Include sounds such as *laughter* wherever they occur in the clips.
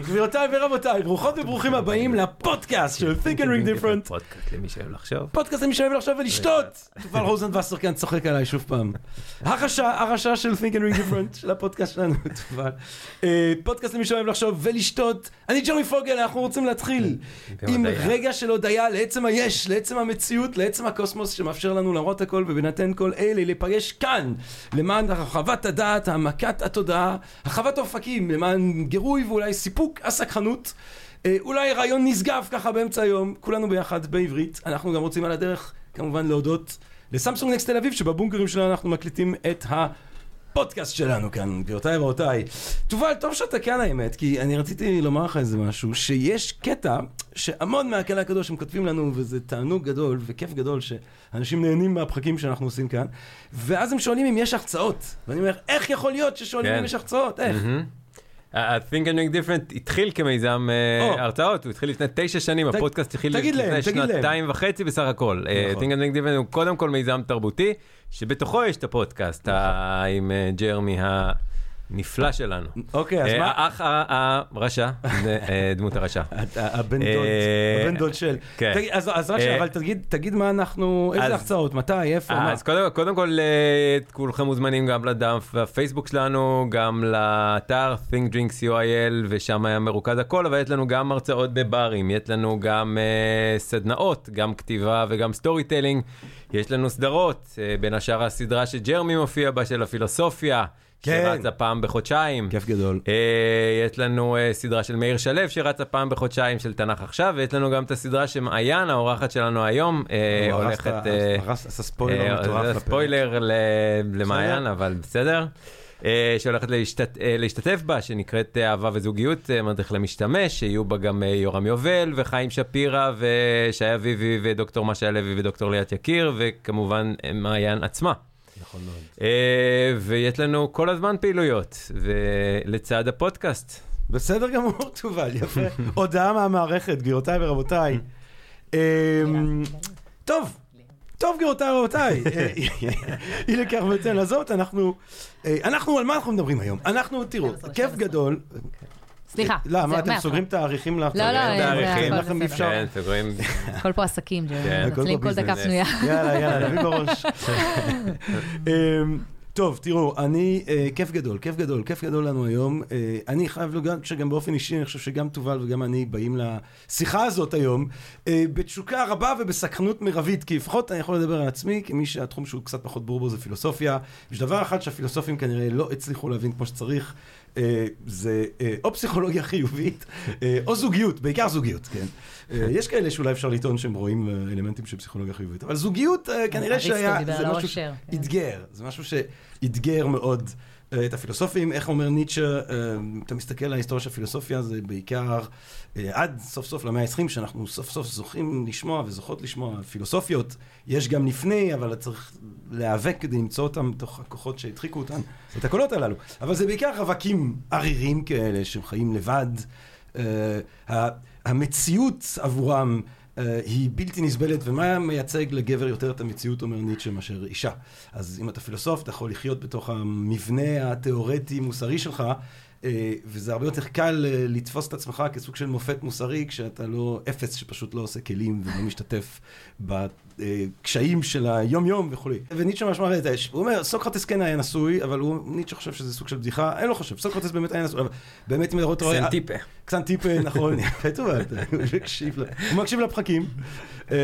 גבירותיי ורבותיי, ברוכות וברוכים הבאים לפודקאסט של Think and Ring Different. פודקאסט למי שאוהב לחשוב. פודקאסט למי שאוהב לחשוב ולשתות. תובל רוזנבסר כאן צוחק עליי שוב פעם. הרשע, הרשע של Think and Ring Different, של הפודקאסט שלנו, *laughs* תובל. אה, פודקאסט למי שאוהב לחשוב ולשתות. אני ג'רמי פוגל, אנחנו רוצים להתחיל עם. רגע של הודיה לעצם היש, לעצם המציאות, לעצם הקוסמוס שמאפשר לנו למרות הכל ובהינתן כל אלה להיפגש כאן למען הרחבת הדעת, העמקת התודעה, הרחבת האופקים, למען גירוי ואולי סיפוק הסקחנות. אה, אולי רעיון נשגב ככה באמצע היום, כולנו ביחד בעברית. אנחנו גם רוצים על הדרך כמובן להודות לסמסונג נקסט תל אביב שבבונקרים שלנו אנחנו מקליטים את הפודקאסט שלנו כאן, גבירותיי ורבותיי. תובל, טוב שאתה כאן האמת, כי אני רציתי לומר לך איזה משהו, שיש קטע שהמון מהקהל הקדוש הם כותבים לנו, וזה תענוג גדול וכיף גדול שאנשים נהנים מהפחקים שאנחנו עושים כאן, ואז הם שואלים אם יש החצאות. ואני אומר, איך יכול להיות ששואלים כן. אם יש החצאות? איך? ה-Think and Ring Different התחיל כמיזם אה, או. הרצאות, הוא התחיל לפני תשע שנים, ת- הפודקאסט התחיל להם, לפני להם. שנתיים וחצי בסך הכל. אה, נכון. Think and Ring Different הוא קודם כל מיזם תרבותי, שבתוכו יש את הפודקאסט ה- עם אה, ג'רמי הנפלא שלנו. אוקיי, אז אה, מה? האח הרשע, אה, דמות הרשע. *laughs* הבן דוד, אה, הבן דוד של. כן. אז שנייה, אבל תגיד, מה אנחנו, איזה החצאות, מתי, איפה, מה? אז קודם, כל, כולכם מוזמנים גם לדף הפייסבוק שלנו, גם לאתר think drinks UIL, ושם היה מרוכז הכל, אבל יש לנו גם הרצאות בברים, יש לנו גם סדנאות, גם כתיבה וגם storytelling, יש לנו סדרות, בין השאר הסדרה שג'רמי מופיע בה, של הפילוסופיה, כן. שרצה פעם בחודשיים. כיף גדול. אה, יש לנו אה, סדרה של מאיר שלו שרצה פעם בחודשיים של תנ"ך עכשיו, ויש לנו גם את הסדרה שמעיין, האורחת שלנו היום, אה, הולכת... את ה- הרס- עשה ספוילר מטורף. ספוילר למעיין, אבל בסדר. שהולכת להשתת- להשתתף בה, שנקראת אה, אהבה וזוגיות, מדריך למשתמש, שיהיו בה גם יורם יובל וחיים שפירא ושי אביבי ודוקטור משה לוי ודוקטור ליאת יקיר, וכמובן מעיין עצמה. נכון מאוד. אה, ויש לנו כל הזמן פעילויות, ולצד הפודקאסט. בסדר גמור, *laughs* תובל, יפה. הודעה מהמערכת, גבירותיי ורבותיי. אמ, טוב, טוב גבירותיי ורבותיי, אי לכך בהתאם לזאת, אנחנו, אה, אנחנו, על מה אנחנו מדברים היום? אנחנו, תראו, כיף. גדול. סליחה. לא, מה, אתם. סוגרים תאריכים להרצאות? לא, לא, תאריכים. לכם אי. אפשר. כן, סוגרים. הכל פה עסקים. כן. מנצלים כל דקה. פנויה. יאללה, יאללה, נביא בראש. *laughs* אמ, טוב, תראו, אני, אה, כיף גדול, כיף גדול, כיף גדול לנו היום. אה, אני חייב לומר שגם באופן אישי, אני חושב שגם תובל וגם אני באים לשיחה הזאת היום, אה, בתשוקה רבה ובסקרנות מרבית, כי לפחות אני יכול לדבר על עצמי, כמי שהתחום שהוא קצת פחות ברור בו זה פילוסופיה. יש דבר אחד שהפילוסופים כנראה לא הצליחו להבין כמו שצריך, זה אה, או פסיכולוגיה חיובית, אה, או זוגיות, בעיקר זוגיות, כן. אה, יש כאלה שאולי אפשר לטעון שהם רואים אה, אלמנטים של פסיכולוגיה חיובית, אבל זוגיות אה, כנראה שהיה, זה משהו כן. שאתגר, זה משהו שאתגר מאוד אה, את הפילוסופים, איך אומר ניטשה, אה, אתה מסתכל על ההיסטוריה של הפילוסופיה, זה בעיקר אה, עד סוף סוף למאה ה-20, שאנחנו סוף סוף זוכים לשמוע וזוכות לשמוע פילוסופיות, יש גם לפני, אבל צריך להיאבק כדי למצוא אותם מתוך הכוחות שהדחיקו אותם, את הקולות הללו. אבל זה בעיקר רווקים ערירים כאלה, שהם חיים לבד. אה, המציאות עבורם אה, היא בלתי נסבלת, ומה מייצג לגבר יותר את המציאות, אומר ניטשה, מאשר אישה. אז אם אתה פילוסוף, אתה יכול לחיות בתוך המבנה התיאורטי-מוסרי שלך, וזה הרבה יותר קל אה, לתפוס את עצמך כסוג של מופת מוסרי, כשאתה לא אפס שפשוט לא עושה כלים ולא משתתף בקשיים של היום-יום וכולי. וניטשה ממש מראה את האש. הוא אומר, סוקרטס כן היה נשוי, אבל הוא, ניטשה חושב שזה סוג של בדיחה, אני לא חושב, סוקרטס באמת היה נשוי, אבל באמת אם לראות... סנטיפה. קצת טיפ אה, נכון, *laughs* יפה טובה, אתה- הוא מקשיב לפחקים. אה,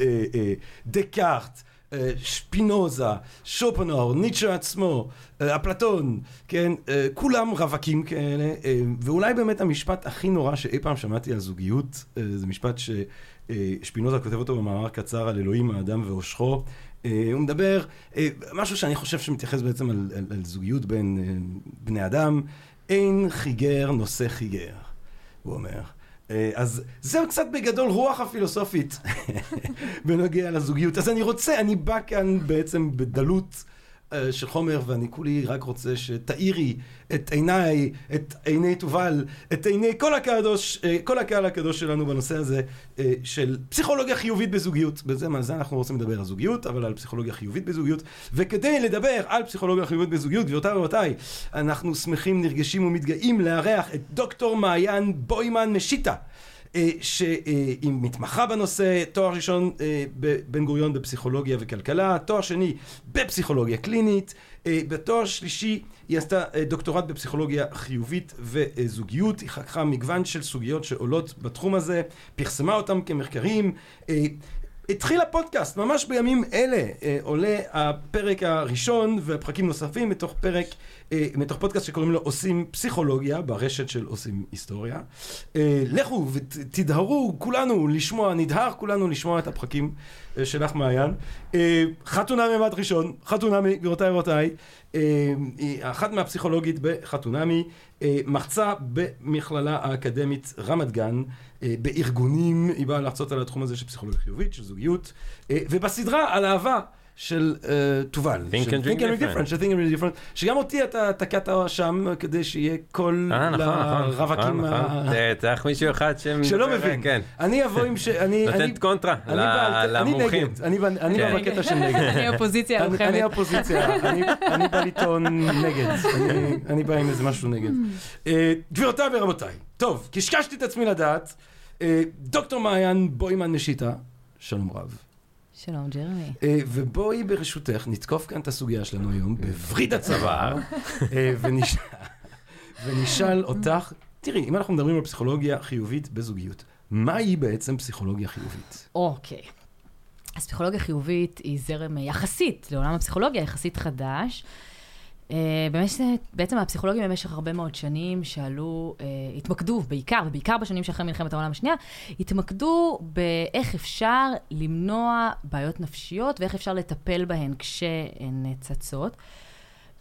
אה, אה, דקארט, אה, שפינוזה, שופנאור, ניטשה עצמו, אה, אפלטון, כן, אה, כולם רווקים כאלה, אה, ואולי באמת המשפט הכי נורא שאי פעם שמעתי על זוגיות, אה, זה משפט ששפינוזה כותב אותו במאמר קצר על אלוהים, האדם ואושכו. אה, הוא מדבר, אה, משהו שאני חושב שמתייחס בעצם על, על, על זוגיות בין אה, בני אדם, אין חיגר נושא חיגר, הוא אומר. אה, אז זהו קצת בגדול רוח הפילוסופית *laughs* בנוגע לזוגיות. אז אני רוצה, אני בא כאן בעצם בדלות של חומר, ואני כולי רק רוצה שתאירי את עיניי, את עיני תובל, את עיני כל הקדוש, אה, כל הקהל הקדוש שלנו בנושא הזה אה, של פסיכולוגיה חיובית בזוגיות. בזה, על זה אנחנו רוצים לדבר על זוגיות, אבל על פסיכולוגיה חיובית בזוגיות. וכדי לדבר על פסיכולוגיה חיובית בזוגיות, גבירותיי ורבותיי, אנחנו שמחים, נרגשים ומתגאים לארח את דוקטור מעיין בוימן משיטה. אה, שהיא מתמחה בנושא, תואר ראשון אה, בבן גוריון בפסיכולוגיה וכלכלה, תואר שני בפסיכולוגיה קלינית, אה, בתואר שלישי היא עשתה דוקטורט בפסיכולוגיה חיובית וזוגיות, היא חקרה מגוון של סוגיות שעולות בתחום הזה, פרסמה אותם כמחקרים, התחיל הפודקאסט, ממש בימים אלה עולה הפרק הראשון והפרקים נוספים מתוך פרק מתוך פודקאסט שקוראים לו עושים פסיכולוגיה, ברשת של עושים היסטוריה. אה, לכו ותדהרו כולנו לשמוע, נדהר כולנו לשמוע את הפרקים אה, שלך מעיין. חתונה ממד ראשון, חתונמי, גבירותיי ורבותיי, אחת מהפסיכולוגית בחתונמי, מרצה במכללה האקדמית רמת גן, בארגונים, היא באה להרצות על התחום הזה של פסיכולוגיה חיובית, של זוגיות, ובסדרה על אהבה. של אה, תובל. Think and drink different. של Think and drink different, שגם אותי אתה תקעת שם כדי שיהיה קול אה, נכון, לרווקים. נכון, נכון. צריך מישהו אחד שלא מבין. כן. אני אבוא עם ש... נותנת קונטרה למומחים. אני בא בקטע של נגד. *laughs* אני אופוזיציה לוחמת. אני אופוזיציה, אני בא לטעון נגד. אני בא עם איזה משהו נגד. אה, גבירותיי ורבותיי, טוב, קשקשתי את עצמי לדעת. דוקטור מעיין בוימן נשיטה, שלום רב. שלום, ג'רמי. אה, ובואי ברשותך, נתקוף כאן את הסוגיה שלנו היום בווריד הצוואר, *laughs* אה, ונשאל אותך, תראי, אם אנחנו מדברים על פסיכולוגיה חיובית בזוגיות, מהי בעצם פסיכולוגיה חיובית? אוקיי. אז פסיכולוגיה חיובית היא זרם יחסית לעולם הפסיכולוגיה, יחסית חדש. אה, בעצם הפסיכולוגים במשך הרבה מאוד שנים שעלו, uh, התמקדו בעיקר, ובעיקר בשנים שאחרי מלחמת העולם השנייה, התמקדו באיך אפשר למנוע בעיות נפשיות ואיך אפשר לטפל בהן כשהן צצות.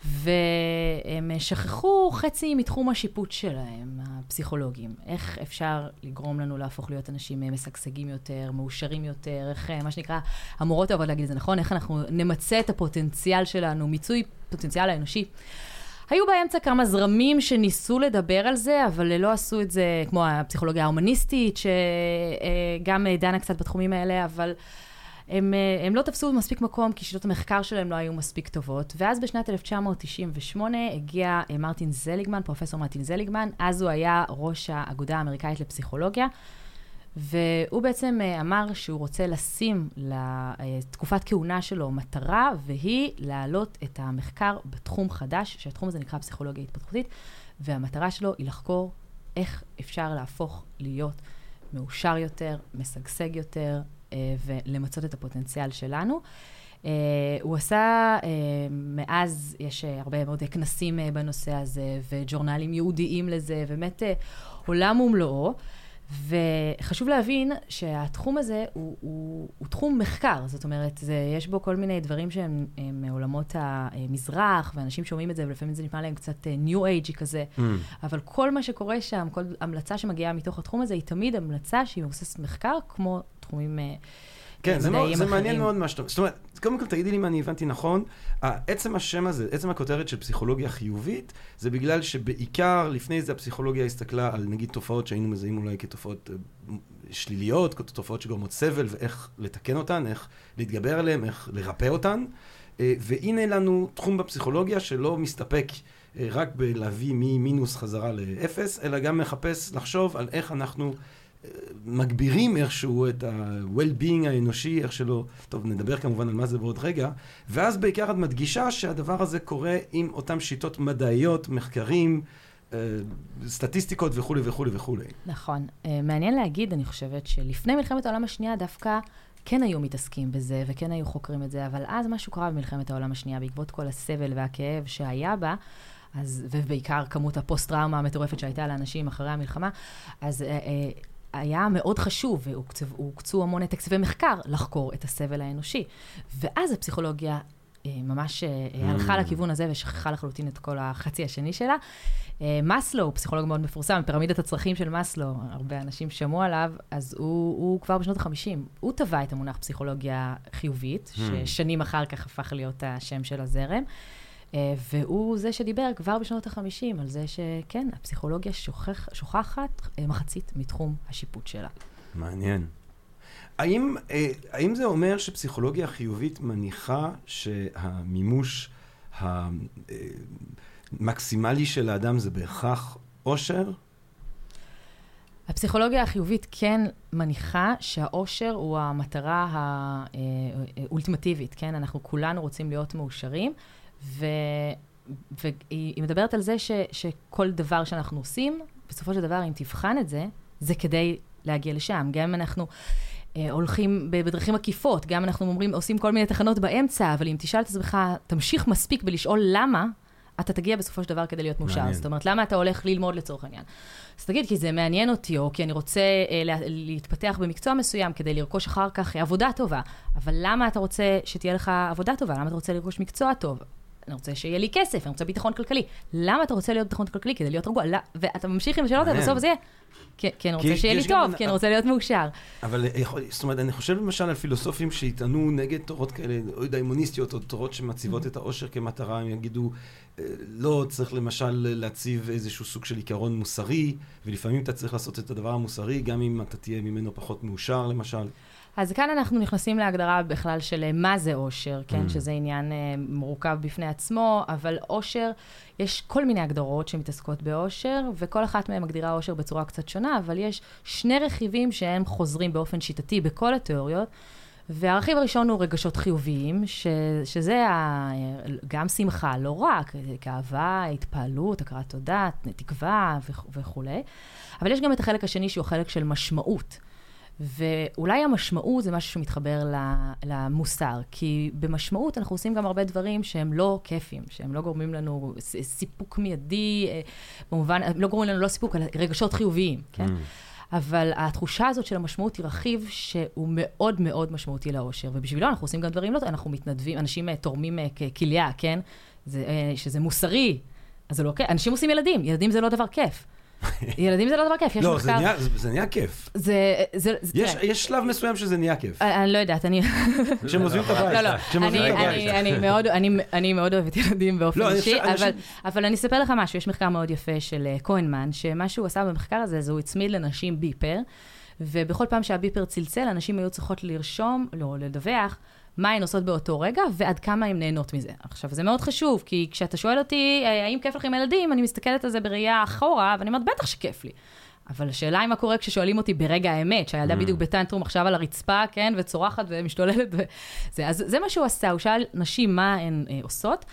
והם שכחו חצי מתחום השיפוט שלהם, הפסיכולוגים. איך אפשר לגרום לנו להפוך להיות אנשים משגשגים יותר, מאושרים יותר, איך, מה שנקרא, המורות אוהבות להגיד את זה נכון, איך אנחנו נמצה את הפוטנציאל שלנו, מיצוי פוטנציאל האנושי. היו באמצע כמה זרמים שניסו לדבר על זה, אבל לא עשו את זה כמו הפסיכולוגיה ההומניסטית, שגם דנה קצת בתחומים האלה, אבל... הם, אה, הם לא תפסו מספיק מקום כי שיטות המחקר שלהם לא היו מספיק טובות. ואז בשנת 1998 הגיע אה, מרטין זליגמן, פרופסור מרטין זליגמן, אז הוא היה ראש האגודה האמריקאית לפסיכולוגיה, והוא בעצם אה, אמר שהוא רוצה לשים לתקופת כהונה שלו מטרה, והיא להעלות את המחקר בתחום חדש, שהתחום הזה נקרא פסיכולוגיה התפתחותית, והמטרה שלו היא לחקור איך אפשר להפוך להיות מאושר יותר, משגשג יותר, ולמצות את הפוטנציאל שלנו. Uh, הוא עשה, uh, מאז יש uh, הרבה מאוד כנסים uh, בנושא הזה, וג'ורנלים ייעודיים לזה, באמת uh, עולם ומלואו. וחשוב להבין שהתחום הזה הוא, הוא, הוא תחום מחקר, זאת אומרת, זה, יש בו כל מיני דברים שהם מעולמות המזרח, ואנשים שומעים את זה, ולפעמים זה נשמע להם קצת ניו אייג'י כזה, mm. אבל כל מה שקורה שם, כל המלצה שמגיעה מתוך התחום הזה, היא תמיד המלצה שהיא מבוססת מחקר, כמו תחומים אה, כן, זה, מאוד, זה מעניין מאוד מה שאתה... זאת אומרת, קודם כל תגידי לי אם אני הבנתי נכון, עצם השם הזה, עצם הכותרת של פסיכולוגיה חיובית, זה בגלל שבעיקר לפני זה הפסיכולוגיה הסתכלה על נגיד תופעות שהיינו מזהים אולי כתופעות אה, שליליות, תופעות שגורמות סבל ואיך לתקן אותן, איך להתגבר עליהן, איך לרפא אותן. אה, והנה לנו תחום בפסיכולוגיה שלא מסתפק רק בלהביא ממינוס חזרה לאפס, אלא גם מחפש לחשוב על איך אנחנו מגבירים איכשהו את ה-well-being האנושי, איך שלא, טוב, נדבר כמובן על מה זה בעוד רגע, ואז בעיקר את מדגישה שהדבר הזה קורה עם אותן שיטות מדעיות, מחקרים, אה, סטטיסטיקות וכולי וכולי וכולי. נכון. אה, מעניין להגיד, אני חושבת, שלפני מלחמת העולם השנייה דווקא כן היו מתעסקים בזה וכן היו חוקרים את זה, אבל אז משהו קרה במלחמת העולם השנייה, בעקבות כל הסבל והכאב שהיה בה, אז, ובעיקר כמות הפוסט-טראומה המטורפת שהייתה לאנשים אחרי המלחמה, אז אה, אה, היה מאוד חשוב, והוקצו המון תקציבי מחקר לחקור את הסבל האנושי. ואז הפסיכולוגיה היא ממש אה, הלכה לכיוון הזה ושכחה לחלוטין את כל החצי השני שלה. אה, מאסלו, פסיכולוג מאוד מפורסם, פירמידת הצרכים של מאסלו, הרבה אנשים שמעו עליו, אז הוא, הוא כבר בשנות ה-50, הוא טבע את המונח פסיכולוגיה חיובית, ששנים אחר כך הפך להיות השם של הזרם. אה, והוא זה שדיבר כבר בשנות ה-50 על זה שכן, הפסיכולוגיה שוכח, שוכחת אה, מחצית מתחום השיפוט שלה. מעניין. האם, אה, האם זה אומר שפסיכולוגיה חיובית מניחה שהמימוש המקסימלי של האדם זה בהכרח אושר? הפסיכולוגיה החיובית כן מניחה שהאושר הוא המטרה האולטימטיבית, כן? אנחנו כולנו רוצים להיות מאושרים, ו... והיא מדברת על זה ש, שכל דבר שאנחנו עושים, בסופו של דבר, אם תבחן את זה, זה כדי להגיע לשם. גם אם אנחנו אה, הולכים בדרכים עקיפות, גם אנחנו אומרים, עושים כל מיני תחנות באמצע, אבל אם תשאל את עצמך, תמשיך מספיק בלשאול למה, אתה תגיע בסופו של דבר כדי להיות מאושר. זאת אומרת, למה אתה הולך ללמוד לצורך העניין? אז תגיד, כי זה מעניין אותי, או כי אני רוצה אה, לה, להתפתח במקצוע מסוים כדי לרכוש אחר כך עבודה טובה. אבל למה אתה רוצה שתהיה לך עבודה טובה? למה אתה רוצה לרכוש מקצוע טוב? אני רוצה שיהיה לי כסף, אני רוצה ביטחון כלכלי. למה אתה רוצה להיות ביטחון כלכלי? כדי להיות רגוע. לא, ואתה ממשיך עם השאלות האלה, בסוף זה יהיה, כי אני רוצה שיהיה לי טוב, אני רוצה להיות מאושר. אבל זאת אומרת, אני חושב למשל על פילוסופים שיטענו נגד תורות כאלה, או דיימוניסטיות, או תורות שמציבות את האושר כמטרה, הם יגידו, אה, לא, צריך למשל להציב איזשהו סוג של עיקרון מוסרי, ולפעמים אתה צריך לעשות את הדבר המוסרי, גם אם אתה תהיה ממנו פחות מאושר, למשל. אז כאן אנחנו נכנסים להגדרה בכלל של אה, מה זה אושר, כן? Mm. שזה עניין uh, מורכב בפני עצמו, אבל אושר, יש כל מיני הגדרות שמתעסקות באושר, וכל אחת מהן מגדירה אושר בצורה קצת שונה, אבל יש שני רכיבים שהם חוזרים באופן שיטתי בכל התיאוריות. והרכיב הראשון הוא רגשות חיוביים, ש, שזה ה, גם שמחה, לא רק, כאהבה, התפעלות, הכרת תודה, תקווה וכולי. אבל יש גם את החלק השני שהוא חלק של משמעות. ואולי המשמעות זה משהו שמתחבר למוסר, כי במשמעות אנחנו עושים גם הרבה דברים שהם לא כיפים, שהם לא גורמים לנו סיפוק מיידי, אה, במובן, לא גורמים לנו לא סיפוק, אלא רגשות חיוביים, כן? Mm. אבל התחושה הזאת של המשמעות היא רכיב שהוא מאוד מאוד משמעותי לאושר, ובשבילו אנחנו עושים גם דברים לא טובים, אנחנו מתנדבים, אנשים אה, תורמים אה, כליה, כן? זה, שזה מוסרי, אז זה לא כיף, אנשים עושים ילדים, ילדים זה לא דבר כיף. ילדים זה לא דבר כיף, יש מחקר... לא, זה זה, נהיה כיף. זה, זה, זה, יש, יש שלב מסוים שזה נהיה כיף. אני, אני לא יודעת, אני... כשהם עוזבים את הבית. לא, לא, אני, אני, אני, מאוד, אני, אני מאוד אוהבת ילדים באופן לא, אישי, אבל, אנשים... אבל אני אספר לך משהו, יש מחקר מאוד יפה של כהנמן, שמה שהוא עשה במחקר הזה, זה הוא הצמיד לנשים ביפר, ובכל פעם שהביפר צלצל, אנשים היו צריכות לרשום, לא, לדווח, מה הן עושות באותו רגע, ועד כמה הן נהנות מזה. עכשיו, זה מאוד חשוב, כי כשאתה שואל אותי, אה, האם כיף לך עם ילדים, אני מסתכלת על זה בראייה אחורה, ואני אומרת, בטח שכיף לי. אבל השאלה היא מה קורה כששואלים אותי ברגע האמת, שהילדה mm. בדיוק בטנטרום עכשיו על הרצפה, כן, וצורחת ומשתוללת וזה. אז זה מה שהוא עשה, הוא שאל נשים מה הן אה, עושות,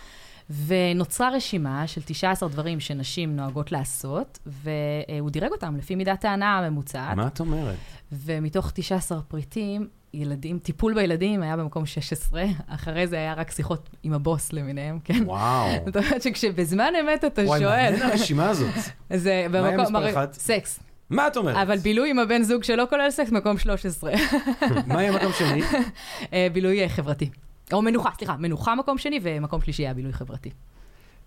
ונוצרה רשימה של 19 דברים שנשים נוהגות לעשות, והוא דירג אותם לפי מידת ההנאה הממוצעת. מה את אומרת? ומתוך 19 פריטים, ילדים, טיפול בילדים היה במקום 16, אחרי זה היה רק שיחות עם הבוס למיניהם, כן? וואו. *laughs* זאת אומרת שכשבזמן אמת אתה וואי, שואל... וואי, מעניין הרשימה הזאת. *laughs* זה במקום... מה היה מספר אחד? סקס. מה את אומרת? אבל בילוי עם הבן זוג שלא כולל סקס, מקום 13. *laughs* מה היה מקום שני? אה, בילוי אה, חברתי. או מנוחה, סליחה, מנוחה מקום שני, ומקום שלישי היה בילוי חברתי.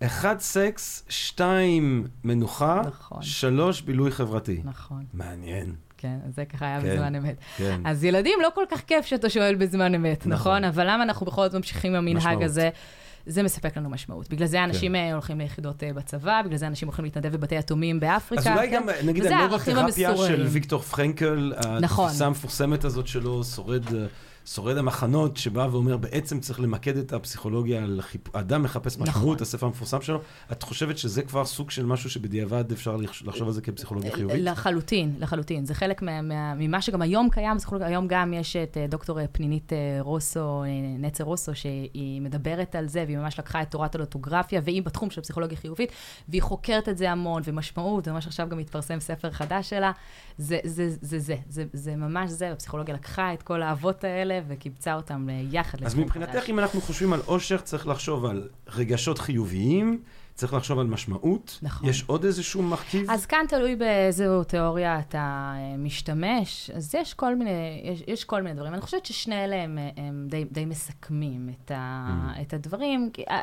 אחד סקס, שתיים מנוחה, נכון. שלוש בילוי חברתי. נכון. מעניין. כן, זה ככה היה כן, בזמן אמת. כן. אז ילדים, לא כל כך כיף שאתה שואל בזמן אמת, נכון? נכון? אבל למה אנחנו בכל זאת ממשיכים עם המנהג הזה? זה מספק לנו משמעות. בגלל זה אנשים כן. הולכים ליחידות אה, בצבא, בגלל זה אנשים הולכים להתנדב בבתי יתומים באפריקה. אז אולי כן? גם, נגיד, הנורותרפיה של ויקטור פרנקל, נכון. התפיסה המפורסמת הזאת שלו, שורד... שורד המחנות, שבא ואומר, בעצם צריך למקד את הפסיכולוגיה על חיפ... אדם מחפש משמעות, נכון. הספר המפורסם שלו. את חושבת שזה כבר סוג של משהו שבדיעבד אפשר לחשוב על זה כפסיכולוגיה חיובית? לחלוטין, לחלוטין. זה חלק מה, מה, ממה שגם היום קיים בפסיכולוגיה. היום גם יש את אה, דוקטור אה, פנינית אה, רוסו, נצר רוסו, שהיא מדברת על זה, והיא ממש לקחה את תורת הלוטוגרפיה, והיא בתחום של פסיכולוגיה חיובית, והיא חוקרת את זה המון, ומשמעות, וממש עכשיו גם מתפרסם ספר חדש שלה. זה זה, זה, זה, זה, זה, זה ממש זה, הפסיכולוגיה לקחה את כל האבות האלה וקיבצה אותם יחד. אז מבחינתך, אם אנחנו חושבים על אושר, צריך לחשוב על רגשות חיוביים, צריך לחשוב על משמעות. נכון. יש עוד איזשהו מרכיב? אז כאן תלוי באיזו תיאוריה אתה אה, משתמש, אז יש כל מיני, יש, יש כל מיני דברים. אני חושבת ששני אלה הם, הם די, די מסכמים את, ה, Mm. את הדברים. אה,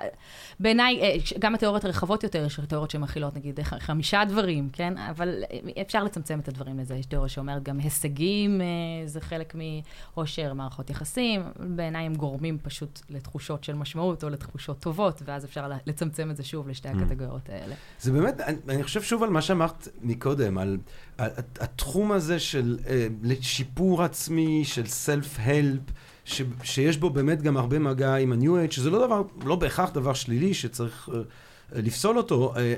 בעיניי, אה, גם התיאוריות הרחבות יותר, יש תיאוריות שמכילות נגיד חמישה דברים, כן? אבל אה, אפשר לצמצם את הדברים לזה. יש תיאוריה שאומרת גם הישגים, אה, זה חלק מאושר מערכות יחסים. בעיניי הם גורמים פשוט לתחושות של משמעות או לתחושות טובות, ואז אפשר לצמצם את זה שוב לשתי הקטגוריות האלה. זה באמת, אני, אני חושב שוב על מה שאמרת מקודם, על, על התחום הזה של אה, שיפור עצמי, של סלף-הלפ, ש, שיש בו באמת גם הרבה מגע עם ה-New Age, שזה לא דבר, לא בהכרח דבר שלילי שצריך אה, לפסול אותו, אה,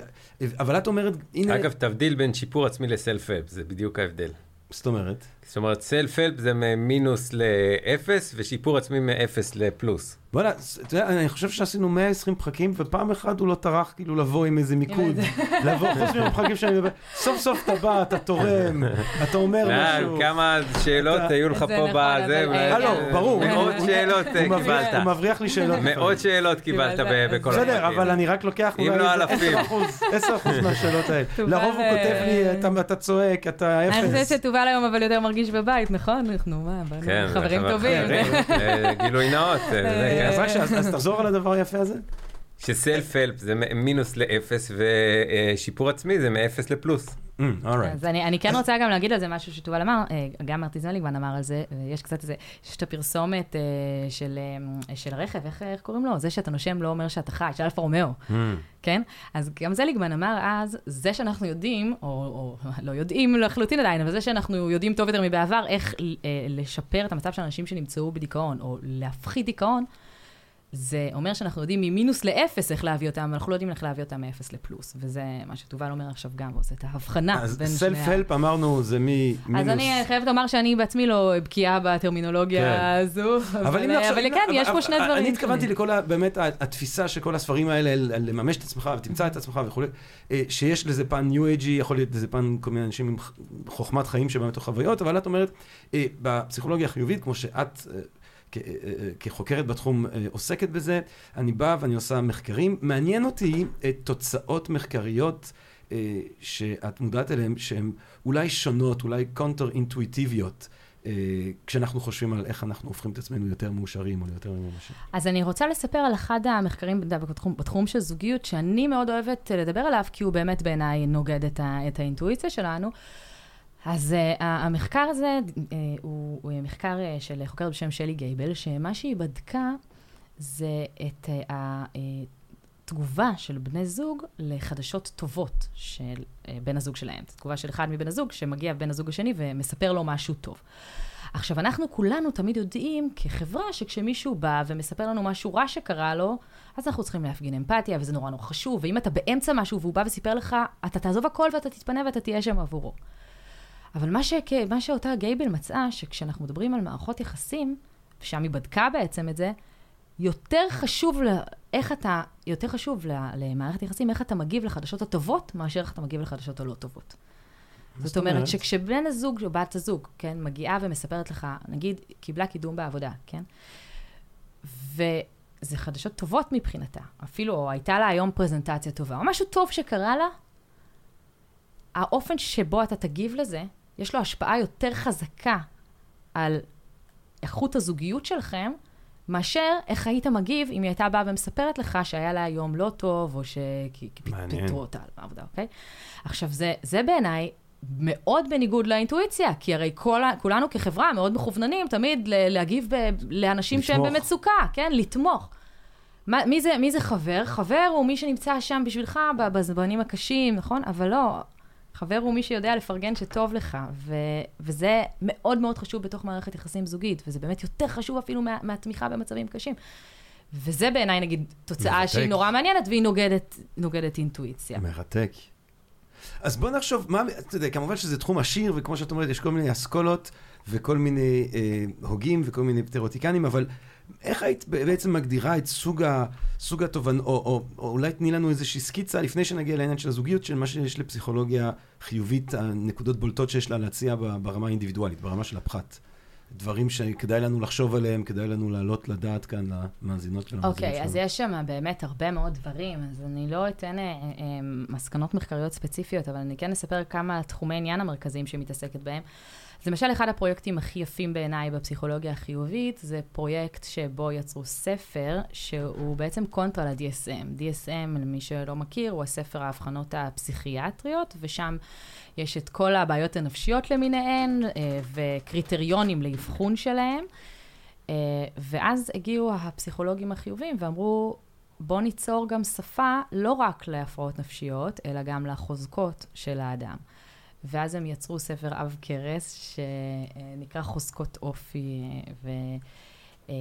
אבל את אומרת, הנה, אגב, תבדיל בין שיפור עצמי לסלף-הלפ, זה בדיוק ההבדל. זאת אומרת, זאת אומרת, סלף-הלפ זה ממינוס לאפס, ושיפור עצמי מאפס לפלוס. וואלה, אתה יודע, אני חושב שעשינו 120 פרקים, ופעם אחת הוא לא טרח כאילו לבוא עם איזה מיקוד. *laughs* לבוא, חוץ מהפרקים שאני מדבר, סוף סוף אתה בא, אתה תורם, *laughs* אתה אומר אה, משהו. כמה שאלות היו לך פה נכון, בזה. אולי- אה, לא, ברור. מאות שאלות אה, מבריח- קיבלת. הוא מבריח לי שאלות. מאות *laughs* שאלות קיבלת ב- בכל הפרקים. בסדר, אבל אני רק לוקח אם אולי לא איזה אלפים. 10 אחוז, 10 אחוז מהשאלות האלה. לרוב הוא כותב לי, "אתה- צועק, אתה אני חושבת אפס. שתובל היום אבל יותר מרגיש בבית, נכון? אנחנו, מה, באנו כן, חברים חבר- טובים. גילוי נאות. אה, זה, כן. אז תחזור על הדבר היפה הזה. שסלף-הלפ זה מינוס לאפס, ושיפור עצמי זה מאפס לפלוס. Mm. אז אני, כן רוצה גם להגיד על זה משהו שתובל אמר, אה, גם מרטין זליגמן אמר על זה, ויש קצת איזה, יש את הפרסומת אה, של, אה, הרכב, איך, קוראים לו? זה שאתה נושם לא אומר שאתה חי, של אלפה רומאו, Mm. כן? אז גם זליגמן אמר אז, זה שאנחנו יודעים, או, לא יודעים לחלוטין עדיין, אבל זה שאנחנו יודעים טוב יותר מבעבר, איך אה, לשפר את המצב של אנשים שנמצאו בדיכאון, או להפחית דיכאון, זה אומר שאנחנו יודעים ממינוס לאפס איך להביא אותם, אבל אנחנו לא יודעים איך להביא אותם מאפס לפלוס. וזה מה שתובל אומר עכשיו גם, ועושה את ההבחנה אז בין שני ה... self-help אמרנו זה ממינוס. אז אני חייבת לומר שאני בעצמי לא בקיאה בטרמינולוגיה כן. הזו, אבל, אם- כן, יש פה שני דברים. אני התכוונתי לכל, באמת, התפיסה של כל הספרים האלה, לממש את עצמך ותמצא את עצמך וכולי, אה, שיש לזה פן ניו אייג'י, יכול להיות לזה פן כל מיני אנשים עם חוכמת חיים שבאים מתוך חוויות, אבל את אומרת, אה, בפסיכולוגיה החיובית, כמו שאת... אה, אה, כחוקרת בתחום אה, עוסקת בזה, אני בא ואני עושה מחקרים. מעניין אותי אה, תוצאות מחקריות שאת מודעת אליהן, שהן אולי שונות, אולי קונטר אינטואיטיביות, כשאנחנו חושבים על איך אנחנו הופכים את עצמנו יותר מאושרים או יותר ממומשים. אז אני רוצה לספר על אחד המחקרים בתחום, בתחום של זוגיות, שאני מאוד אוהבת לדבר עליו, כי הוא באמת בעיניי נוגד את, ה, את האינטואיציה שלנו. אז uh, המחקר הזה uh, הוא, הוא מחקר uh, של חוקרת בשם שלי גייבל, שמה שהיא בדקה זה את uh, התגובה של בני זוג לחדשות טובות של uh, בן הזוג שלהם. זו תגובה של אחד מבן הזוג שמגיע בן הזוג השני ומספר לו משהו טוב. עכשיו, אנחנו כולנו תמיד יודעים כחברה שכשמישהו בא ומספר לנו משהו רע שקרה לו, אז אנחנו צריכים להפגין אמפתיה, וזה נורא נורא חשוב, ואם אתה באמצע משהו והוא בא וסיפר לך, אתה תעזוב הכל ואתה תתפנה ואתה תהיה שם עבורו. אבל מה, שכ... מה שאותה גייבל מצאה, שכשאנחנו מדברים על מערכות יחסים, ושם היא בדקה בעצם את זה, יותר חשוב ל... איך אתה, יותר חשוב ל... למערכת יחסים, איך אתה מגיב לחדשות הטובות, מאשר איך אתה מגיב לחדשות הלא טובות. זאת אומרת שכשבן הזוג או בת הזוג, כן, מגיעה ומספרת לך, נגיד, קיבלה קידום בעבודה, כן? וזה חדשות טובות מבחינתה, אפילו, או הייתה לה היום פרזנטציה טובה, או משהו טוב שקרה לה, האופן שבו אתה תגיב לזה, יש לו השפעה יותר חזקה על איכות הזוגיות שלכם, מאשר איך היית מגיב אם היא הייתה באה ומספרת לך שהיה לה יום לא טוב, או. שפיטרו אותה מהעבודה, אוקיי? עכשיו, זה, זה בעיניי מאוד בניגוד לאינטואיציה, כי הרי כל, כולנו כחברה מאוד מכווננים תמיד ל- להגיב ב, לאנשים שהם לתמוך. במצוקה, כן? לתמוך. מה, מי, זה, מי זה חבר? חבר הוא מי שנמצא שם בשבילך בזמנים הקשים, נכון? אבל לא, חבר הוא מי שיודע לפרגן שטוב לך, ו, וזה מאוד מאוד חשוב בתוך מערכת יחסים זוגית, וזה באמת יותר חשוב אפילו מה, מהתמיכה במצבים קשים. וזה בעיניי, נגיד, תוצאה מרתק. שהיא נורא מעניינת, והיא נוגדת, נוגדת אינטואיציה. מרתק. אז בוא נחשוב, מה, אתה יודע, כמובן שזה תחום עשיר, וכמו שאת אומרת, יש כל מיני אסכולות וכל מיני אה, הוגים וכל מיני תיאורטיקנים, אבל איך היית בעצם מגדירה את סוג, ה, סוג התובנות, או, או, או אולי תני לנו איזושהי סקיצה לפני שנגיע לעניין של הזוגיות, של מה שיש לפסיכולוגיה חיובית, הנקודות בולטות שיש לה להציע ברמה האינדיבידואלית, ברמה של הפחת. דברים שכדאי לנו לחשוב עליהם, כדאי לנו להעלות לדעת כאן למאזינות אוקיי, שלנו. אז יש שם באמת הרבה מאוד דברים, אז אני לא אתן אה, אה, מסקנות מחקריות ספציפיות, אבל אני כן אספר כמה תחומי עניין המרכזיים שהיא מתעסקת בהם. אז למשל, אחד הפרויקטים הכי יפים בעיניי בפסיכולוגיה החיובית, זה פרויקט שבו יצרו ספר, שהוא בעצם קונטרה ל-DSM. DSM, למי שלא מכיר, הוא הספר האבחנות הפסיכיאטריות, ושם יש את כל הבעיות הנפשיות למיניהן, אה, וקריטריונים לאבחון שלהם. אה, ואז הגיעו הפסיכולוגים החיוביים ואמרו, בואו ניצור גם שפה לא רק להפרעות נפשיות, אלא גם לחוזקות של האדם. ואז הם יצרו ספר עב כרס, שנקרא חוזקות אופי אה,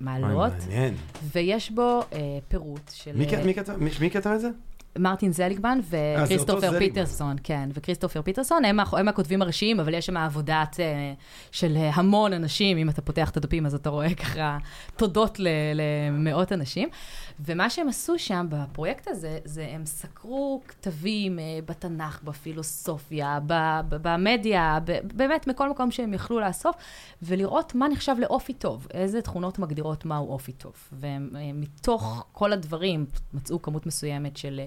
ומעלות, וואי, מעניין. ויש בו אה, פירוט של... מי כ- מי כתב- מי- מי כתב את זה? מרטין זליגמן וכריסטופר זליגמן. פיטרסון, כן, וכריסטופר פיטרסון, הם, הם הכותבים הראשיים, אבל יש שם עבודת אה, של אה, המון אנשים, אם אתה פותח את הדפים אז אתה רואה ככה תודות למאות אנשים. ומה שהם עשו שם בפרויקט הזה, זה הם סקרו כתבים אה, בתנ"ך, בפילוסופיה, במדיה, באמת מכל מקום שהם יכלו לאסוף, ולראות מה נחשב לאופי טוב, איזה תכונות מגדירות מהו אופי טוב. ומתוך כל הדברים מצאו כמות מסוימת של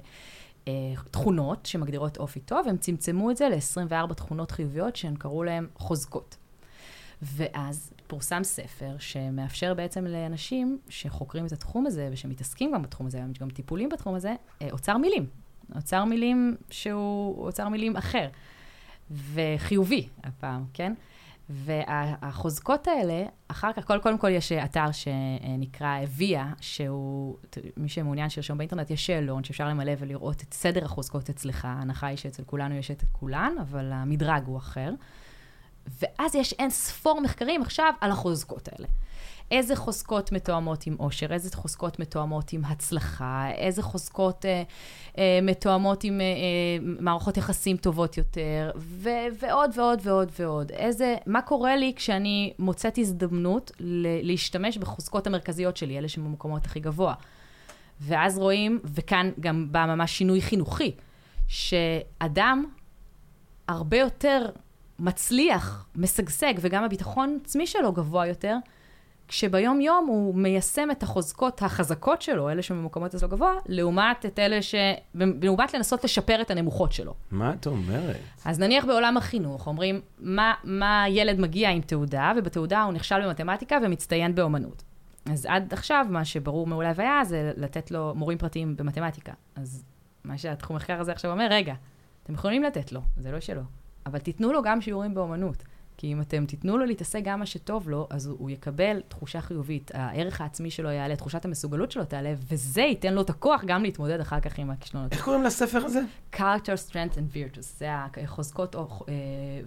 אה, תכונות שמגדירות אופי טוב, הם צמצמו את זה ל-24 תכונות חיוביות שהן קראו להן חוזקות. ואז פורסם ספר שמאפשר בעצם לאנשים שחוקרים את התחום הזה ושמתעסקים גם בתחום הזה, גם טיפולים בתחום הזה, אה, אוצר מילים. אוצר מילים שהוא אוצר מילים אחר, וחיובי הפעם, כן? והחוזקות האלה, אחר כך, קודם, קודם כל יש אתר שנקרא ויה, שהוא, מי שמעוניין שירשום באינטרנט, יש שאלון שאפשר למלא ולראות את סדר החוזקות אצלך. ההנחה היא שאצל כולנו יש את כולן, אבל המדרג הוא אחר. ואז יש אין ספור מחקרים עכשיו על החוזקות האלה. איזה חוזקות מתואמות עם עושר, איזה חוזקות מתואמות עם הצלחה, איזה חוזקות אה, אה, מתואמות עם אה, אה, מערכות יחסים טובות יותר, ו- ועוד ועוד ועוד ועוד. איזה, מה קורה לי כשאני מוצאת הזדמנות ל- להשתמש בחוזקות המרכזיות שלי, אלה שבמקומות הכי גבוה. ואז רואים, וכאן גם בא ממש שינוי חינוכי, שאדם הרבה יותר מצליח, משגשג, וגם הביטחון עצמי שלו גבוה יותר, כשביום יום הוא מיישם את החוזקות החזקות שלו, אלה שבמקומות אצלו גבוה, לעומת את אלה ש... לעומת לנסות לשפר את הנמוכות שלו. מה את אומרת? אז נניח בעולם החינוך, אומרים, מה, מה ילד מגיע עם תעודה, ובתעודה הוא נכשל במתמטיקה ומצטיין באומנות. אז עד עכשיו, מה שברור מעולה והיה, זה לתת לו מורים פרטיים במתמטיקה. אז מה שהתחום מחקר הזה עכשיו אומר, רגע, אתם יכולים לתת לו, זה לא שלו, אבל תיתנו לו גם שיעורים באומנות. כי אם אתם תיתנו לו להתעסק גם מה שטוב לו, אז הוא, יקבל תחושה חיובית, הערך העצמי שלו יעלה, תחושת המסוגלות שלו תעלה, וזה ייתן לו את הכוח גם להתמודד אחר כך עם הכישלונות. איך קוראים לספר הזה? character, strength and virtues, זה החוזקות, או, אה,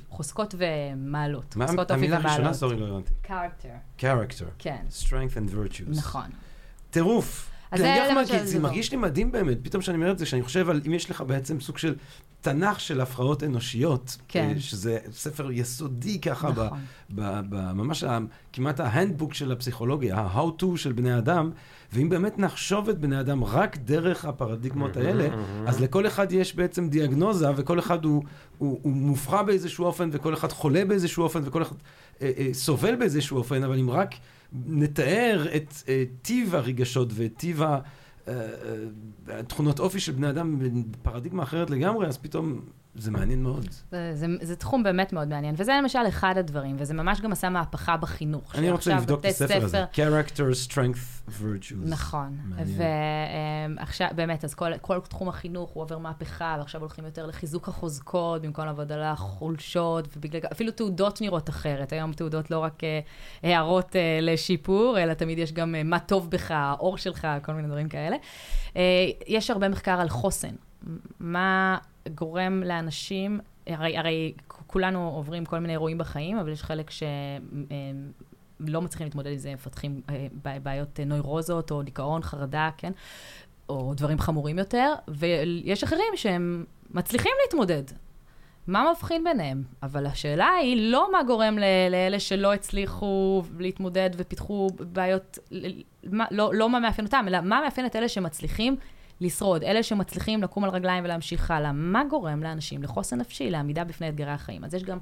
חוזקות ומעלות. מה חוזקות אופי המילה ומעלות. הראשונה? סורי, לא הבנתי. character, character. כן, strength and virtues. נכון. טירוף. אז זה כי זה. מרגיש לי מדהים באמת, פתאום כשאני אומר את זה, שאני חושב על אם יש לך בעצם סוג של תנ"ך של הפרעות אנושיות, כן. אה, שזה ספר יסודי ככה, ב- נכון. ב- ב- ממש ה- כמעט ההנדבוק של הפסיכולוגיה, ה-how to של בני אדם, ואם באמת נחשוב את בני אדם רק דרך הפרדיגמות האלה, אז לכל אחד יש בעצם דיאגנוזה, וכל אחד הוא, הוא, הוא מופרע באיזשהו אופן, וכל אחד חולה באיזשהו אופן, וכל אחד אה, אה, סובל באיזשהו אופן, אבל אם רק נתאר את אה, טיב הרגשות ואת טיב ה... אה, אה, תכונות אופי של בני אדם בפרדיגמה אחרת לגמרי, אז פתאום זה מעניין מאוד. זה, זה, זה תחום באמת מאוד מעניין, וזה למשל אחד הדברים, וזה ממש גם עשה מהפכה בחינוך. אני רוצה לבדוק את הספר הזה. Character, Strength, Virtues. נכון. ועכשיו, באמת, אז כל, כל תחום החינוך הוא עובר מהפכה, ועכשיו הולכים יותר לחיזוק החוזקות, במקום לעבוד על החולשות, ובגלל, אפילו תעודות נראות אחרת. היום תעודות לא רק אה, הערות אה, לשיפור, אלא תמיד יש גם אה, מה טוב בך, האור שלך, כל מיני דברים כאלה. אה, יש הרבה מחקר על חוסן. מה גורם לאנשים, הרי, הרי כולנו עוברים כל מיני אירועים בחיים, אבל יש חלק ש... אה, מצליחים להתמודד עם זה, מפתחים אה, בעיות אה, נוירוזות או דיכאון, חרדה, כן? או דברים חמורים יותר, ויש אחרים שהם מצליחים להתמודד. מה מבחין ביניהם? אבל השאלה היא לא מה גורם לאלה שלא הצליחו להתמודד ופיתחו בעיות, מה, לא, לא מה מאפיין אותם, אלא מה מאפיין את אלה שמצליחים לשרוד, אלה שמצליחים לקום על רגליים ולהמשיך הלאה, מה גורם לאנשים לחוסן נפשי, לעמידה בפני אתגרי החיים? אז יש גם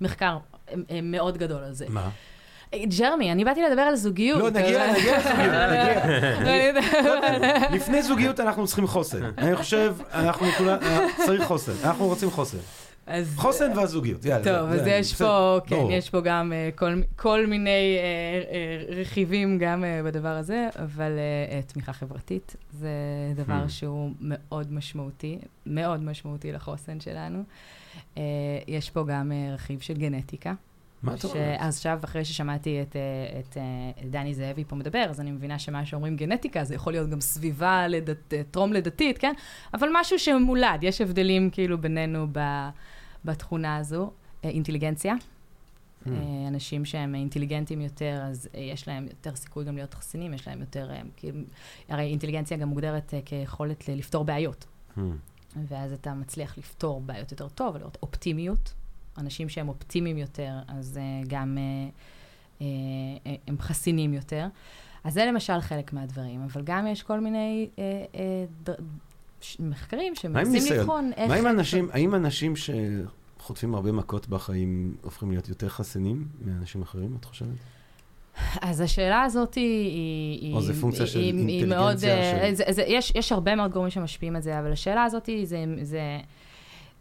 מחקר אה, אה, מאוד גדול על זה. מה? אה, ג'רמי, אני באתי לדבר על זוגיות. לא, נגיע, נגיע לזוגיות, נגיע. *laughs* לפני זוגיות אנחנו צריכים חוסן. אני חושב, אנחנו כולם, צריך חוסן. אנחנו רוצים חוסן. אז- חוסן והזוגיות, יאללה. טוב, זה- אז זה- יש בסדר, פה, כן, ברור. יש פה גם אה, כל- כל מיני אה, אה, רכיבים גם אה, בדבר הזה, אבל אה, אה, תמיכה חברתית זה דבר Hmm. שהוא מאוד משמעותי, מאוד משמעותי לחוסן שלנו. אה, יש פה גם אה, רכיב של גנטיקה. מה אתה אומר? אז עכשיו, אחרי ששמעתי את, אה, את אה, דני זאבי פה מדבר, אז אני מבינה שמה שאומרים גנטיקה, זה יכול להיות גם סביבה לדת, אה, טרום לידתית, כן? אבל משהו שמולד, יש הבדלים כאילו בינינו ב, בתכונה הזו. אינטליגנציה. Hmm. אנשים שהם אינטליגנטים יותר, אז יש להם יותר סיכוי גם להיות חסינים, יש להם יותר, כאילו, הרי אינטליגנציה גם מוגדרת כיכולת לפתור בעיות. Hmm. ואז אתה מצליח לפתור בעיות יותר טוב, ולראות אופטימיות. אנשים שהם אופטימיים יותר, אז uh, גם uh, uh, הם חסינים יותר. אז זה למשל חלק מהדברים, אבל גם יש כל מיני uh, uh, ד... ש... מחקרים שמנסים? לבחון איך... מה עם אנשים, האם אנשים שחוטפים הרבה מכות בחיים הופכים להיות יותר חסינים מאנשים אחרים, את חושבת? אז השאלה הזאת היא... היא או זה פונקציה של היא- אינטליגנציה מאוד, של- זה, זה, יש, יש הרבה מאוד גורמים שמשפיעים על זה, אבל השאלה הזאת היא, זה, זה,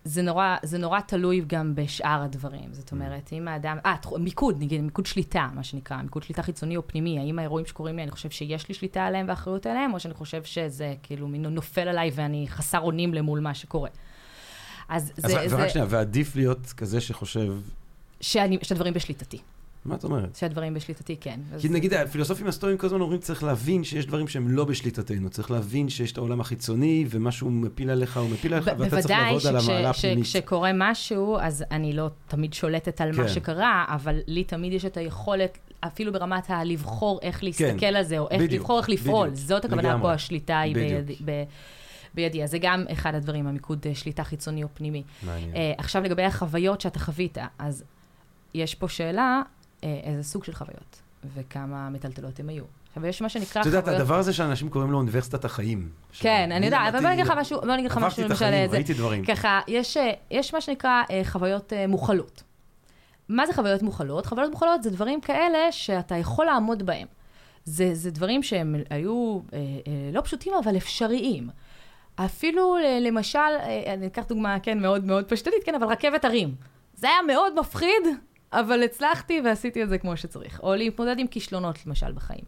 זה, נורא, זה נורא תלוי גם בשאר הדברים. Mm. זאת אומרת, אם האדם... אה, מיקוד, נגיד, מיקוד שליטה, מה שנקרא, מיקוד שליטה חיצוני או פנימי. האם האירועים שקורים לי, אני חושב שיש לי שליטה עליהם ואחריות עליהם, או שאני חושב שזה כאילו מין נופל עליי ואני חסר אונים למול מה שקורה. אז אז זה... ורק זה שנייה, ועדיף להיות כזה שחושב, שאני, שהדברים בשליטתי. מה את אומרת? שהדברים בשליטתי, כן. כי אז- נגיד הפילוסופים הסטואיים כל הזמן אומרים צריך להבין שיש דברים שהם לא בשליטתנו, צריך להבין שיש את העולם החיצוני ומשהו מפיל עליך הוא מפיל עליך ואתה צריך בוודאי לעבוד על המעלה הפנימית. שכשקורה משהו, אז אני לא תמיד שולטת על כן. מה שקרה, אבל לי תמיד יש את היכולת, אפילו ברמת הלבחור איך להסתכל על זה, או איך כן. בדיוק, לבחור איך לפעול. בדיוק. זאת הכוונה לגמרי. פה, השליטה היא. בידי. ב- בידי. אז זה גם אחד הדברים, המיקוד אה, שליטה חיצוני או פנימי. מעניין. אה, עכשיו לגבי החוויות שאתה חווית, אז יש פה שאלה, איזה סוג של חוויות, וכמה מטלטלות הם היו. עכשיו, יש מה שנקרא את יודעת, חוויות... הדבר הזה שאנשים קוראים לו אוניברסיטת החיים. כן, אני יודעת, אבל בוא אני אגיד לך משהו, בוא אני אגיד לך משהו, עברתי את למשל, החיים, ראיתי דברים. ככה, יש, אה, מה שנקרא אה, חוויות אה, מוכלות. מה זה חוויות מוכלות? חוויות מוכלות זה דברים כאלה שאתה יכול לעמוד בהם. זה, זה דברים שהם היו אה, אה, לא פשוטים, אבל אפשריים. אפילו, אה, למשל, אה, אני אקח דוגמה, כן, מאוד מאוד פשטנית, כן, אבל רכבת הרים. זה היה מאוד מפחיד, אבל הצלחתי ועשיתי את זה כמו שצריך. או להתמודד עם כישלונות, למשל, בחיים.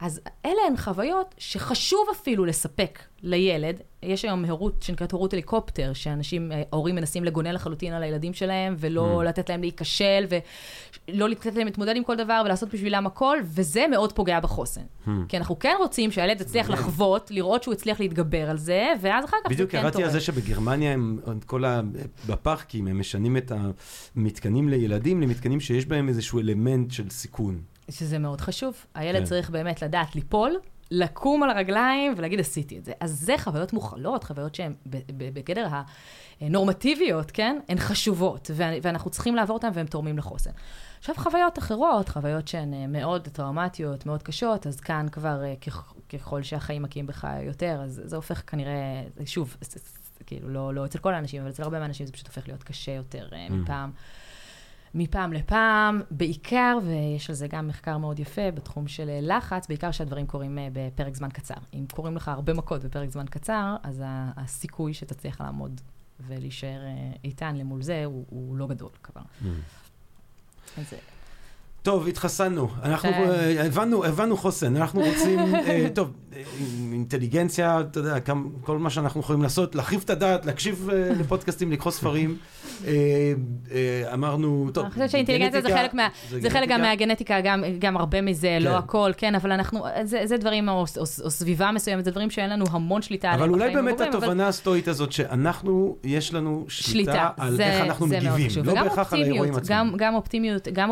אז אלה הן חוויות שחשוב אפילו לספק לילד. יש היום הורות שנקראת הורות הליקופטר, שאנשים, אה, הורים מנסים לגונן לחלוטין על הילדים שלהם, ולא Mm. לתת להם להיכשל, ולא לתת להם להתמודד עם כל דבר, ולעשות בשבילם הכל, וזה מאוד פוגע בחוסן. Hmm. כי אנחנו כן רוצים שהילד יצליח לחוות, לראות שהוא הצליח להתגבר על זה, ואז אחר כך בדיוק כן קראתי תורם. על זה שבגרמניה הם, כל ה... בפארקים, הם משנים את המתקנים לילדים למתקנים שיש בהם איזשהו אלמנט של סיכון. שזה מאוד חשוב. הילד כן. צריך באמת לדעת ליפול, לקום על הרגליים ולהגיד, עשיתי את זה. אז זה חוויות מוכלות, חוויות שהן בגדר הנורמטיביות, כן? הן חשובות, ואנחנו צריכים לעבור אותן והן תורמים לחוסן. עכשיו, חוויות אחרות, חוויות שהן אה, מאוד טראומטיות, מאוד קשות, אז כאן כבר אה, ככ- ככל שהחיים מכים בך יותר, אז זה הופך כנראה, שוב, כאילו לא, לא אצל כל האנשים, אבל אצל הרבה מהאנשים זה פשוט הופך להיות קשה יותר אה, Mm. מפעם. מפעם לפעם, בעיקר, ויש על זה גם מחקר מאוד יפה בתחום של אה, לחץ, בעיקר שהדברים קורים אה, בפרק זמן קצר. אם קורים לך הרבה מכות בפרק זמן קצר, אז הסיכוי שתצליח לעמוד ולהישאר אה, איתן למול זה הוא, הוא לא גדול כבר. אז, אה, טוב, התחסנו. אנחנו כן. אה, הבנו, הבנו חוסן. אנחנו רוצים, אה, *laughs* טוב, אה, אינטליגנציה, אתה יודע, כל מה שאנחנו יכולים לעשות, להחריב את הדעת, להקשיב לפודקאסטים, לקרוא ספרים. אמרנו, טוב, אני חושבת שאינטליגנציה זה חלק מה... זה חלק גם מהגנטיקה, גם, הרבה מזה, כן. לא הכל, כן, אבל אנחנו, זה, דברים, או, סביבה מסוימת, זה דברים שאין לנו המון שליטה עליהם. אבל אולי באמת התובנה הסטואית הזאת, שאנחנו, יש לנו שליטה על איך אנחנו מגיבים. לא בהכרח על האירועים עצמם. גם אופטימיות, גם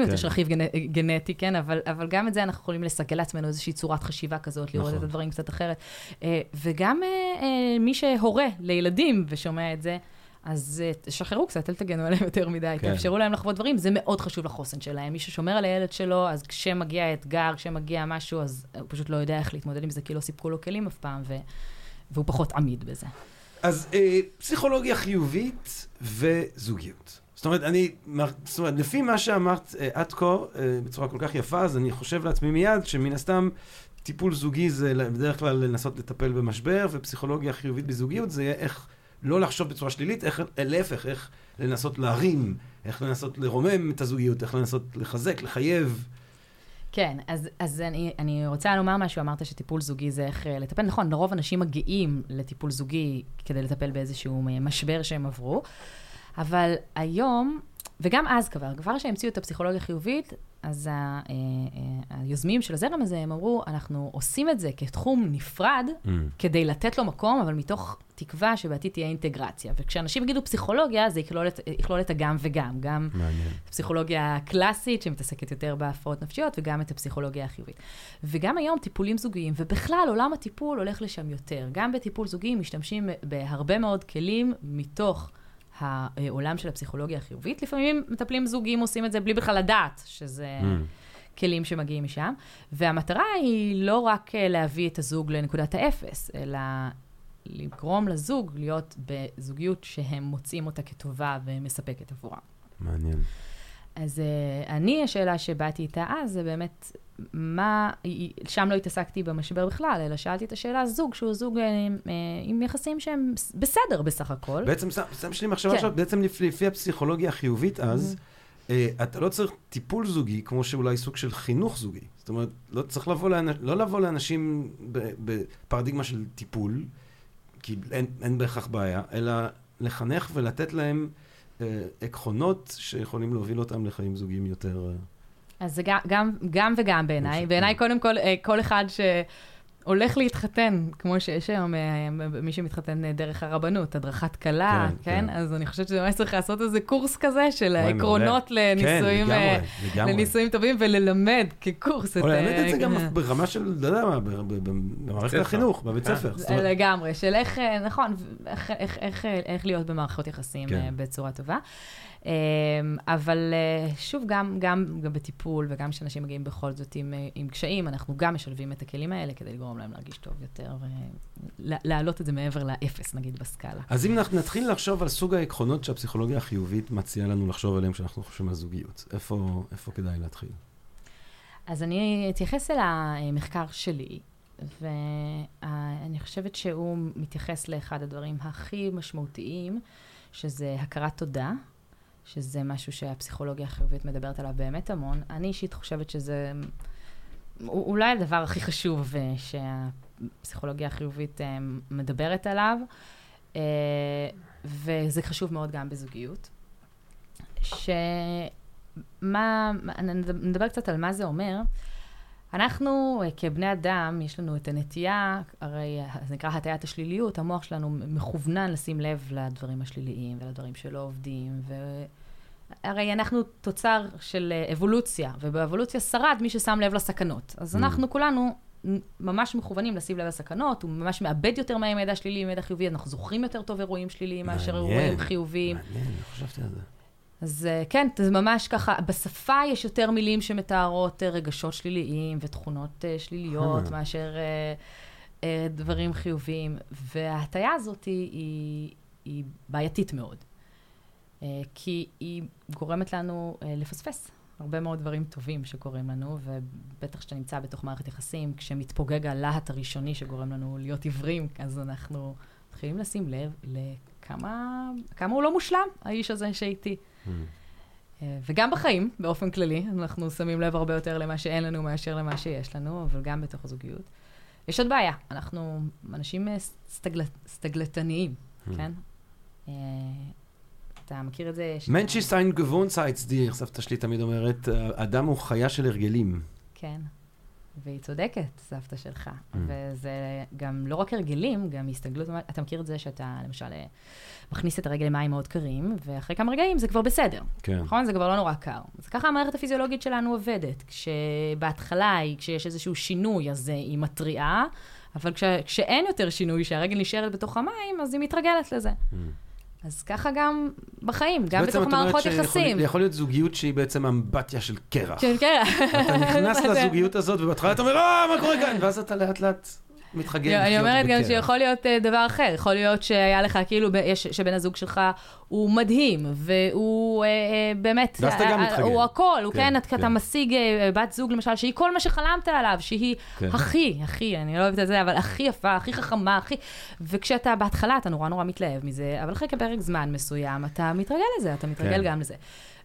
אופטימיות, כן. יש רכיב גנ, גנטי, כן, אבל, אבל גם את זה אנחנו יכולים לסגל לעצמנו איזושהי צורת חשיבה כזאת, לראות נכון. את הדברים קצת אחרת. אה, וגם אה, אה, מי שהורה לילדים ושומע את זה, אז תשחררו קצת, אל תגנו עליהם יותר מדי, כן. תאפשרו להם לחוות דברים, זה מאוד חשוב לחוסן שלהם. מי ששומר על הילד שלו, אז כשמגיע אתגר, כשמגיע משהו, אז הוא פשוט לא יודע איך להתמודד עם זה, כי לא סיפקו לו כלים אף פעם, ו... והוא פחות עמיד בזה. אז אה, פסיכולוגיה חיובית וזוגיות. זאת אומרת, אני, זאת אומרת, לפי מה שאמרת אה, עד כה, אה, בצורה כל כך יפה, אז אני חושב לעצמי מיד שמן הסתם טיפול זוגי זה בדרך כלל לנסות לטפל במשבר, ופסיכולוגיה חיובית בזוגיות זה יהיה איך לא לחשוב בצורה שלילית, איך, אה, להפך, איך לנסות להרים, איך לנסות לרומם את הזוגיות, איך לנסות לחזק, לחייב. כן, אז, אז אני, אני רוצה לומר משהו, אמרת שטיפול זוגי זה איך לטפל. נכון, לרוב אנשים מגיעים לטיפול זוגי כדי לטפל באיזשהו משבר שהם עברו, אבל היום, וגם אז כבר, כבר שהמציאו את הפסיכולוגיה החיובית, אז ה, אה, אה, היוזמים של הזרם הזה, הם אמרו, אנחנו עושים את זה כתחום נפרד, כדי לתת לו מקום, אבל מתוך תקווה שבעתיד תהיה אינטגרציה. וכשאנשים יגידו פסיכולוגיה, זה יכלול את, יכלול את הגם וגם, גם מעניין. הפסיכולוגיה הקלאסית, שמתעסקת יותר בהפרעות נפשיות, וגם את הפסיכולוגיה החיובית. וגם היום טיפולים זוגיים, ובכלל עולם הטיפול הולך לשם יותר. גם בטיפול זוגי משתמשים בהרבה מאוד כלים מתוך העולם של הפסיכולוגיה החיובית. לפעמים מטפלים זוגיים עושים את זה בלי בכלל לדעת שזה... כלים שמגיעים משם, והמטרה היא לא רק אה, להביא את הזוג לנקודת האפס, אלא לגרום לזוג להיות בזוגיות שהם מוצאים אותה כטובה ומספקת עבורם. מעניין. אז uh, אני, השאלה שבאתי איתה אז, זה באמת, מה, שם לא התעסקתי במשבר בכלל, אלא שאלתי את השאלה, זוג שהוא זוג uh, uh, עם יחסים שהם בסדר בסך הכל. בעצם, סתם- סתם שלי מחשבה כן. עכשיו, בעצם לפי, לפי הפסיכולוגיה החיובית אז, אה, אתה לא צריך טיפול זוגי, כמו שאולי סוג של חינוך זוגי. זאת אומרת, לא צריך לבוא, לאנ... לא לבוא לאנשים בפרדיגמה של טיפול, כי אין, אין בהכרח בעיה, אלא לחנך ולתת להם אה, עקרונות שיכולים להוביל אותם לחיים זוגיים יותר... אה, אז זה גם, גם, גם וגם בעיניי. בעיניי, קודם כל, אה, כל אחד שהולך להתחתן, כמו שיש היום אה, מי שמתחתן אה, דרך הרבנות, הדרכת כלה, כן, כן? כן. אז אני חושבת שזה ממש צריך לעשות איזה קורס כזה של עקרונות. לנישואים, כן, לגמרי, לגמרי. לנישואים טובים, וללמד כקורס את... או אה, את זה גם ברמה של, לא יודע מה, במערכת. החינוך, בבית כן. ספר. לגמרי, של איך, נכון, איך, איך, איך, איך להיות במערכות יחסים כן. כן. בצורה טובה. אה, אבל אה, שוב, גם, גם, גם בטיפול וגם כשאנשים מגיעים בכל זאת עם, אה, עם קשיים, אנחנו גם משלבים את הכלים האלה כדי לגרום להם להרגיש טוב יותר ולהעלות את זה מעבר לאפס, נגיד, בסקאלה. אז אם אנחנו נתחיל לחשוב על סוג העקרונות שהפסיכולוגיה החיובית מציעה לנו לחשוב עליהם כשאנחנו חושבים על זוגיות, איפה, איפה כדאי להתחיל? אז אני אתייחס אל המחקר שלי, ואני חושבת שהוא מתייחס לאחד הדברים הכי משמעותיים, שזה הכרת תודה, שזה משהו שהפסיכולוגיה החיובית מדברת עליו באמת המון. אני אישית חושבת שזה אולי הדבר הכי חשוב אה, שהפסיכולוגיה החיובית אה, מדברת עליו, אה, וזה חשוב מאוד גם בזוגיות. ש... מה, מה- נ- נדבר קצת על מה זה אומר. אנחנו אה, כבני אדם, יש לנו את הנטייה, הרי אה, זה נקרא הטיית השליליות, המוח שלנו מכוונן לשים לב לדברים השליליים ולדברים שלא עובדים, והרי אנחנו תוצר של אה, אבולוציה, ובאבולוציה שרד מי ששם לב לסכנות. אז Mm. אנחנו כולנו ממש מכוונים לשים לב לסכנות, הוא ממש מאבד יותר מהם מידע שלילי מידע חיובי, אנחנו זוכרים יותר טוב אירועים שליליים מאשר. אירועים חיוביים. מעניין, לא חשבתי על זה. אז אה, כן, זה ממש ככה, בשפה יש יותר מילים שמתארות אה, רגשות שליליים ותכונות אה, שליליות. מאשר דברים חיוביים. וההטייה הזאת היא, היא, היא בעייתית מאוד, כי היא גורמת לנו לפספס הרבה מאוד דברים טובים שקורים לנו, ובטח כשאתה נמצא בתוך מערכת יחסים, כשמתפוגג הלהט הראשוני שגורם לנו להיות עיוורים, אז אנחנו מתחילים לשים לב לכמה כמה הוא לא מושלם, האיש הזה שאיתי. אה, וגם בחיים, באופן כללי, אנחנו שמים לב הרבה יותר למה שאין לנו מאשר למה שיש לנו, אבל גם בתוך הזוגיות. יש עוד בעיה, אנחנו אנשים אה, סטגל... סטגלטניים, כן? אה, אתה מכיר את זה? Mensch ist ein Gewohnheitstier, סבתא שלי תמיד אומרת, אדם הוא חיה של הרגלים. כן. והיא צודקת, סבתא שלך. Mm. וזה גם לא רק הרגלים, גם הסתגלות, אתה מכיר את זה שאתה למשל אה, מכניס את הרגל למים מאוד קרים, ואחרי כמה רגעים זה כבר בסדר. כן. נכון? זה כבר לא נורא קר. אז ככה המערכת הפיזיולוגית שלנו עובדת. כשבהתחלה, היא- כשיש איזשהו שינוי, אז אה, היא מתריעה, אבל כש, כשאין יותר שינוי, שהרגל נשארת בתוך המים, אז היא מתרגלת לזה. אז ככה גם בחיים, גם בעצם בתוך את אומרת מערכות שיכול- יחסים. יכול להיות זוגיות שהיא בעצם אמבטיה של קרח. כן, כן. אתה נכנס *laughs* לזוגיות הזאת, ובהתחלה אתה אומר, אה, מה קורה כאן? ואז אתה לאט לאט מתחגג אני אומרת גם. שיכול להיות אה, דבר אחר, יכול להיות שהיה לך כאילו, שבן הזוג שלך הוא מדהים, והוא אה, אה, באמת, ואז אתה גם מתחגג. הוא הכל, הוא כן, כן, אתה- כן. משיג בת זוג למשל, שהיא כל מה שחלמת עליו, שהיא כן. הכי, הכי, אני לא אוהבת את זה, אבל הכי יפה, הכי חכמה, הכי... וכשאתה בהתחלה, אתה נורא נורא מתלהב מזה, אבל אחרי פרק זמן מסוים, אתה מתרגל לזה, אתה מתרגל. גם לזה.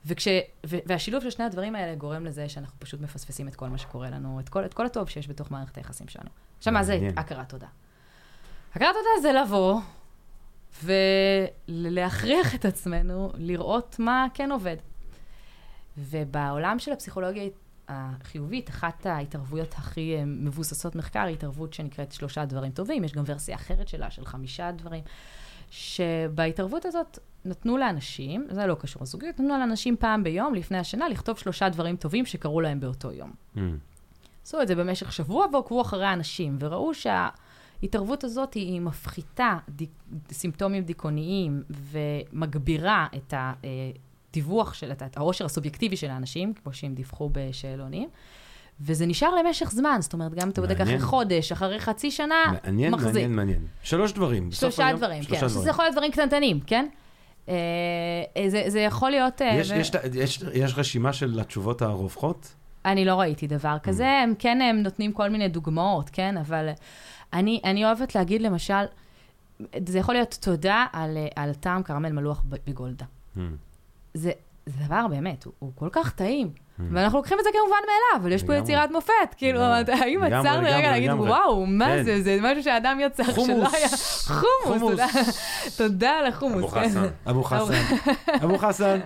וכש, ו, והשילוב של שני הדברים האלה גורם לזה שאנחנו פשוט מפספסים את כל מה שקורה לנו, את כל, את כל הטוב שיש בתוך מערכת היחסים שלנו. עכשיו, מה זה. הכרת תודה? הכרת תודה זה לבוא ולהכריח את עצמנו לראות מה כן עובד. ובעולם של הפסיכולוגיה החיובית, אחת ההתערבויות הכי אה, מבוססות מחקר היא התערבות שנקראת שלושה דברים טובים, יש גם ורסיה אחרת שלה, של חמישה דברים, שבהתערבות הזאת נתנו לאנשים, זה לא קשור לזוגיות, נתנו לאנשים פעם ביום, לפני השינה, לכתוב שלושה דברים טובים שקרו להם באותו יום. Mm. עשו את זה במשך שבוע ועוקבו אחרי האנשים, וראו שההתערבות הזאת היא מפחיתה דיק, סימפטומים דיכאוניים ומגבירה את הדיווח של, את העושר הסובייקטיבי של האנשים, כמו שהם דיווחו בשאלונים. וזה נשאר למשך זמן, זאת אומרת, גם אתה בודק אחרי מעניין. חודש, אחרי חצי שנה, מעניין, מחזיק. מעניין, מעניין. שלוש דברים. שלושה היום- דברים, שלושה כן. שזה יכול להיות דברים קטנטנים, כן? אה, אה, זה, זה יכול להיות... אה, יש, ו- יש, יש, יש רשימה של התשובות הרווחות? אני לא ראיתי דבר Mm. כזה, הם כן הם נותנים כל מיני דוגמאות, כן? אבל אני, אני אוהבת להגיד למשל, זה יכול להיות תודה על, על טעם כרמל מלוח בגולדה. Mm. זה, זה דבר באמת, הוא, הוא כל כך טעים. ואנחנו לוקחים את זה כמובן מאליו, אבל יש פה. יצירת מופת. כאילו, האם עצרנו רגע להגיד. וואו, מה כן. זה? זה משהו שהאדם יצר שלא. היה... חומוס, חומוס. תודה. תודה על החומוס. אבו כן. חסן. אבו חסן. אבו חסן,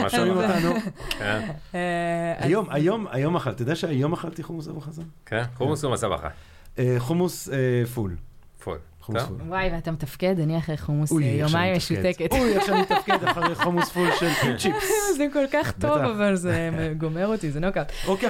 ממש שומעים. אותנו. כן, אה, היום, היום, היום אכלתי, אתה יודע שהיום אכלתי חומוס אבו חסן? כן, חומוס ומסבכה. אה, חומוס אה, פול. פול. חומוס. פול. וואי, ואתה מתפקד, אני אחרי חומוס אה, יומיים. משותקת. *laughs* אוי, איך שאני מתפקד אחרי חומוס פול של *laughs* צ'יפס. *laughs* זה כל כך טוב. אבל זה גומר אותי, זה.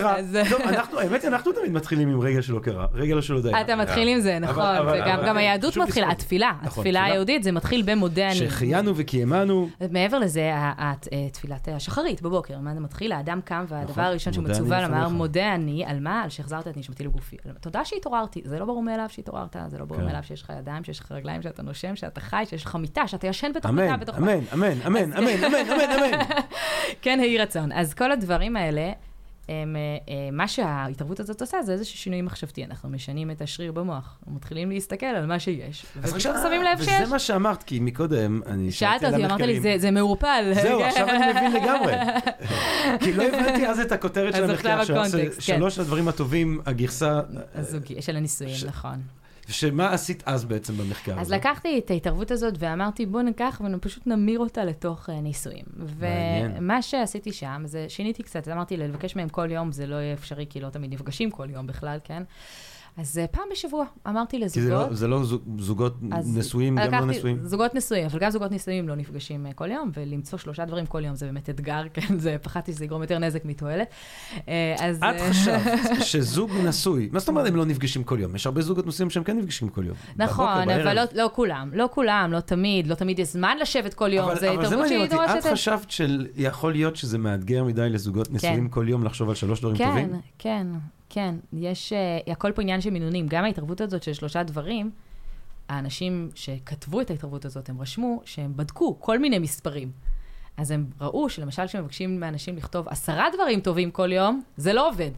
אז- טוב, אנחנו, האמת, אנחנו תמיד מתחילים עם רגע של הוקרה. רגע של הודיה. אתה מתחיל עם זה, נכון, וגם גם היהדות מתחילה. התפילה, נכון, התפילה תפילה. היהודית, זה מתחיל במודה אני. שהחיינו וקיימנו. מעבר לזה, אה, תפילת השחרית בבוקר, מה זה מתחיל? האדם קם, והדבר נכון, הראשון שהוא מצווה לומר. מודה אני, על מה? על שהחזרת את נשמתי לגופי. תודה שהתעוררתי, זה לא ברור מאליו שהתעוררת, זה לא ברור כן. מאליו שיש לך ידיים, שיש לך רגליים, שאתה נושם, שאתה חי, שיש לך מיטה, שאתה ישן בתוך אמן, מיטה, בתוך... אמן, אמן, אמן, אמן, אמן, אמן, אמן. *laughs* כן, יהי רצון. אז כל הדברים האלה, הם, אה, אה, מה שההתערבות הזאת עושה זה איזשהו שינוי מחשבתי. אנחנו משנים את השריר במוח, מתחילים להסתכל על מה שיש, ופתאום שמים לב שיש. וזה מה שאמרת, כי מקודם, אני שאלת שאלתי על אותי, אמרת לי. "זה- זה מעורפל. זהו, כן. עכשיו אני מבין לגמרי. *laughs* כי לא הבנתי אז את הכותרת של המחקר, הקונטקסט, כן. שלוש הדברים הטובים, הגרסה, של הנישואים, ש- נכון. שמה עשית אז בעצם במחקר אז הזה? לקחתי את ההתערבות הזאת ואמרתי, בוא ניקח ופשוט נמיר אותה לתוך נישואים. מעניין. ומה שעשיתי שם, זה שיניתי קצת, אמרתי, לבקש מהם כל יום זה לא יהיה אפשרי, כי לא תמיד נפגשים כל יום בכלל, כן? אז אה, פעם בשבוע אמרתי כי זה לזוגות... לא- זה לא זוג- זוגות נשואים, גם לא נשואים. זוגות נשואים, אבל גם זוגות נשואים לא נפגשים אה, כל יום, ולמצוא שלושה דברים כל יום זה באמת אתגר, *laughs* כן? זה, פחדתי שזה יגרום יותר נזק מתועלת. אה, אז... את חשבת *laughs* שזוג נשוי, מה זאת אומרת הם לא נפגשים כל יום? יש הרבה זוגות נשואים שהם כן נפגשים כל יום. נכון, בבוקר, אבל. לא, לא כולם, לא כולם, לא תמיד, לא תמיד יש זמן לשבת כל יום, אבל, זה אבל זה התערבות שהיא דורשת... את חשבת שיכול להיות שזה מאתגר מדי לזוגות נשואים כל יום לחשוב על שלוש דברים כן, טובים? כן, כן, יש, uh, הכל פה עניין של מינונים. גם ההתערבות הזאת של שלושה דברים, האנשים שכתבו את ההתערבות הזאת, הם רשמו שהם בדקו כל מיני מספרים. אז הם ראו שלמשל כשמבקשים מאנשים לכתוב עשרה דברים טובים כל יום, זה לא עובד.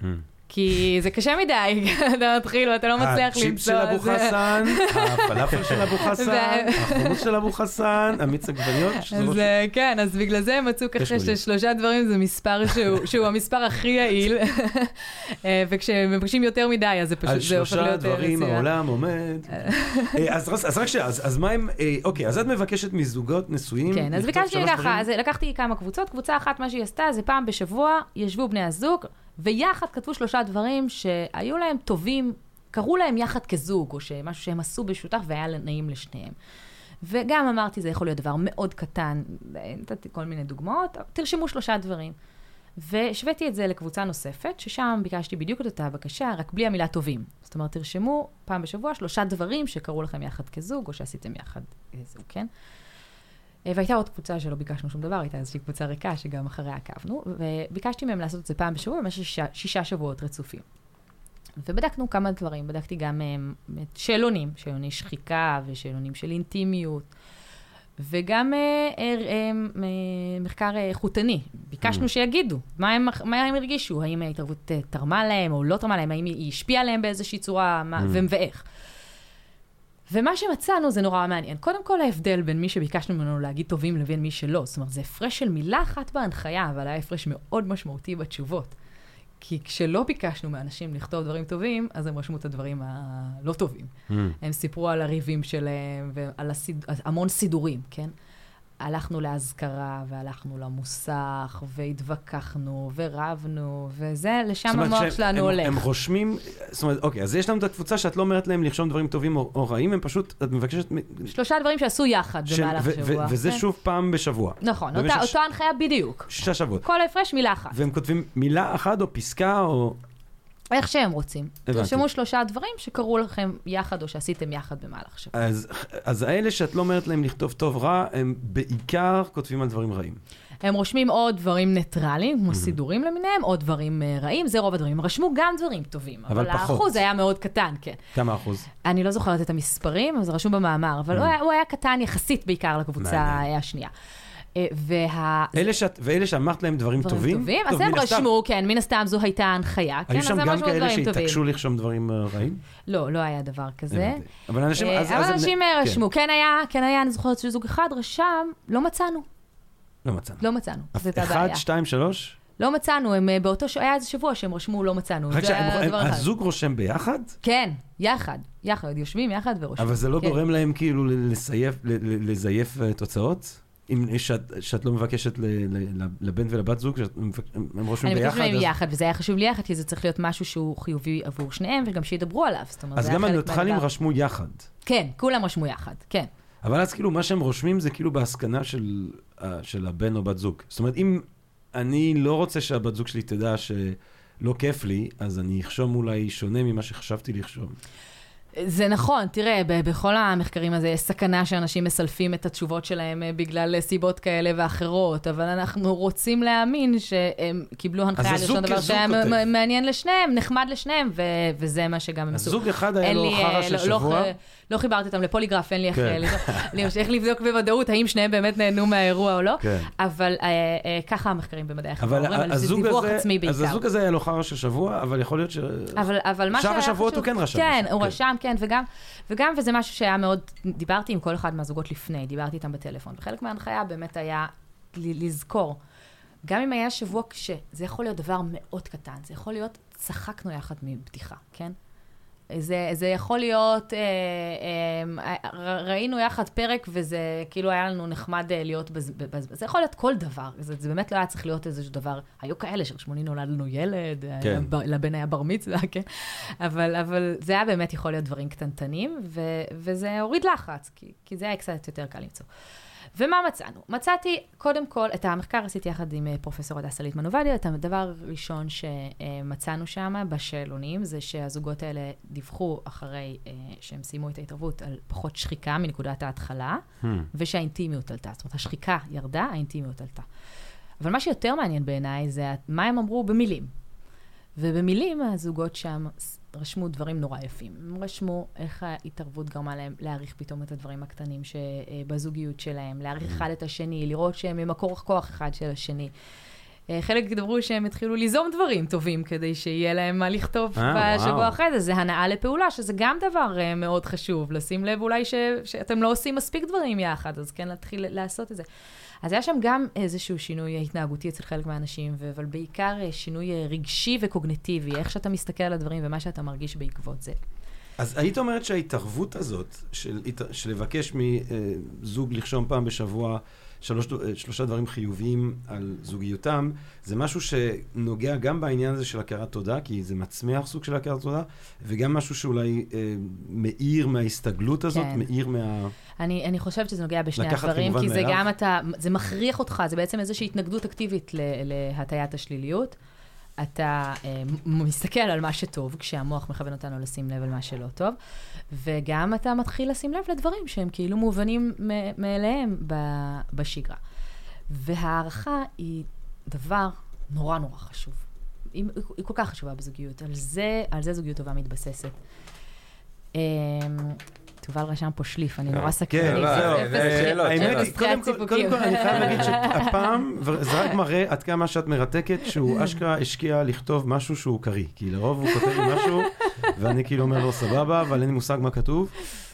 Hmm. כי זה קשה מדי, *laughs* אתה מתחיל ואתה לא מצליח הצ'יפ למצוא... של אבו חסן, הפלאפל של אבו *laughs* חסן, החומוס של אבו חסן, המיץ עגבניות, שזה לא כן, אז בגלל זה הם מצאו ככה. ששלושה דברים זה מספר שהוא, *laughs* המספר הכי יעיל, אה, וכשהם מבקשים יותר מדי, אז זה פשוט, על זה הופך שלושה להיות אה, דברים. העולם עומד. אה, אז רק שנייה, אז מה הם, אוקיי, אז את מבקשת מזוגות נשואים, כן, אז ביקשתי ככה? אז לקחתי כמה קבוצות, קבוצה אחת, מה שהיא עשתה, זה פעם בשבוע, ישבו בני הזוג, ויחד כתבו שלושה דברים שהיו להם טובים, קראו להם יחד כזוג, או משהו שהם עשו במשותף והיה נעים לשניהם. וגם אמרתי, זה יכול להיות דבר מאוד קטן, נתתי כל מיני דוגמאות, תרשמו שלושה דברים. והשוויתי את זה לקבוצה נוספת, ששם ביקשתי בדיוק את אותה בקשה, רק בלי המילה טובים. זאת אומרת, תרשמו פעם בשבוע שלושה דברים שקרו לכם יחד כזוג, או שעשיתם יחד כזוג, כן? אה, והייתה עוד קבוצה שלא ביקשנו שום דבר, הייתה איזושהי קבוצה ריקה שגם אחריה עקבנו, וביקשתי מהם לעשות את זה פעם בשבוע במשך שישה, שישה שבועות רצופים. ובדקנו כמה דברים, בדקתי גם אה, את שאלונים, שאלוני שחיקה ושאלונים של אינטימיות, וגם אה, אה, אה, אה, מחקר איכותני. ביקשנו Mm. שיגידו מה הם, מה הם הרגישו, האם ההתערבות תרמה להם או לא תרמה להם, האם היא השפיעה עליהם באיזושהי צורה, מה, Mm. ואיך. ומה שמצאנו זה נורא מעניין. קודם כל ההבדל בין מי שביקשנו ממנו להגיד טובים לבין מי שלא. זאת אומרת, זה הפרש של מילה אחת בהנחיה, אבל היה הפרש מאוד משמעותי בתשובות. כי כשלא ביקשנו מאנשים לכתוב דברים טובים, אז הם רשמו את הדברים הלא טובים. Hmm. הם סיפרו על הריבים שלהם ועל הסיד... המון סידורים, כן? הלכנו לאזכרה, והלכנו למוסך, והתווכחנו, ורבנו, וזה, לשם המוח שלנו הם- הולך. הם רושמים, זאת אומרת, אוקיי, אז יש לנו את הקבוצה שאת לא אומרת להם לרשום דברים טובים או או רעים, הם פשוט, את מבקשת... שלושה דברים שעשו יחד של- במהלך. ו- וזה כן. שוב פעם בשבוע. נכון, אותה, ש- אותה הנחיה בדיוק. שישה שבועות. כל ההפרש מילה אחת. והם כותבים מילה אחת או פסקה או... איך שהם רוצים. הבנתי. תרשמו שלושה דברים שקרו לכם יחד או שעשיתם יחד במהלך השבוע. אז, אז האלה שאת לא אומרת להם לכתוב טוב רע, הם בעיקר כותבים על דברים רעים. הם רושמים עוד דברים ניטרליים, Mhm. כמו סידורים למיניהם, עוד דברים אה, רעים, זה רוב הדברים. הם רשמו גם דברים טובים, אבל אבל פחות. האחוז היה מאוד קטן, כן. כמה אחוז? אני לא זוכרת את המספרים, אבל זה רשום במאמר, אבל הוא היה- הוא היה קטן יחסית בעיקר לקבוצה. השנייה. אה, וה... אלה שאת, ואלה שאמרת להם דברים דברים טובים? טובים, טוב, אז הם רשמו, כן, מן הסתם זו הייתה ההנחיה, כן, היו אז שם הם גם כאלה. שהתעקשו לרשום דברים אה, רעים? לא, לא היה דבר כזה. אבל אנשים... אה, אז- אבל אז הם- אנשים אה, כן, רשמו, כן היה, כן היה, אני זוכרת שזוג אחד רשם, לא מצאנו, לא מצאנו. לא מצאנו, זאת הייתה אחד, בעיה. שתיים, שלוש? לא מצאנו, הם באותו, ש- היה איזה שבוע שהם רשמו לא מצאנו, זה היה הם- דבר אחד. הזוג רושם ביחד? כן, יחד, יחד, יושבים יחד ורושמים. אבל זה לא כן. גורם להם כאילו לזייף תוצאות? אם שאת, שאת לא מבקשת ל, ל, לבן ולבת זוג, שאת, הם הם רושמים אני ביחד, מבקשת מהם יחד, וזה היה חשוב לי יחד, כי זה צריך להיות משהו שהוא חיובי עבור שניהם, וגם שידברו עליו. זאת אומרת, אז גם מהדבר. רשמו יחד. כן, כולם רשמו יחד, כן. אבל אז כאילו מה שהם רושמים זה כאילו בהסכנה של, אה, של הבן או בת זוג. זאת אומרת, אם אני לא רוצה שהבת זוג שלי תדע שלא כיף לי, אז אני אחשום אולי שונה ממה שחשבתי לחשוב. זה נכון, תראה, ב- בכל המחקרים הזה יש סכנה שאנשים מסלפים את התשובות שלהם אה, בגלל סיבות כאלה ואחרות, אבל אנחנו רוצים להאמין שהם קיבלו הנחיה לרשום דבר שהיה. מ- מעניין לשניהם, נחמד לשניהם, ו- וזה מה שגם הם אז עשו. זוג אחד היה לו לי, חרא אה, של לא- לא- שבוע. לא חיברתי אותם לפוליגרף, אין לי איך כן. אה, לבדוק- בוודאות האם שניהם באמת נהנו מהאירוע או לא, כן. אבל אה, אה, ככה המחקרים במדעי החברה אבל אומרים, זה דיווח הזה, עצמי אז בעיקר. הזוג הזה היה לו חרא של שבוע, אבל יכול להיות ש... אבל, אבל מה שאר שהיה השבועות חשוב... הוא כן רשם כן, הוא כן. רשם, כן, וגם, וגם, וזה משהו שהיה מאוד, דיברתי עם כל אחד מהזוגות לפני, דיברתי איתם בטלפון, וחלק מההנחיה באמת היה לזכור, גם אם היה שבוע קשה, זה יכול להיות דבר מאוד קטן, זה יכול להיות, צחקנו יחד מבדיחה, כן? זה, זה יכול להיות, אה, אה, ר- ראינו יחד פרק וזה כאילו היה לנו נחמד אה, להיות בזה, בזה. זה יכול להיות כל דבר, זה, זה באמת לא היה צריך להיות איזשהו דבר, היו כאלה שרשמוני נולד לנו ילד, כן. היה ב- לבן היה בר מצווה, *laughs* כן? אבל, אבל זה היה באמת יכול להיות דברים קטנטנים, ו, וזה הוריד לחץ, כי, כי זה היה קצת יותר קל למצוא. ומה מצאנו? מצאתי, קודם כל, את המחקר עשיתי יחד עם אה, פרופסור הדסה ליטמן עובדיה, את הדבר הראשון שמצאנו שם בשאלונים, זה שהזוגות האלה דיווחו אחרי אה, שהם סיימו את ההתערבות על פחות שחיקה מנקודת ההתחלה, Hmm. ושהאינטימיות עלתה. זאת אומרת, השחיקה ירדה, האינטימיות עלתה. אבל מה שיותר מעניין בעיניי זה מה הם אמרו במילים. ובמילים הזוגות שם רשמו דברים נורא יפים. הם רשמו איך ההתערבות גרמה להם להעריך פתאום את הדברים הקטנים שבזוגיות שלהם, להעריך אחד את השני, לראות שהם ממקור כוח אחד של השני. אה, חלק דיברו שהם התחילו ליזום דברים טובים כדי שיהיה להם מה לכתוב אה, בשבוע. אחרי זה. זה הנאה לפעולה, שזה גם דבר אה, מאוד חשוב. לשים לב אולי ש, שאתם לא עושים מספיק דברים יחד, אז כן להתחיל לעשות את זה. אז היה שם גם איזשהו שינוי התנהגותי אצל חלק מהאנשים, אבל בעיקר אה, שינוי אה, רגשי וקוגניטיבי, איך שאתה מסתכל על הדברים ומה שאתה מרגיש בעקבות זה. אז היית אומרת שההתערבות הזאת, של, של לבקש מזוג לרשום פעם בשבוע שלוש, שלושה דברים חיוביים על זוגיותם, זה משהו שנוגע גם בעניין הזה של הכרת תודה, כי זה מצמיח סוג של הכרת תודה, וגם משהו שאולי אה, מאיר מההסתגלות הזאת, כן. מאיר מה... אני, אני חושבת שזה נוגע בשני הדברים, כי זה מאליו. גם אתה, זה מכריח אותך, זה בעצם איזושהי התנגדות אקטיבית להטיית השליליות. אתה מ- מסתכל על מה שטוב, כשהמוח מכוון אותנו לשים לב על מה שלא טוב, וגם אתה מתחיל לשים לב לדברים שהם כאילו מובנים מאליהם בשגרה. והערכה היא דבר נורא נורא חשוב. היא, היא כל כך חשובה בזוגיות. על זה, על זה זוגיות טובה מתבססת. תובל רשם פה שליף, אני נורא סקרנית. כן, לא, זהו. זה אה, שאלות, האמת. היא, קודם כל- אני חייב להגיד *laughs* שהפעם, וזה רק מראה עד כמה שאת מרתקת, שהוא אשכרה השקיע לכתוב משהו שהוא קריא. כי לרוב הוא כותב לי משהו, ואני כאילו אומר לו סבבה, אבל אין לי מושג מה כתוב.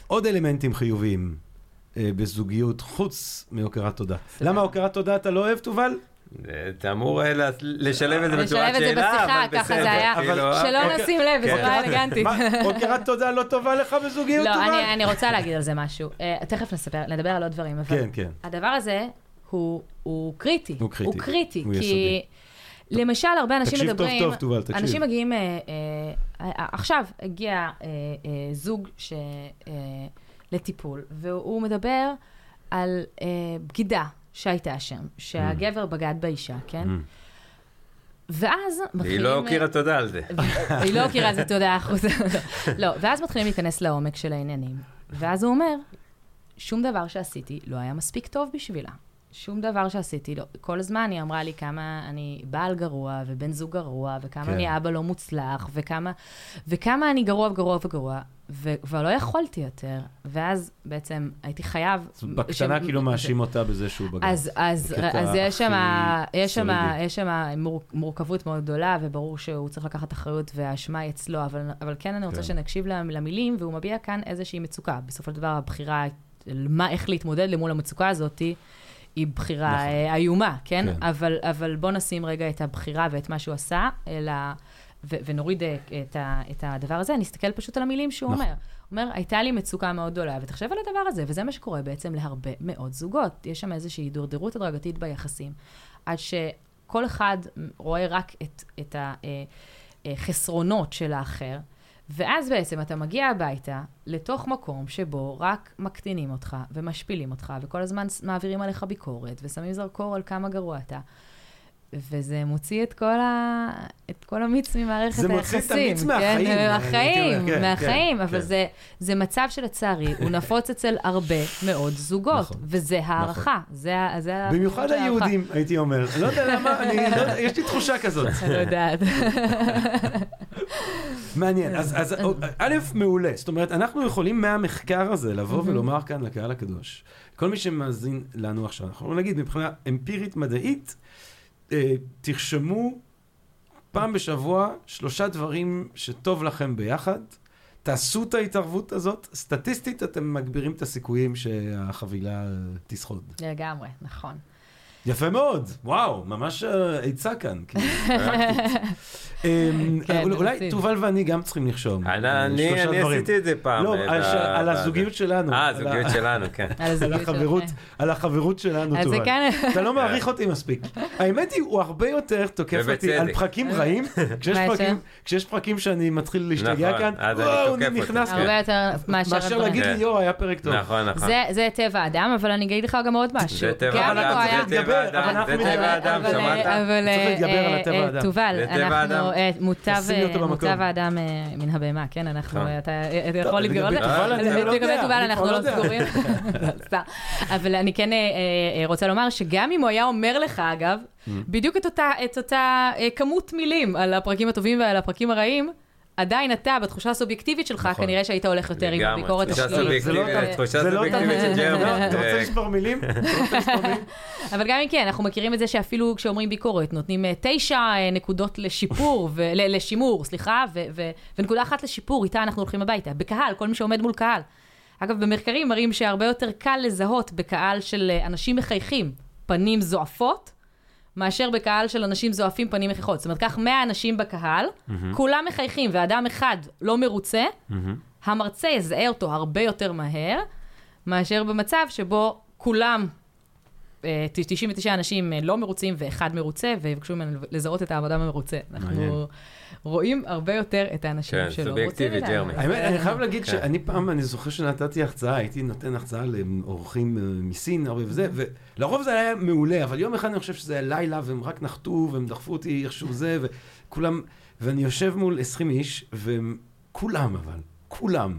עוד אלמנטים חיוביים אה, בזוגיות, חוץ מהוקרת תודה. למה הוקרת תודה אתה לא אוהב, תובל? אתה אמור אה, לה- לשלב את זה לשלב בצורת את זה שאלה, בשיחה, אבל ככה בסדר, זה היה, כאילו, שלא אוקיי. נשים לב, כן. בצורה אלגנטית. מה, הוקרת תודה לא טובה לך בזוגיות, לא, תובל? אני, אני רוצה להגיד על זה משהו. תכף נספר, נדבר על עוד דברים, אבל כן, כן. הדבר הזה הוא, הוא קריטי. הוא קריטי. הוא קריטי, הוא כי יסודי. למשל, הרבה אנשים תקשיב טוב מדברים... טוב, תובל, תקשיב. אנשים מגיעים, אה, אה, אה, עכשיו הגיע אה, אה, זוג ש, אה, לטיפול, והוא מדבר על אה, בגידה שהייתה שם, שהגבר בגד באישה, כן? Mm. ואז מתחילים... היא לא הכירה תודה על זה. *laughs* היא לא הכירה את זה, תודה, אחוז. *laughs* לא, ואז מתחילים להיכנס לעומק של העניינים. ואז הוא אומר, שום דבר שעשיתי לא היה מספיק טוב בשבילה. שום דבר שעשיתי, לא. כל הזמן היא אמרה לי כמה אני בעל גרוע, ובן זוג גרוע, וכמה כן. אני אבא לא מוצלח, וכמה, וכמה אני גרוע וגרוע וגרוע, וכבר לא יכולתי יותר. ואז בעצם הייתי חייב... אז בקטנה ש- כאילו מאשים אותה בזה שהוא בגד. אז, אז, אז יש שם, יש שם. יש שם מור, מורכבות מאוד גדולה, וברור שהוא צריך לקחת אחריות והאשמה היא אצלו, אבל, אבל כן אני רוצה כן. שנקשיב למ- למילים, והוא מביע כאן איזושהי מצוקה. בסופו של דבר הבחירה, מה, איך להתמודד למול המצוקה הזאת, היא בחירה נכון. נכון. איומה, כן? כן. אבל, אבל בוא נשים רגע את הבחירה ואת מה שהוא עשה, אלא, ו, ונוריד אה, את, ה, את הדבר הזה, נסתכל פשוט על המילים שהוא נכון. אומר. הוא אומר, הייתה לי מצוקה מאוד גדולה, ותחשב על הדבר הזה, וזה מה שקורה בעצם להרבה מאוד זוגות. יש שם איזושהי הידרדרות הדרגתית ביחסים, עד שכל אחד רואה רק את, את החסרונות של האחר, ואז בעצם אתה מגיע הביתה לתוך מקום שבו רק מקטינים אותך ומשפילים אותך, וכל הזמן מעבירים עליך ביקורת, ושמים זרקור על כמה גרוע אתה. וזה מוציא את כל, ה... את כל המיץ ממערכת זה היחסים. מוציא את המיץ כן? מהחיים, אני מהחיים, כן, מהחיים. כן, אבל כן. זה, זה מצב שלצערי, הוא נפוץ אצל הרבה מאוד זוגות, נכון, וזה הערכה. זה, זה במיוחד זה הערכה. היהודים, הייתי אומר. לא יודע למה, אני לא יש לי תחושה כזאת. אני לא יודעת. מעניין. אז, אז א', מעולה. זאת אומרת, אנחנו יכולים מהמחקר הזה לבוא. ולומר כאן לקהל הקדוש, כל מי שמאזין לנו עכשיו, אנחנו יכולים להגיד מבחינה אמפירית מדעית, תרשמו פעם בשבוע שלושה דברים שטוב לכם ביחד. תעשו את ההתערבות הזאת, סטטיסטית אתם מגבירים את הסיכויים שהחבילה אה, תסחוד. לגמרי, נכון. יפה מאוד, וואו, ממש אה, עצה כאן. כאילו, *laughs* פרקטית. אמ, כן, אולי- אולי. תובל ואני גם צריכים לרשום. אני- אה. עשיתי את זה פעם. לא, אה, על הזוגיות שלנו. אה, הזוגיות שלנו, כן. על החברות, שלכם. על החברות שלנו, אז זה תובל. כן, אתה לא מעריך אותי מספיק. האמת היא, הוא הרבה יותר תוקף אותי. על פרקים רעים, *laughs* כשיש? פרקים- שאני מתחיל להשתגע נכון, כאן, וואו, אני. נכנס, כן. הרבה יותר מאשר. להגיד לי, כן. יואו, היה פרק טוב. נכון, נכון. זה, זה טבע האדם, אבל אני אגיד לך גם עוד משהו. זה טבע האדם, זה אבל האדם, זה. טבע האדם, אבל, שמעת? אבל, צריך אה, להתגבר על אה, הטבע אה, האדם. תובל, אה, מוטב אה, האדם אה, מן הבהמה, כן? אנחנו, נכון. אתה אה, יכול להתגבר על זה. לגבי תובל לא אנחנו לא לא. סגורים. *laughs* אבל אני כן אה, אה, רוצה לומר שגם אם הוא היה אומר לך, אגב, Mm. בדיוק את אותה- אה, כמות מילים על הפרקים הטובים ועל הפרקים הרעים, עדיין אתה, בתחושה הסובייקטיבית שלך, נכון. כנראה שהיית הולך יותר עם לגמרי, הביקורת תחושה השלילית. זה לא תחושה לא סובייקטיבית של ג'רמי. אתה רוצה לספור מילים? *laughs* אתה רוצה לספור מילים? אבל גם אם כן, אנחנו מכירים את זה שאפילו כשאומרים ביקורת, נותנים אה, תשע אה, נקודות לשיפור, ו- לשימור, סליחה, ו- ו- ונקודה אחת לשיפור, איתה אנחנו הולכים הביתה. בקהל, כל מי שעומד מול קהל. אגב, במחקרים מראים שהרבה יותר קל לזהות בקהל של אה, אנשים מחייכים פנים זועפות, מאשר בקהל של אנשים זועפים פנים מחיכות. זאת אומרת, קח 100 אנשים בקהל, כולם מחייכים, ואדם אחד לא מרוצה, המרצה יזהה אותו הרבה יותר מהר, מאשר במצב שבו כולם, אה, 99 אנשים אה, לא מרוצים ואחד מרוצה, ויבקשו ממנו לזהות את האדם המרוצה. אנחנו רואים הרבה יותר את האנשים כן, שלא רוצים. ג'רמי. האמת, אני חייב להגיד כן. שאני פעם, אני זוכר שנתתי הרצאה, הייתי נותן הרצאה לאורחים אה, מסין, הרבה וזה, ולרוב זה היה מעולה, אבל יום אחד אני חושב שזה היה לילה, והם רק נחתו, והם דחפו אותי איכשהו זה, וכולם, ואני יושב מול 20 איש, והם, כולם אבל, כולם,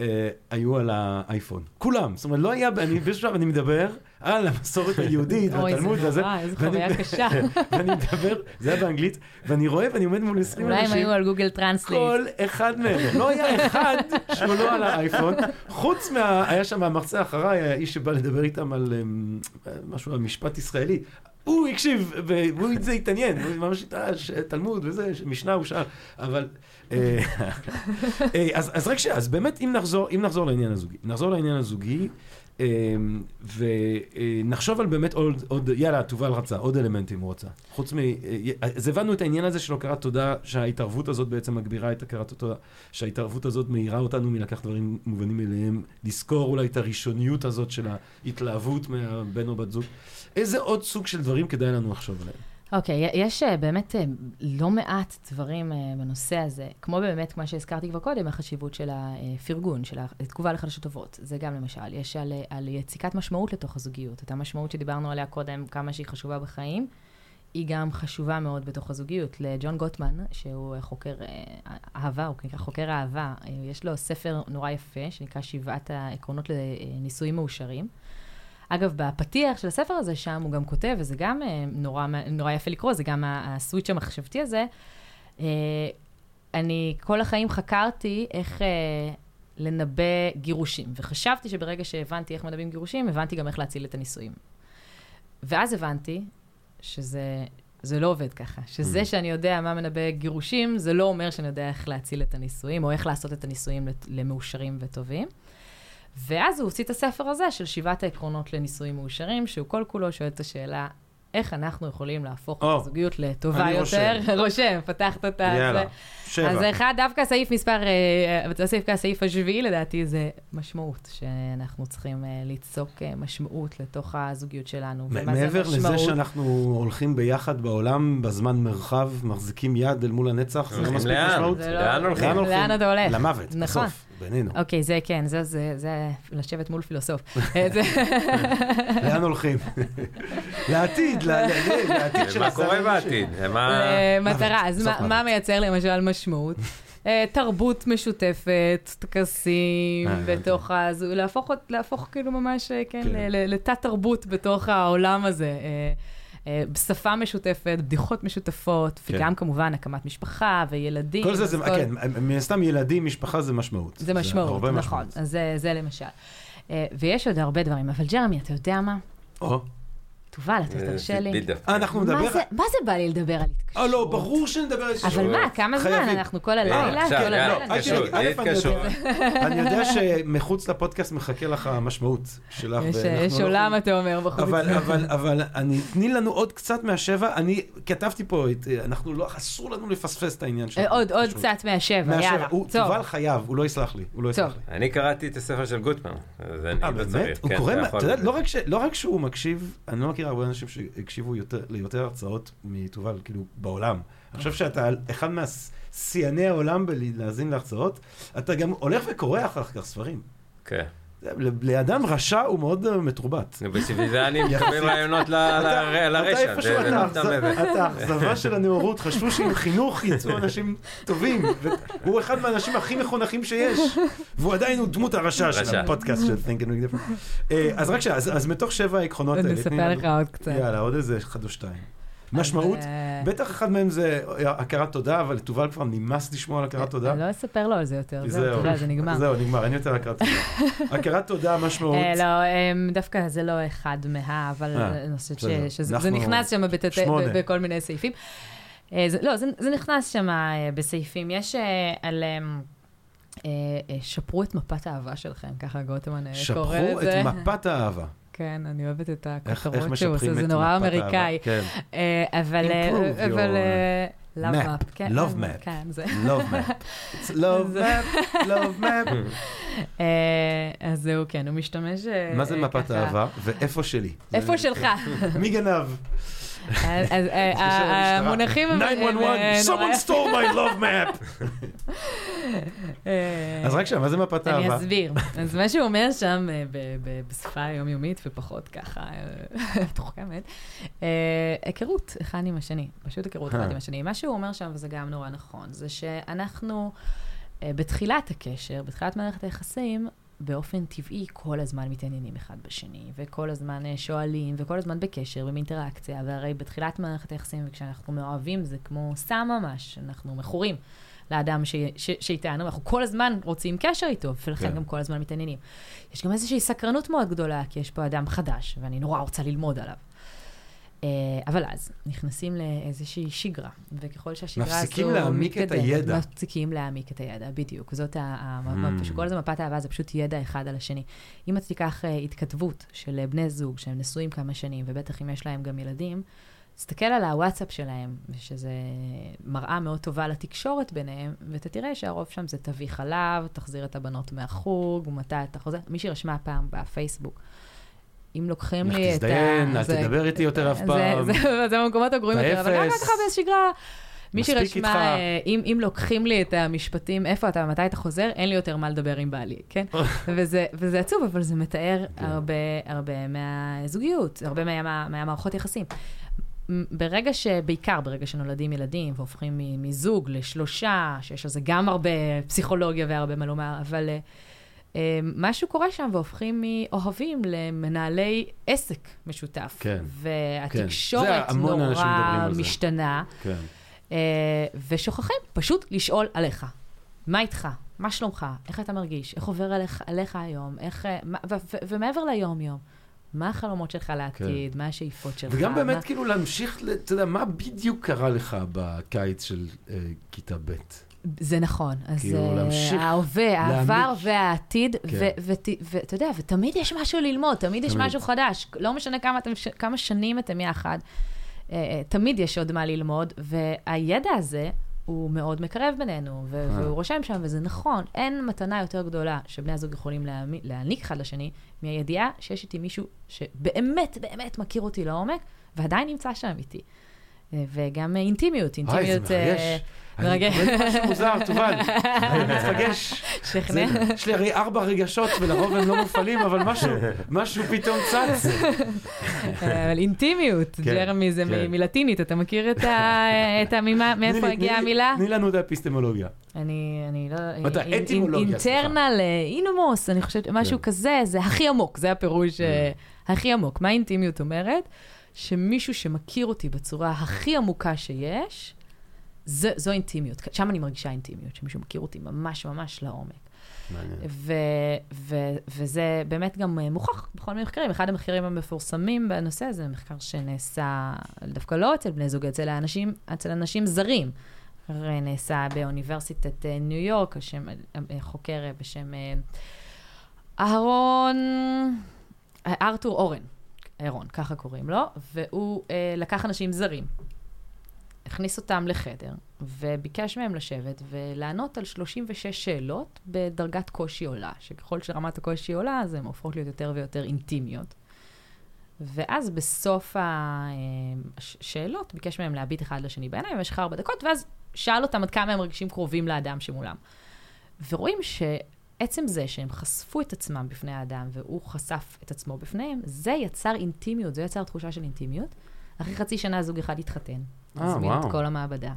אה, היו על האייפון. כולם. זאת אומרת, לא היה, אני *laughs* באיזשהו שלב אני מדבר, על המסורת היהודית אוי, והתלמוד זה וזה. איזו ואני- חוויה קשה. *laughs* ואני מדבר, זה היה באנגלית, ואני רואה ואני עומד מול 20 אולי הם אנשים. היו על גוגל translate. כל אחד מהם, לא היה אחד שהוא לא על האייפון, חוץ מה... היה שם המרצה אחריי, האיש שבא לדבר איתם על אמ, משהו, על משפט ישראלי. הוא הקשיב, והוא את זה התעניין, הוא ממש אה, ש- תלמוד וזה, ש- משנה הוא שאל, אבל... אה, *laughs* אה, אז, רק שנייה, אז באמת, אם נחזור, לעניין הזוגי, נחזור לעניין הזוגי, ונחשוב על באמת עוד, עוד, יאללה, תובל רצה, עוד אלמנטים הוא רצה. חוץ מ... אה, אז הבנו את העניין הזה של הכרת תודה, שההתערבות הזאת בעצם מגבירה את הכרת התודה, שההתערבות הזאת מאירה אותנו מלקח דברים מובנים מאליהם, לזכור אולי את הראשוניות הזאת של ההתלהבות מהבן או בת זוג. איזה עוד סוג של דברים כדאי לנו לחשוב עליהם? אוקיי, יש אה, באמת אה, לא מעט דברים אה, בנושא הזה, כמו באמת, כמו שהזכרתי כבר קודם, החשיבות של הפרגון, של התגובה לחדשות טובות. זה גם למשל, יש על, על יציקת משמעות לתוך הזוגיות. את המשמעות שדיברנו עליה קודם, כמה שהיא חשובה בחיים, היא גם חשובה מאוד בתוך הזוגיות. לג'ון גוטמן, שהוא חוקר אה, אהבה, הוא נקרא חוקר אהבה, אה, יש לו ספר נורא יפה, שנקרא שבעת העקרונות לנישואים מאושרים. אגב, בפתיח של הספר הזה, שם הוא גם כותב, וזה גם אה, נורא, נורא יפה לקרוא, זה גם הסוויץ' המחשבתי הזה. אה, אני כל החיים חקרתי איך אה, לנבא גירושים, וחשבתי שברגע שהבנתי איך מנבאים גירושים, הבנתי גם איך להציל את הנישואים. ואז הבנתי שזה זה לא עובד ככה, שזה שאני יודע מה מנבא גירושים, זה לא אומר שאני יודע איך להציל את הנישואים, או איך לעשות את הנישואים למאושרים וטובים. ואז הוא הוציא את הספר הזה של שבעת העקרונות לנישואים מאושרים, שהוא כל כולו שואל את השאלה, איך אנחנו יכולים להפוך או, את הזוגיות לטובה אני יותר? רושם. *laughs* רושם, פתחת את יאללה, זה. שבע. אז אחד, דווקא הסעיף מספר, אה, הסעיף הסעיף השביעי לדעתי זה משמעות, שאנחנו צריכים אה, ליצוק אה, משמעות לתוך הזוגיות שלנו. מעבר לזה? שאנחנו הולכים ביחד בעולם, בזמן מרחב, מחזיקים יד אל מול הנצח, זה לא מספיק לאן? משמעות? זה לא- לאן הולכים? לאן הולכים? לאן אתה הולך? למוות, נכון. בסוף, בינינו. אוקיי, זה כן, זה, זה, זה לשבת מול פילוסוף. אה, *laughs* זה- לאן הולכים? *laughs* לעתיד, ל- ל- לעתיד של מה עשרה קורה אנשים. בעתיד? *laughs* מה... מטרה, אז מה-. מה מייצר למשל משמעות? אה, תרבות משותפת, טקסים, אה. בתוך ה... להפוך, כאילו ממש, אה, כן, כן. ל- ל- לתת תרבות בתוך העולם הזה. אה, אה, שפה משותפת, בדיחות משותפות, כן. וגם כמובן הקמת משפחה וילדים. כל זה, זה, אז כן, מן הסתם ילדים, משפחה זה משמעות. זה משמעות, הרבה נכון. משמעות. אז זה, זה למשל. אה, ויש עוד הרבה דברים, אבל ג'רמי, אתה יודע מה? או, תובל, אתה תרשה לי. אה, אנחנו נדבר... מה זה, בא לי לדבר על התקשרות? אה, לא, ברור שנדבר על זה. אבל מה, כמה זמן? אנחנו כל אה, הלילה? כל הלילה? אל התקשרות, תדאגי, א', אני התקשרות. יודע- שמחוץ לפודקאסט מחכה לך המשמעות שלך. יש- לא עולם, אתה אומר, בחוץ. אבל, אבל, אבל אני, תני לנו עוד קצת מהשבע, אני כתבתי פה, את, אנחנו לא, אסור לנו לפספס את העניין שלנו. אה, עוד. קצת מהשבע, יאללה. תובל חייב, הוא לא יסלח לי, הוא לא. יסלח לי. אני קראתי את הספר של גוטמן, אה, לא. באמת? הוא כן, קורא, אתה יודע, לא לא רק שהוא מקשיב, אני לא מכיר הרבה אנשים שהקשיבו יותר- ליותר הרצאות מתובל, כאילו, בעולם. אני חושב שאתה אחד מהשיאני העולם בלהאזין להרצאות, אתה גם הולך וקורא אחר כך ספרים. כן. לאדם רשע הוא מאוד אה, מתורבת. בשביל זה אני מקבל. רעיונות לרשע. איפשהו, זה- זה אתה האכזבה של הנאורות, חשבו שעם חינוך יצאו אנשים טובים, והוא אחד מהאנשים הכי מחונכים שיש, והוא עדיין הוא דמות הרשע של. הפודקאסט של Think and Make Different. אה, אז רק שנייה, אז מתוך שבע העקרונות האלה, נספר תני לנו- לך עוד קצת. יאללה, עוד איזה אחד או שתיים. משמעות, אה, בטח אחד מהם זה הכרת תודה, אבל לתובל כבר נמאס לשמוע על הכרת תודה. לא אספר לו על זה יותר, זהו, זה נגמר. זהו, נגמר, אין יותר הכרת תודה. *laughs* הכרת תודה, משמעות. אה, לא, אמ, דווקא זה לא אחד מה, אבל אה, אני חושבת שזה נכנס שם בכל מיני סעיפים. לא, זה- נכנס שם בסעיפים. יש על... אמ, שפרו את מפת האהבה שלכם, ככה גוטמן קורא שפרו לזה. את מפת האהבה. כן, אני אוהבת את הכותרות שהוא עושה, זה נורא? אמריקאי. כן. אה, אבל... אה, אבל... אה, love map. map, כן, Love map. כן, זה... love map. It's *laughs* love map, love map. *laughs* אז זהו, כן, הוא משתמש... מה זה מפת. אהבה? ואיפה שלי? איפה שלך? מי גנב? אז, אה, למשטרה. המונחים... הם- הם, 911, אה, someone stole my love map. אה, אז רק שם, מה זה מפת אני האהבה? אסביר. אז מה שהוא אומר שם אה, בשפה היומיומית ופחות ככה אה, *laughs* מתוחכמת, אה, היכרות אחד עם השני, פשוט היכרות אחד אה. עם השני. מה שהוא אומר שם, וזה גם נורא נכון, זה שאנחנו אה, בתחילת הקשר, בתחילת מערכת היחסים, באופן טבעי כל הזמן מתעניינים אחד בשני, וכל הזמן אה, שואלים, וכל הזמן בקשר ובאינטראקציה, והרי בתחילת מערכת היחסים, וכשאנחנו מאוהבים, זה כמו סם ממש, אנחנו מכורים לאדם ש- ש- שאיתנו, אנחנו כל הזמן רוצים קשר איתו, ולכן כן. גם כל הזמן מתעניינים. יש גם איזושהי סקרנות מאוד גדולה, כי יש פה אדם חדש, ואני נורא רוצה ללמוד עליו. אה, אבל אז נכנסים לאיזושהי שגרה, וככל שהשגרה הזו... מפסיקים להעמיק את הידע. מפסיקים להעמיק את הידע, בדיוק. זאת ה... ה- Mm. שכל הזמן מפת האהבה זה פשוט ידע אחד על השני. אם אתה תיקח אה, התכתבות של אה, בני זוג שהם נשואים כמה שנים, ובטח אם יש להם גם ילדים, תסתכל על הוואטסאפ שלהם, שזה מראה מאוד טובה לתקשורת ביניהם, ואתה תראה שהרוב שם זה תביא חלב, תחזיר את הבנות מהחוג, מתי אתה חוזר. מישהי רשמה פעם בפייסבוק, אם לוקחים לך לי את ה... תזדיין, אל תדבר איתי יותר אף פעם. זה- במקומות הגרועים יותר, אבל גם. ככה בשגרה. מישהי מספיק איתך. רשמה, אה, אם, אם לוקחים לי את המשפטים, איפה אתה, מתי אתה חוזר, אין לי יותר מה לדבר עם בעלי, כן? *laughs* וזה, וזה עצוב, אבל זה מתאר כן. הרבה, הרבה מהזוגיות, הרבה מה, מהמערכות יחסים. ברגע ש... בעיקר ברגע שנולדים ילדים והופכים מזוג לשלושה, שיש על זה גם הרבה פסיכולוגיה והרבה מה לומר, אבל אה, משהו קורה שם והופכים מאוהבים למנהלי עסק משותף. כן. והתקשורת מדברים נורא. משתנה, כן. אה, ושוכחים פשוט לשאול עליך. מה איתך? מה שלומך? איך אתה מרגיש? איך עובר עליך, עליך היום? איך... אה, מה- ו- ו- ומעבר ליום-יום, מה החלומות שלך לעתיד? מה השאיפות שלך? כן. וגם באמת מה... כאילו להמשיך, אתה יודע, מה בדיוק קרה לך בקיץ של אה, כיתה ב'? זה נכון. אז כאילו, אה, להמשיך ההווה, העבר. והעתיד, כן. ואתה יודע, ותמיד יש משהו ללמוד, תמיד יש. משהו חדש. לא משנה כמה, אתם, ש- כמה שנים אתם יחד, אה, אה, תמיד יש עוד מה ללמוד, והידע הזה הוא מאוד מקרב בינינו, ו-. והוא רושם שם, וזה נכון, אין מתנה יותר גדולה שבני הזוג יכולים להעניק אחד לשני, מהידיעה שיש איתי מישהו שבאמת, באמת מכיר אותי לעומק, ועדיין נמצא שם איתי. וגם אה, אינטימיות, וואי, זה אינטימיות... מרגש. מרגש. אני קורא משהו מוזר, תובל. אני מתרגש. שכנע. יש לי הרי ארבע רגשות, ולרוב הם לא מופעלים, אבל משהו, *laughs* פתאום צץ. אבל אינטימיות, כן, ג'רמי זה כן. מלטינית, אתה מכיר את ה- *laughs* המימה, מאיפה הגיעה המילה? תני לנו את האפיסטמולוגיה. אני, אני לא... אינ- אטימולוגיה. אינטרנל, אינומוס, אני חושבת, משהו כן. כזה, זה הכי עמוק, זה הפירוש אה. הכי עמוק. מה אינטימיות אומרת? שמישהו שמכיר אותי בצורה הכי עמוקה שיש, זו, זו אינטימיות. שם אני מרגישה אינטימיות, שמישהו מכיר אותי ממש ממש לעומק. מעניין. ו, ו, וזה באמת גם אה, מוכח בכל מיני מחקרים. אחד המחקרים המפורסמים בנושא הזה, זה מחקר שנעשה דווקא לא אצל בני זוג, אצל האנשים, אצל אנשים זרים. נעשה באוניברסיטת אה, ניו יורק, השם, אה, חוקר בשם אה, אהרון, אה, ארתור אורן, אהרון, ככה קוראים לו, והוא לקח אנשים זרים, הכניס אותם לחדר, וביקש מהם לשבת ולענות על 36 שאלות בדרגת קושי עולה, שככל שרמת הקושי עולה, אז הן הופכות להיות יותר ויותר אינטימיות. ואז בסוף השאלות ביקש מהם להביט אחד לשני בעיניים במשך ארבע דקות, ואז שאל אותם עד כמה הם מרגישים קרובים לאדם שמולם. ורואים שעצם זה שהם חשפו את עצמם בפני האדם, והוא חשף את עצמו בפניהם, זה יצר אינטימיות, זה יצר תחושה של אינטימיות. אחרי חצי שנה זוג אחד התחתן. אה, הזמין וואו. את כל המעבדה.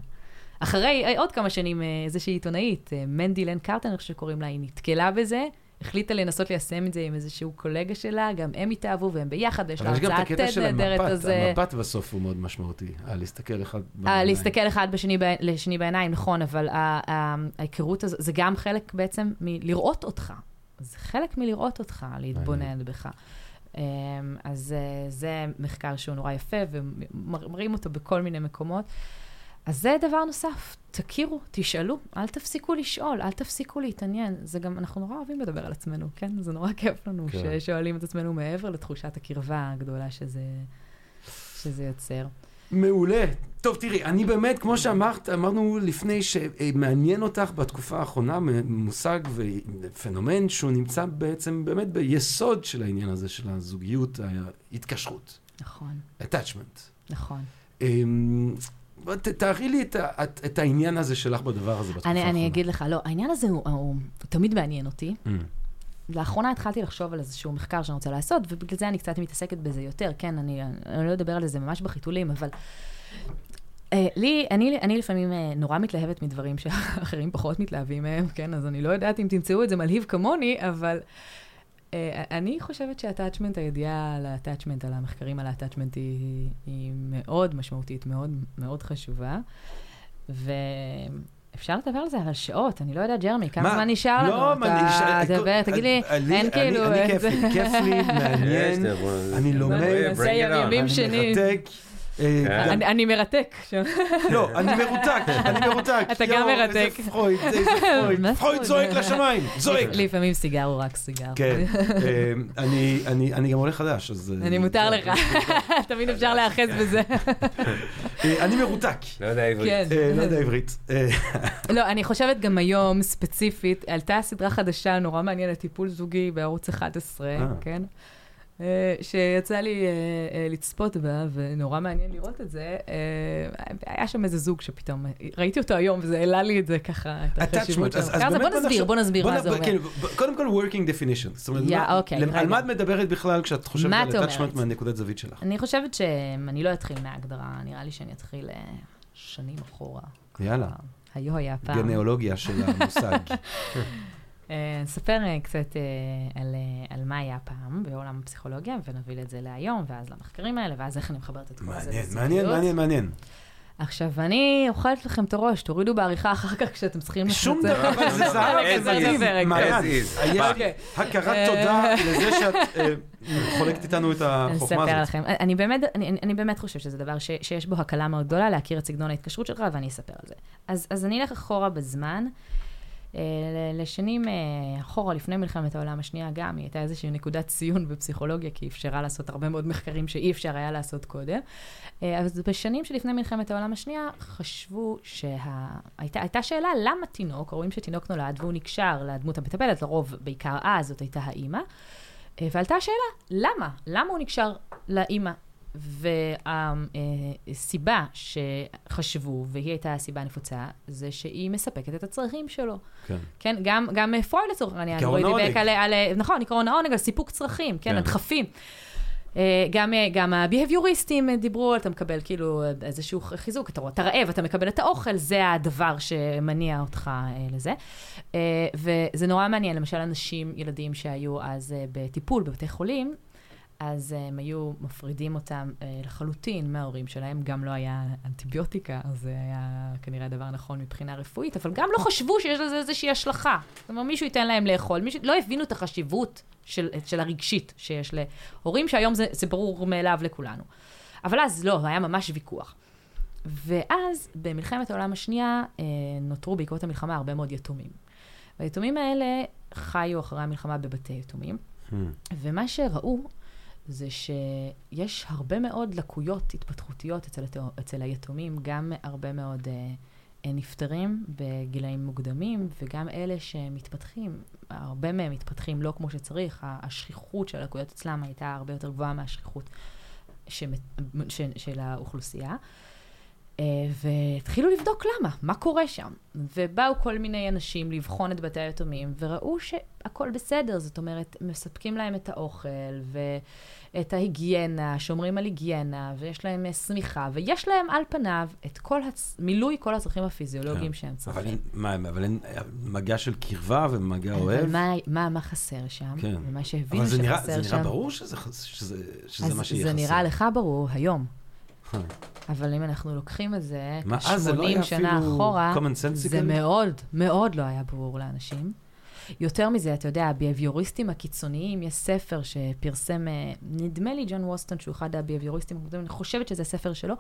אחרי אה, עוד כמה שנים, אה, איזושהי עיתונאית, אה, מנדי לן קרטר, אני חושבת שקוראים לה, היא נתקלה בזה, החליטה לנסות ליישם את זה עם איזשהו קולגה שלה, גם הם התאהבו והם ביחד, ויש לה אבל יש גם את הקטע TED של נהדרת, המפת. אה, המפת בסוף הוא מאוד משמעותי, אה, להסתכל אחד אה, בעיניים. להסתכל אחד בשני, ב- לשני בעיניים, נכון, אבל ההיכרות הזו, זה גם חלק בעצם מלראות אותך. זה חלק מלראות אותך, להתבונן בך. אמ, אז אה, זה מחקר שהוא נורא יפה, ומראים אותו בכל מיני מקומות. אז זה דבר נוסף, תכירו, תשאלו, אל תפסיקו לשאול, אל תפסיקו להתעניין. זה גם, אנחנו נורא אוהבים לדבר על עצמנו, כן? זה נורא כיף לנו כן. ששואלים את עצמנו מעבר לתחושת הקרבה הגדולה שזה, שזה יוצר. מעולה. טוב, תראי, אני באמת, כמו שאמרת, אמרנו לפני, שמעניין אותך בתקופה האחרונה מושג ופנומן שהוא נמצא בעצם באמת ביסוד של העניין הזה של הזוגיות, ההתקשרות, נכון, attachment. נכון. אמ, תארי לי את, את, את העניין הזה שלך בדבר הזה בתקופה האחרונה. אני אגיד לך, לא, העניין הזה הוא, הוא, הוא תמיד מעניין אותי. Mm. לאחרונה התחלתי לחשוב על איזשהו מחקר שאני רוצה לעשות, ובגלל זה אני קצת מתעסקת בזה יותר, כן, אני, אני לא אדבר על זה ממש בחיתולים, אבל אה, לי, אני, אני לפעמים אה, נורא מתלהבת מדברים שאחרים פחות מתלהבים מהם, כן? אז אני לא יודעת אם תמצאו את זה מלהיב כמוני, אבל אה, אני חושבת שהטאצ'מנט, הידיעה על הטאצ'מנט, על המחקרים על הטאצ'מנט היא, היא מאוד משמעותית, מאוד מאוד חשובה. ואפשר לדבר על זה על שעות, אני לא יודעת, ג'רמי, כמה מה? זמן נשאר לנו? לא, מה, נשאר- אתה תדבר, תגיד לי, אני- אין כאילו... אני כיף לי, כיף לי, *laughs* מעניין, אני לומד, אני שני. מרתק. אה, כן. אני- מרתק. לא, אני מרותק, אני מרותק. אתה גם מרתק. איזה פרויד, איזה פרויד. מה פרויד? זועק לשמיים, זועק. לפעמים סיגר הוא רק סיגר. כן, אה, אני- אני אני גם עולה חדש, אז... אה, אני מותר לך, *laughs* תמיד אפשר להיאחז בזה. אני מרותק. לא יודע עברית. כן. לא יודע עברית. לא, אני חושבת גם היום, ספציפית, עלתה סדרה חדשה נורא מעניינת, טיפול זוגי בערוץ 11, אה. כן? אה, שיצא לי אה, אה, לצפות בה, ונורא מעניין לראות את זה. היה שם איזה זוג שפתאום, ראיתי אותו היום, וזה העלה לי את זה ככה, את החשיבות attachment, אז- של אז המחקר הזה. באמת בוא נסביר, בוא נסביר מה זה אומר. ב- קודם כל working definition. זאת אומרת. על מה את מדברת בכלל כשאת חושבת על attachment מהנקודת זווית שלך? אני חושבת שאני לא אתחיל מההגדרה, נראה לי שאני אתחיל שנים אחורה. יאללה. היו היה פעם. גנאולוגיה של המושג. *laughs* אה, נספר אה, קצת אה, על, על מה היה פעם בעולם הפסיכולוגיה, ונוביל את זה להיום, ואז למחקרים האלה, ואז איך אני מחברת את כל זה מעניין. מעניין, מעניין, מעניין. עכשיו, אני אוכלת לכם את הראש, תורידו בעריכה אחר כך כשאתם צריכים... שום לצאת. דבר, אבל זה זהב, רגע, זה מדהים. מעיין, אוקיי. הכרת תודה לזה שאת חולקת איתנו את החוכמה אספר הזאת. לכם. אני באמת, אני, אני- באמת חושבת שזה דבר שיש בו הקלה מאוד גדולה, להכיר את סגנון ההתקשרות שלך, ואני אספר על זה. אז, אז אני אלך אחורה בזמן. אה, לשנים אה, אחורה, לפני מלחמת העולם השנייה גם, היא הייתה איזושהי נקודת ציון בפסיכולוגיה, כי היא אפשרה לעשות הרבה מאוד מחקרים שאי אפשר היה לעשות קודם. אה, אז בשנים שלפני מלחמת העולם השנייה, חשבו שהייתה הייתה שאלה למה תינוק, רואים שתינוק נולד והוא נקשר לדמות המטפלת, לרוב בעיקר אז, זאת הייתה האימא. ועלתה השאלה, למה? למה הוא נקשר לאימא? והסיבה שחשבו, והיא הייתה הסיבה הנפוצה, זה שהיא מספקת את הצרכים שלו. כן. כן, גם, גם פרויד לצורך העניין, דיבק העונג. על, על, נכון, עקרון העונג, על סיפוק צרכים, כן, כן. הדחפים. אה, גם, אה, גם הביהביוריסטים דיברו, אתה מקבל כאילו איזשהו חיזוק, אתה, אתה רעב, אתה מקבל את האוכל, זה הדבר שמניע אותך אה, לזה. וזה נורא מעניין, למשל אנשים, ילדים שהיו אז בטיפול בבתי חולים, אז אה, הם היו מפרידים אותם אה, לחלוטין מההורים שלהם, גם לא היה אנטיביוטיקה, אז זה היה כנראה דבר נכון מבחינה רפואית, אבל גם לא חשבו שיש לזה איזושהי השלכה. זאת אומרת, מישהו ייתן להם לאכול, מישהו, לא הבינו את החשיבות של, של הרגשית שיש להורים, שהיום זה, זה ברור מאליו לכולנו. אבל אז לא, היה ממש ויכוח. ואז, במלחמת העולם השנייה, אה, נותרו בעקבות המלחמה הרבה מאוד יתומים. והיתומים האלה חיו אחרי המלחמה בבתי יתומים, Hmm. ומה שראו זה שיש הרבה מאוד לקויות התפתחותיות אצל, אצל היתומים, גם הרבה מאוד אה, אה, נפטרים בגילאים מוקדמים, וגם אלה שמתפתחים, הרבה מהם מתפתחים לא כמו שצריך, השכיחות של הלקויות אצלם הייתה הרבה יותר גבוהה מהשכיחות שמת, ש, של האוכלוסייה. אה, והתחילו לבדוק למה, מה קורה שם. ובאו כל מיני אנשים לבחון את בתי היתומים, וראו שהכל בסדר, זאת אומרת, מספקים להם את האוכל ואת ההיגיינה, שומרים על היגיינה, ויש להם אה, שמיכה, ויש להם על פניו את כל הצ... מילוי כל הצרכים הפיזיולוגיים כן. שהם אבל צריכים. אין, מה, אבל אין מגע של קרבה ומגע אבל אוהב? מה, מה, מה חסר שם? כן. ומה שהבינו אבל זה נראה, שחסר זה שם... נראה ברור שזה, שזה, שזה מה שיהיה זה חסר. נראה לך ברור היום. אה. אבל אם אנחנו לוקחים את זה מה, אז זה לא 80 היה שנה אחורה? זה מאוד, מאוד לא היה ברור לאנשים. יותר מזה, אתה יודע, הביהביוריסטים הקיצוניים, יש ספר שפרסם, אה, נדמה לי ג'ון ווסטון, שהוא אחד הביהביוריסטים הגדולים, אני חושבת שזה ספר שלו,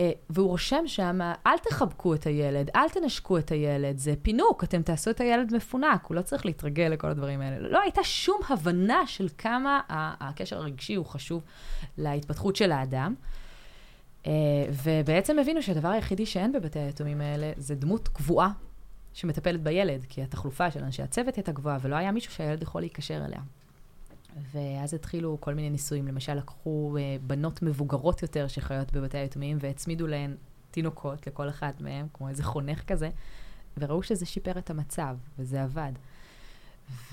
אה, והוא רושם שם, אל תחבקו את הילד, אל תנשקו את הילד, זה פינוק, אתם תעשו את הילד מפונק, הוא לא צריך להתרגל לכל הדברים האלה. לא הייתה שום הבנה של כמה הקשר הרגשי הוא חשוב להתפתחות של האדם. אה, ובעצם הבינו שהדבר היחידי שאין בבתי היתומים האלה זה דמות קבועה שמטפלת בילד, כי התחלופה של אנשי הצוות הייתה גבוהה, ולא היה מישהו שהילד יכול להיקשר אליה. ואז התחילו כל מיני ניסויים, למשל לקחו אה, בנות מבוגרות יותר שחיות בבתי היתומים והצמידו להן תינוקות לכל אחת מהן, כמו איזה חונך כזה, וראו שזה שיפר את המצב, וזה עבד.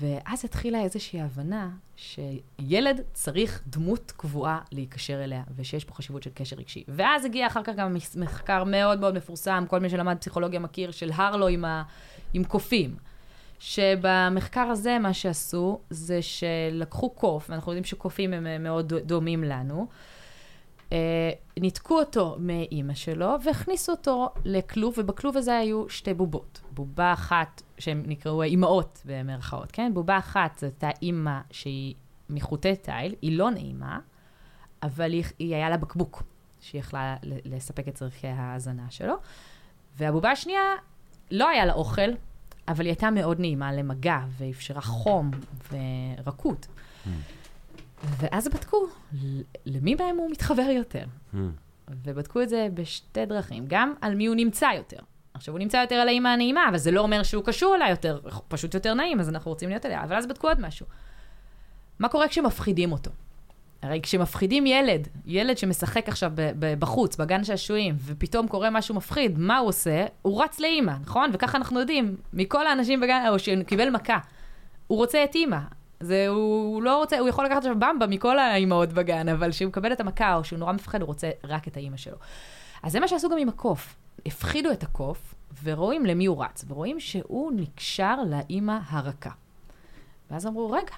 ואז התחילה איזושהי הבנה שילד צריך דמות קבועה להיקשר אליה, ושיש פה חשיבות של קשר רגשי. ואז הגיע אחר כך גם מחקר מאוד מאוד מפורסם, כל מי שלמד פסיכולוגיה מכיר, של הרלו עם, ה... עם קופים. שבמחקר הזה מה שעשו זה שלקחו קוף, ואנחנו יודעים שקופים הם מאוד דומים לנו, אה, ניתקו אותו מאימא שלו והכניסו אותו לכלוב, ובכלוב הזה היו שתי בובות. בובה אחת, שהן נקראו אימהות במרכאות, כן? בובה אחת זאת הייתה אימא שהיא מחוטי תיל, היא לא נעימה, אבל היא, היא היה לה בקבוק, שהיא יכלה לספק את צורכי ההאזנה שלו. והבובה השנייה, לא היה לה אוכל, אבל היא הייתה מאוד נעימה למגע, ואפשרה חום ורקות. Mm. ואז בדקו למי מהם הוא מתחבר יותר. Mm. ובדקו את זה בשתי דרכים, גם על מי הוא נמצא יותר. עכשיו, הוא נמצא יותר על האימא הנעימה, אבל זה לא אומר שהוא קשור אליה יותר, פשוט יותר נעים, אז אנחנו רוצים להיות אליה. אבל אז בדקו עוד משהו. מה קורה כשמפחידים אותו? הרי כשמפחידים ילד, ילד שמשחק עכשיו בחוץ, בגן שעשועים, ופתאום קורה משהו מפחיד, מה הוא עושה? הוא רץ לאימא, נכון? וככה אנחנו יודעים, מכל האנשים בגן, או שקיבל מכה, הוא רוצה את אימא. זה, הוא, הוא לא רוצה, הוא יכול לקחת עכשיו במבה מכל האימהות בגן, אבל כשהוא מקבל את המכה, או שהוא נורא מפחד, הוא רוצה רק את האימא שלו. אז זה מה שעשו גם עם הקוף. הפחידו את הקוף, ורואים למי הוא רץ, ורואים שהוא נקשר לאימא הרכה. ואז אמרו, רגע,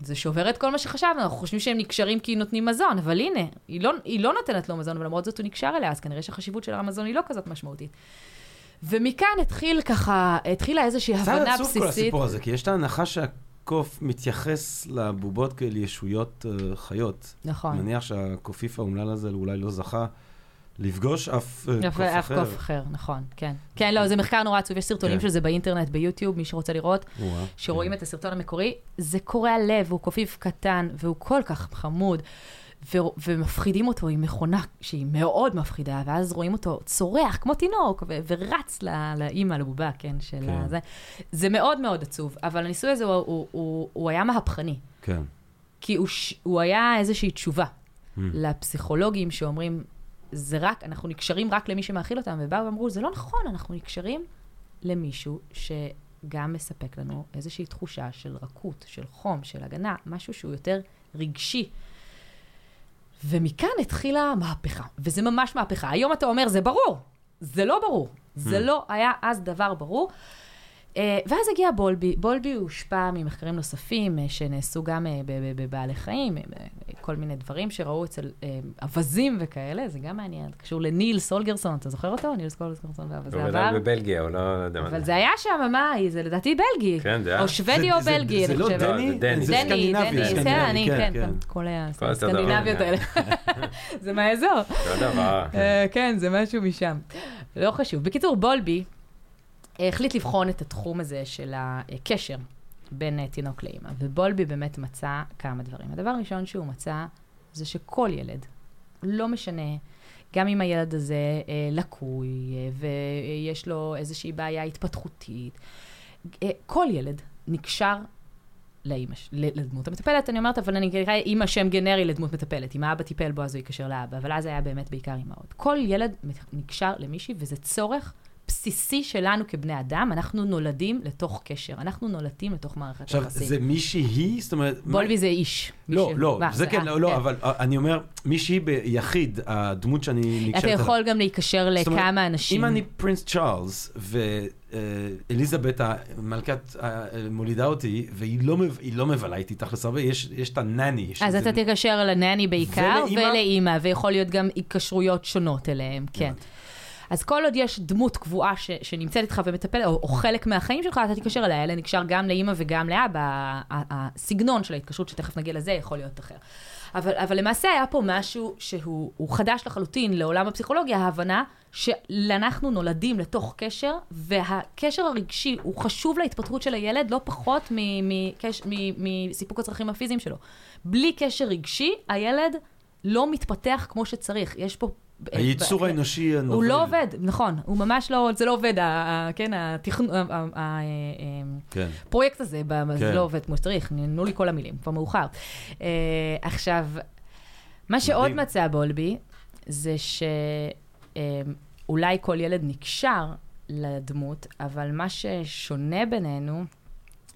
זה שובר את כל מה שחשבנו, אנחנו חושבים שהם נקשרים כי נותנים מזון, אבל הנה, היא לא, היא לא נותנת לו מזון, ולמרות זאת הוא נקשר אליה, אז כנראה שהחשיבות של המזון היא לא כזאת משמעותית. ומכאן התחיל ככה, התחילה איזושהי הבנה בסיסית. זה עצוב כל הסיפור הזה, כי יש את ההנחה שהקוף מתייחס לבובות כאל ישויות uh, חיות. נכון. מניח שהקופיף האומלל הזה אולי לא זכה. לפגוש אף uh, קוף אחר. אף קוף אחר, נכון, כן. כן, לא, זה מחקר נורא עצוב, יש סרטונים כן. של זה באינטרנט, ביוטיוב, מי שרוצה לראות, ווא, שרואים כן. את הסרטון המקורי, זה קורע לב, הוא קופיף קטן, והוא כל כך חמוד. ו- ומפחידים אותו עם מכונה שהיא מאוד מפחידה, ואז רואים אותו צורח כמו תינוק, ו- ורץ לא- לאימא, לבובה, כן, של כן. הזה. זה מאוד מאוד עצוב, אבל הניסוי הזה הוא, הוא, הוא, הוא היה מהפכני. כן. כי הוא, היה איזושהי תשובה mm. לפסיכולוגים שאומרים, זה רק, אנחנו נקשרים רק למי שמאכיל אותם, ובאו ואמרו, זה לא נכון, אנחנו נקשרים למישהו שגם מספק לנו איזושהי תחושה של רכות, של חום, של הגנה, משהו שהוא יותר רגשי. ומכאן התחילה מהפכה, וזה ממש מהפכה. היום אתה אומר, זה ברור, זה לא ברור. זה hmm. לא היה אז דבר ברור. Uh, ואז הגיע בולבי, בולבי הושפע ממחקרים נוספים uh, שנעשו גם uh, בבעלי חיים, כל מיני דברים שראו אצל אווזים וכאלה, זה גם מעניין, קשור לניל סולגרסון, אתה זוכר אותו? ניל סולגרסון ואווזי עבר. הוא גדל בבלגיה, הוא לא יודע מה זה. אבל זה היה שם, מה, זה לדעתי בלגי. כן, זה היה. או שוודי או בלגי, אני חושבת. זה לא דני? דני, זה סקנדינבי. דני, אני, כן, כן, כל הסקנדינביות האלה. *laughs* זה מהאזור. אותו דבר. כן, זה משהו משם. לא חשוב. בקיצור, בולבי, החליט לבחון את התחום הזה של הקשר בין תינוק לאימא, ובולבי באמת מצא כמה דברים. הדבר הראשון שהוא מצא זה שכל ילד, לא משנה, גם אם הילד הזה אה, לקוי אה, ויש לו איזושהי בעיה התפתחותית, אה, כל ילד נקשר לאימא, לדמות המטפלת, אני אומרת, אבל אני אקרא אימא שם גנרי לדמות מטפלת. אם האבא טיפל בו, אז הוא יקשר לאבא, אבל אז היה באמת בעיקר אימהות. כל ילד נקשר למישהי, וזה צורך בסיסי שלנו כבני אדם, אנחנו נולדים לתוך קשר, אנחנו נולדים לתוך מערכת יחסים. עכשיו, זה מישהי? זאת אומרת... בולבי מה... זה איש. לא, לא, מה, זה, זה כן, לא, לא, כן. אבל אה, אני אומר, מישהי ביחיד, הדמות שאני נקשרת... אתה יכול גם להיקשר לכמה אומרת, אנשים. אם אני פרינס צ'ארלס, ואליזבת המלכת מולידה אותי, והיא לא, לא מבלה איתי תכלס הרבה, יש, יש את הנני. אז אתה תקשר לנני בעיקר, ולאימא, ויכול להיות גם היקשרויות שונות אליהם, כן. אז כל עוד יש דמות קבועה ש, שנמצאת איתך ומטפלת, או, או חלק מהחיים שלך, אתה תתקשר אליה, אלה נקשר גם לאימא וגם לאבא. הסגנון של ההתקשרות, שתכף נגיע לזה, יכול להיות אחר. אבל, אבל למעשה היה פה משהו שהוא חדש לחלוטין לעולם הפסיכולוגיה, ההבנה שאנחנו נולדים לתוך קשר, והקשר הרגשי הוא חשוב להתפתחות של הילד לא פחות מסיפוק הצרכים הפיזיים שלו. בלי קשר רגשי, הילד לא מתפתח כמו שצריך. יש פה הייצור האנושי הנובל. הוא לא עובד, נכון, הוא ממש לא, זה לא עובד, כן, הפרויקט כן. הזה, זה כן. לא עובד כמו שצריך, נענו לי כל המילים, כבר מאוחר. אה, עכשיו, מה שעוד מצא בולבי, זה שאולי כל ילד נקשר לדמות, אבל מה ששונה בינינו,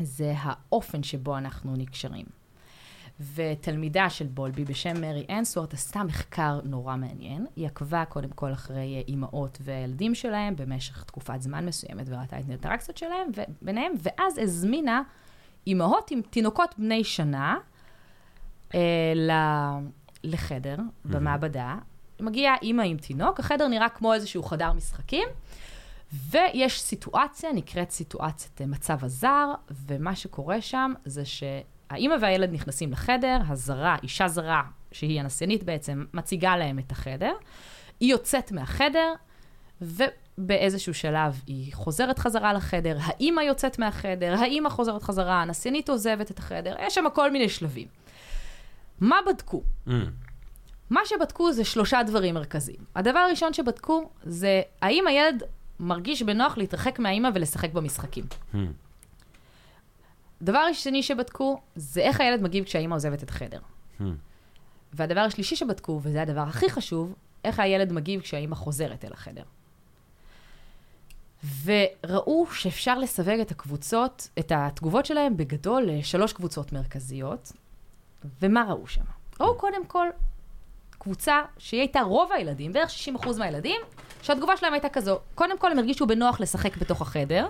זה האופן שבו אנחנו נקשרים. ותלמידה של בולבי בשם מרי אנסוורט עשתה מחקר נורא מעניין. היא עקבה קודם כל אחרי אימהות והילדים שלהם במשך תקופת זמן מסוימת וראתה את האינטראקציות שלהם ביניהם, ואז הזמינה אימהות עם תינוקות בני שנה אה, לחדר במעבדה. מגיעה אימא עם תינוק, החדר נראה כמו איזשהו חדר משחקים, ויש סיטואציה, נקראת סיטואציית מצב הזר, ומה שקורה שם זה שהאימא והילד נכנסים לחדר, הזרה, אישה זרה, שהיא הנסיינית בעצם, מציגה להם את החדר, היא יוצאת מהחדר, ובאיזשהו שלב היא חוזרת חזרה לחדר, האימא יוצאת מהחדר, האימא חוזרת חזרה, הנסיינית עוזבת את החדר, יש שם כל מיני שלבים. מה בדקו? Mm. מה שבדקו זה שלושה דברים מרכזיים. הדבר הראשון שבדקו זה האם הילד מרגיש בנוח להתרחק מהאימא ולשחק במשחקים. Hmm. דבר שני שבדקו זה איך הילד מגיב כשהאימא עוזבת את החדר. Hmm. והדבר השלישי שבדקו, וזה הדבר הכי חשוב, איך הילד מגיב כשהאימא חוזרת אל החדר. וראו שאפשר לסווג את הקבוצות, את התגובות שלהם בגדול לשלוש קבוצות מרכזיות. ומה ראו שם? ראו קודם כל קבוצה שהיא הייתה רוב הילדים, בערך 60% מהילדים, שהתגובה שלהם הייתה כזו. קודם כל הם הרגישו בנוח לשחק בתוך החדר.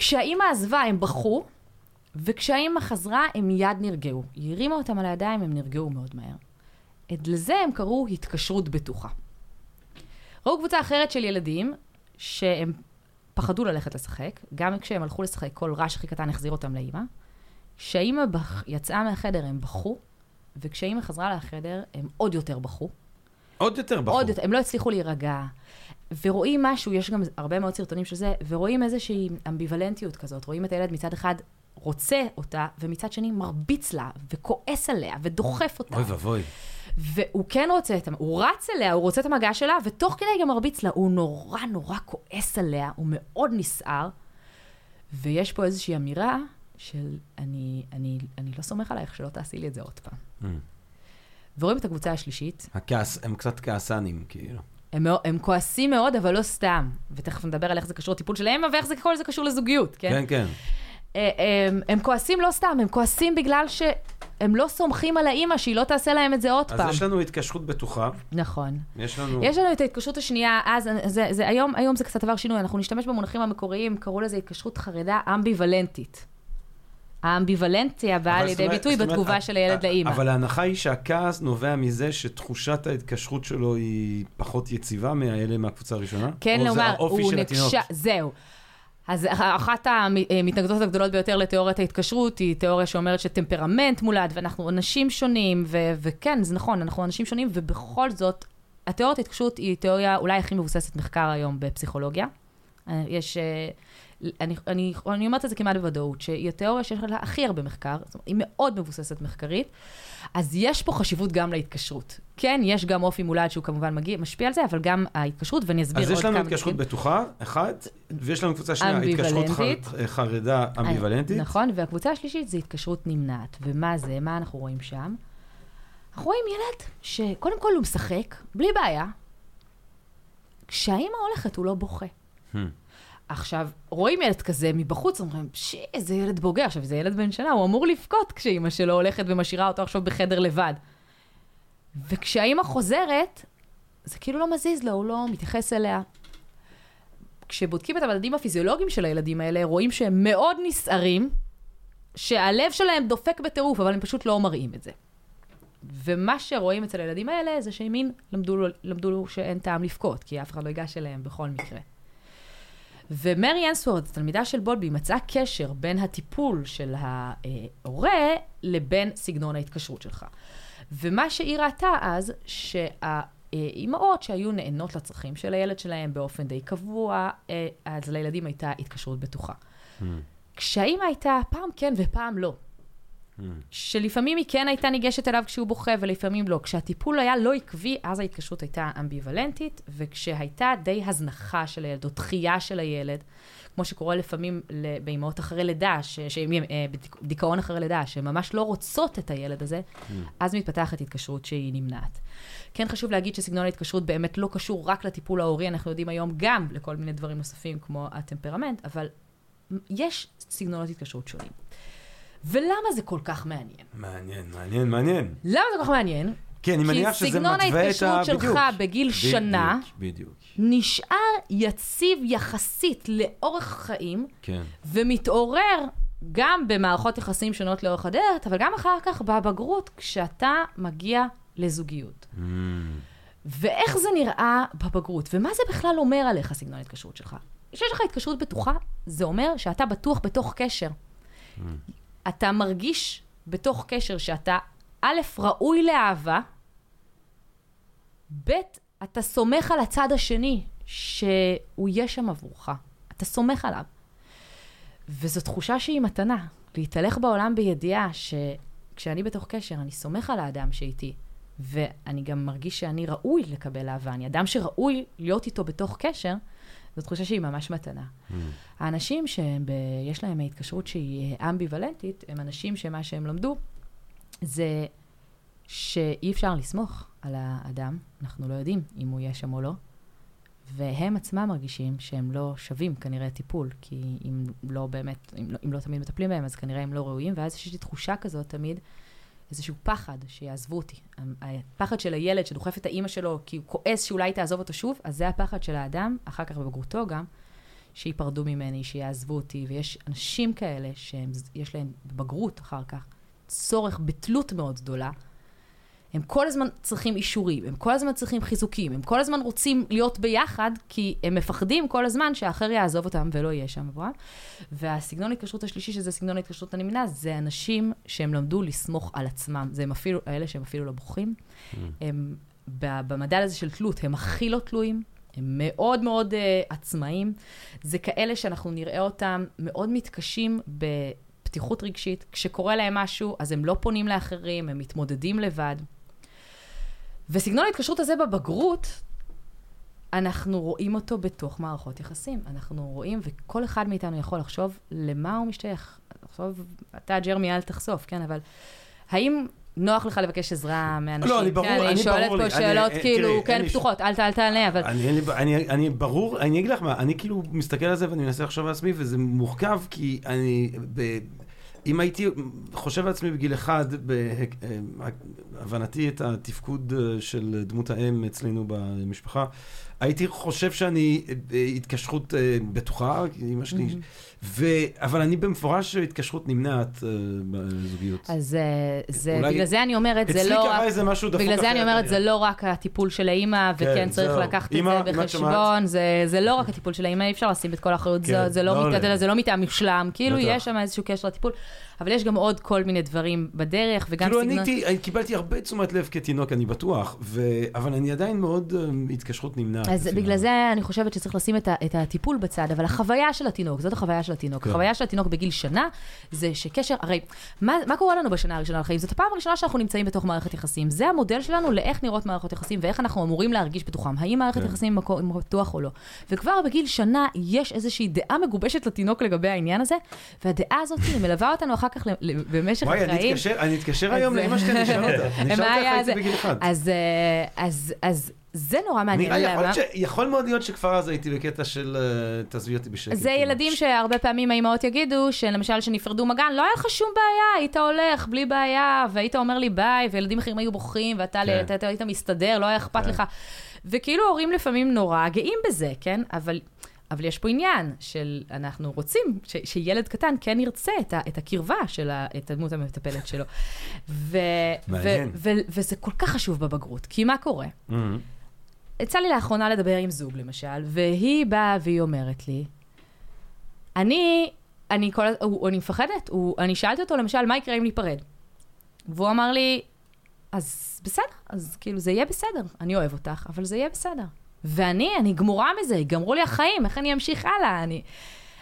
כשהאימא עזבה הם בכו, וכשהאימא חזרה הם מיד נרגעו. היא הרימה אותם על הידיים, הם נרגעו מאוד מהר. את לזה הם קראו התקשרות בטוחה. ראו קבוצה אחרת של ילדים שהם פחדו ללכת לשחק, גם כשהם הלכו לשחק, כל רעש הכי קטן החזיר אותם לאימא. כשהאימא בח... יצאה מהחדר הם בכו, וכשאימא חזרה לחדר, הם עוד יותר בכו. עוד יותר בכו. עוד יותר, הם לא הצליחו להירגע. ורואים משהו, יש גם הרבה מאוד סרטונים של זה, ורואים איזושהי אמביוולנטיות כזאת. רואים את הילד מצד אחד רוצה אותה, ומצד שני מרביץ לה, וכועס עליה, ודוחף אותה. אוי ואבוי. והוא כן רוצה את, הוא רץ אליה, הוא רוצה את המגע שלה, ותוך כדי גם מרביץ לה. הוא נורא נורא כועס עליה, הוא מאוד נסער. ויש פה איזושהי אמירה של אני, אני, אני לא סומך עלייך שלא תעשי לי את זה עוד פעם. Mm. ורואים את הקבוצה השלישית. הכעס, הם קצת כעסנים, כאילו. הם, הם כועסים מאוד, אבל לא סתם. ותכף נדבר על איך זה קשור לטיפול שלהם, ואיך זה, כל זה קשור לזוגיות, כן? כן, כן. אה, הם, הם כועסים לא סתם, הם כועסים בגלל שהם לא סומכים על האימא שהיא לא תעשה להם את זה עוד אז פעם. אז יש לנו התקשרות בטוחה. נכון. יש לנו... יש לנו את ההתקשרות השנייה, אז זה, זה, היום, היום זה קצת עבר שינוי, אנחנו נשתמש במונחים המקוריים, קראו לזה התקשרות חרדה אמביוולנטית. האמביוולנטיה באה לידי ביטוי בתגובה של הילד לאימא. אבל ההנחה היא שהכעס נובע מזה שתחושת ההתקשרות שלו היא פחות יציבה מהאלה מהקבוצה הראשונה? כן, לומר, הוא נקשה, זהו. אז אחת המתנגדות הגדולות ביותר לתיאוריית ההתקשרות היא תיאוריה שאומרת שטמפרמנט מולד, ואנחנו אנשים שונים, ו- וכן, זה נכון, אנחנו אנשים שונים, ובכל זאת, התיאוריית ההתקשרות היא תיאוריה אולי הכי מבוססת מחקר היום בפסיכולוגיה. אה, יש... אני, אני, אני אומרת את זה כמעט בוודאות, שהיא התיאוריה שיש לה הכי הרבה מחקר, זאת אומרת, היא מאוד מבוססת מחקרית, אז יש פה חשיבות גם להתקשרות. כן, יש גם אופי מולד שהוא כמובן מגיע, משפיע על זה, אבל גם ההתקשרות, ואני אסביר עוד כמה... אז יש לנו התקשרות דברים. בטוחה, אחת, ויש לנו קבוצה שנייה, התקשרות חר, חרדה אמביוולנטית. נכון, והקבוצה השלישית זה התקשרות נמנעת. ומה זה, מה אנחנו רואים שם? אנחנו רואים ילד שקודם כל הוא משחק, בלי בעיה. כשהאימא הולכת, הוא לא בוכה. Hmm. עכשיו, רואים ילד כזה מבחוץ, אומרים, שי, איזה ילד בוגר. עכשיו, זה ילד בן שנה, הוא אמור לבכות כשאימא שלו הולכת ומשאירה אותו עכשיו בחדר לבד. וכשהאימא חוזרת, זה כאילו לא מזיז לו, הוא לא מתייחס אליה. כשבודקים את המדדים הפיזיולוגיים של הילדים האלה, רואים שהם מאוד נסערים, שהלב שלהם דופק בטירוף, אבל הם פשוט לא מראים את זה. ומה שרואים אצל הילדים האלה, זה שהם מין למדו, למדו שאין טעם לבכות, כי אף אחד לא ייגש אליהם בכל מקרה. ומרי אנסוורד, תלמידה של בולבי, מצאה קשר בין הטיפול של ההורה לבין סגנון ההתקשרות שלך. ומה שהיא ראתה אז, שהאימהות שהיו נענות לצרכים של הילד שלהם באופן די קבוע, אה, אז לילדים הייתה התקשרות בטוחה. Mm. כשהאימא הייתה פעם כן ופעם לא. שלפעמים היא כן הייתה ניגשת אליו כשהוא בוכה, ולפעמים לא. כשהטיפול היה לא עקבי, אז ההתקשרות הייתה אמביוולנטית, וכשהייתה די הזנחה של הילד, או דחייה של הילד, כמו שקורה לפעמים באימהות אחרי לידה, אה, בדיכאון אחרי לידה, שהן ממש לא רוצות את הילד הזה, mm. אז מתפתחת התקשרות שהיא נמנעת. כן חשוב להגיד שסגנון ההתקשרות באמת לא קשור רק לטיפול ההורי, אנחנו יודעים היום גם לכל מיני דברים נוספים, כמו הטמפרמנט, אבל יש סגנונות התקשרות שונים. ולמה זה כל כך מעניין? מעניין, מעניין, מעניין. למה זה כל כך מעניין? כן, אני מניח שזה כי סגנון מתווה את ה... ההתקשרות שלך בדיוק. בגיל בדיוק, שנה בדיוק, נשאר יציב יחסית לאורך חיים, כן. ומתעורר גם במערכות יחסים שונות לאורך הדרך, אבל גם אחר כך בבגרות, כשאתה מגיע לזוגיות. Mm. ואיך זה נראה בבגרות, ומה זה בכלל אומר עליך, סגנון ההתקשרות שלך? כשיש לך התקשרות בטוחה, זה אומר שאתה בטוח בתוך קשר. אתה מרגיש בתוך קשר שאתה, א', ראוי לאהבה, ב', אתה סומך על הצד השני שהוא יהיה שם עבורך. אתה סומך עליו. וזו תחושה שהיא מתנה. להתהלך בעולם בידיעה שכשאני בתוך קשר, אני סומך על האדם שאיתי, ואני גם מרגיש שאני ראוי לקבל אהבה. אני אדם שראוי להיות איתו בתוך קשר, זו תחושה שהיא ממש מתנה. האנשים שיש להם התקשרות שהיא אמביוולנטית, הם אנשים שמה שהם למדו זה שאי אפשר לסמוך על האדם, אנחנו לא יודעים אם הוא יהיה שם או לא, והם עצמם מרגישים שהם לא שווים כנראה טיפול, כי אם לא באמת, אם לא, אם לא תמיד מטפלים בהם, אז כנראה הם לא ראויים, ואז יש לי תחושה כזאת תמיד, איזשהו פחד שיעזבו אותי. הפחד של הילד שדוחף את האימא שלו כי הוא כועס שאולי תעזוב אותו שוב, אז זה הפחד של האדם, אחר כך בבגרותו גם, שייפרדו ממני, שיעזבו אותי, ויש אנשים כאלה שיש להם בבגרות אחר כך צורך בתלות מאוד גדולה. הם כל הזמן צריכים אישורים, הם כל הזמן צריכים חיזוקים, הם כל הזמן רוצים להיות ביחד, כי הם מפחדים כל הזמן שהאחר יעזוב אותם ולא יהיה שם עבורם. והסגנון ההתקשרות השלישי, שזה סגנון ההתקשרות הנמנע, זה אנשים שהם למדו לסמוך על עצמם. זה הם אפילו, האלה שהם אפילו לא בוכים. הם, ב- במדד הזה של תלות, הם הכי לא תלויים. הם מאוד מאוד uh, עצמאים. זה כאלה שאנחנו נראה אותם מאוד מתקשים בפתיחות רגשית. כשקורה להם משהו, אז הם לא פונים לאחרים, הם מתמודדים לבד. וסגנון ההתקשרות הזה בבגרות, אנחנו רואים אותו בתוך מערכות יחסים. אנחנו רואים, וכל אחד מאיתנו יכול לחשוב למה הוא משתייך. לחשוב, אתה, ג'רמי, אל תחשוף, כן, אבל האם נוח לך לבקש עזרה מאנשים? לא, אני ברור, כן, אני אני שואלת ברור פה לי. שאלות אני- כאילו, תראי, כן, פתוחות, אל ת- אל תענה, אבל... אני, לי, אני, אני ברור, אני אגיד לך מה, אני כאילו מסתכל על זה ואני מנסה לחשוב על עצמי, וזה מורכב כי אני, ב, אם הייתי חושב על עצמי בגיל אחד, בהבנתי את התפקוד אה, של דמות האם אצלנו במשפחה, הייתי חושב שאני אה, התקשרות אה, בטוחה, אמא שלי, ו, אבל אני במפורש התקשרות נמנעת אה, בזוגיות. אז זה, אולי- בגלל זה אני אומרת, זה אצלי לא קרה רק... איזה משהו דפוק בגלל זה אני אומרת, זה לא רק הטיפול של האימא, וכן כן, צריך זהו. לקחת את זה בחשבון, זה, זה לא רק הטיפול של האימא, אי אפשר לשים את כל האחריות, כן, זה, זה, לא לא, לא מטעם מושלם, כאילו. יש שם איזשהו קשר לטיפול, אבל יש גם עוד כל מיני דברים בדרך, וגם כאילו אני סגנון... הייתי, אני קיבלתי הרבה תשומת לב כתינוק, אני בטוח, ו... אבל אני עדיין מאוד um, התקשרות נמנעת. אז אפילו. בגלל זה אני חושבת שצריך לשים את, ה, את הטיפול בצד, אבל החוויה של התינוק, זאת החוויה של התינוק. כן. החוויה של התינוק בגיל שנה, זה שקשר, הרי, מה, מה קורה לנו בשנה הראשונה לחיים? זאת הפעם הראשונה שאנחנו נמצאים בתוך מערכת יחסים. זה המודל שלנו לאיך נראות מערכות יחסים ואיך אנחנו אמורים להרגיש בתוכם. האם מערכת כן. יחסים מקום בטוח או לא. וכבר בגיל שנה יש איזושהי דעה מגובשת לתינוק לגבי העניין הזה, והדעה הזאת מלווה אותנו אחר כך במשך וואי, החיים. אני אתקשר, אני אתקשר היום לאמא שלי, אני אשאל אותה. *laughs* אני היה איך זה? הייתי בגיל אחד. אז, אה, אז, זה נורא מעניין. נראה, יכול ש- יכול מאוד להיות שכבר אז הייתי בקטע של אה, תעזבי אותי בשקט. זה כאילו. ילדים שהרבה פעמים האימהות יגידו, שלמשל שנפרדו מגן, לא היה לך שום בעיה, היית הולך בלי בעיה, והיית אומר לי ביי, וילדים אחרים היו בוכים, ואתה כן. אתה היית מסתדר, לא היה אכפת כן. לך. וכאילו הורים לפעמים נורא גאים בזה, כן? אבל... אבל יש פה עניין של אנחנו רוצים ש, שילד קטן כן ירצה את, ה, את הקרבה של ה, את הדמות המטפלת שלו. ו, ו. ו, וזה כל כך חשוב בבגרות, כי מה קורה? Mhm. יצא לי לאחרונה לדבר עם זוג, למשל, והיא באה והיא אומרת לי, אני, אני כל, הוא, אני מפחדת, הוא, אני שאלתי אותו, למשל, מה יקרה אם ניפרד? והוא אמר לי, אז בסדר, אז כאילו, זה יהיה בסדר, אני אוהב אותך, אבל זה יהיה בסדר. ואני, אני גמורה מזה, ייגמרו לי החיים, איך אני אמשיך הלאה? אני...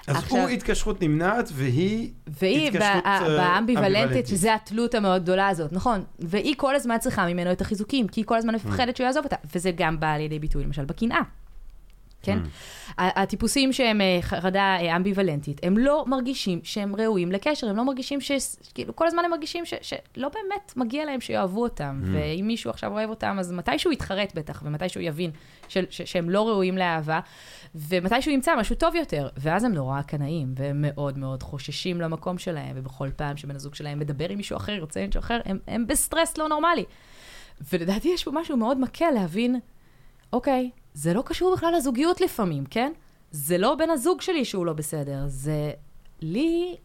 אז עכשיו- הוא התקשרות נמנעת, והיא... והיא התקשרות, בא- אה, באמביוולנטית, אמביוולנטית. שזה התלות המאוד גדולה הזאת, נכון. והיא כל הזמן צריכה ממנו את החיזוקים, כי היא כל הזמן מפחדת שהוא יעזוב אותה. וזה גם בא לידי ביטוי, למשל, בקנאה. כן? ה- הטיפוסים שהם אה, חרדה אה, אמביוולנטית, הם לא מרגישים שהם ראויים לקשר, הם לא מרגישים ש... כאילו, כל הזמן הם מרגישים ש... שלא באמת מגיע להם שיאהבו אותם, ואם מישהו עכשיו אוהב אותם, אז מתישהו יתחרט בטח, ומתישהו יבין ש... ש... שהם לא ראויים לאהבה, ומתישהו ימצא משהו טוב יותר, ואז הם נורא קנאים, והם מאוד מאוד חוששים למקום שלהם, ובכל פעם שבן הזוג שלהם מדבר עם מישהו אחר, יוצא עם מישהו אחר, הם, הם בסטרס לא נורמלי. ולדעתי יש פה משהו מאוד מקל להבין, אוקיי, זה לא קשור בכלל לזוגיות לפעמים, כן? זה לא בן הזוג שלי שהוא לא בסדר, זה לי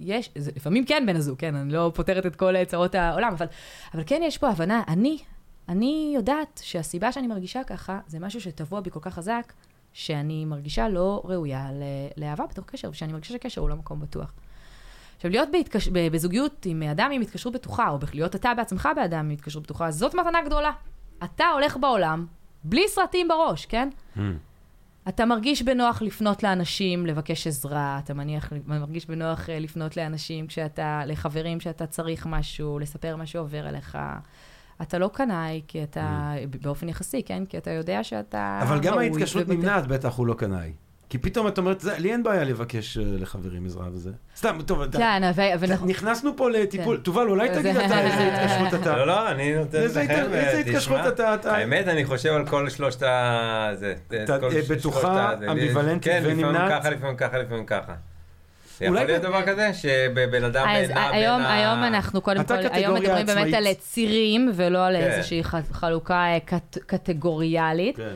יש, זה לפעמים כן בן הזוג, כן, אני לא פותרת את כל צרות העולם, אבל, אבל כן יש פה הבנה, אני, אני יודעת שהסיבה שאני מרגישה ככה, זה משהו שטבוע בי כל כך חזק, שאני מרגישה לא ראויה לאהבה בתוך קשר, ושאני מרגישה שקשר הוא לא מקום בטוח. עכשיו, להיות בהתקש... בזוגיות עם אדם עם התקשרות בטוחה, או להיות אתה בעצמך באדם עם התקשרות בטוחה, זאת מתנה גדולה. אתה הולך בעולם בלי סרטים בראש, כן? אתה מרגיש בנוח לפנות לאנשים, לבקש עזרה, אתה מניח, מרגיש בנוח אה, לפנות לאנשים כשאתה, לחברים שאתה צריך משהו, לספר מה שעובר עליך. אתה לא קנאי, כי אתה, באופן יחסי, כן? כי אתה יודע שאתה אבל גם ההתקשרות. נמנעת, בטח הוא לא קנאי. כי פתאום את אומרת, "זה- לי אין בעיה לבקש אה, לחברים עזרה וזה. סתם, טוב, כן, אבל... נכנסנו פה לטיפול, כן. תובל, אולי זה- תגיד אתה איזה *laughs* התקשרות אתה. לא, לא, אני נותן לכם, הת- איזה אה, התקשרות. אתה- אתה- האמת, אני חושב על כל שלושת ה... זה, אתה, אה, בטוחה, אמביוולנטית כן, לפעמים ונמנעת? ככה, לפעמים ככה, לפעמים ככה. יכול להיות דבר כזה? שבן אדם אז נע בין היום, ה... היום אנחנו קודם כל, היום מדברים באמת. על צירים, ולא על כן. איזושהי חלוקה אה, קט, קטגוריאלית. כן.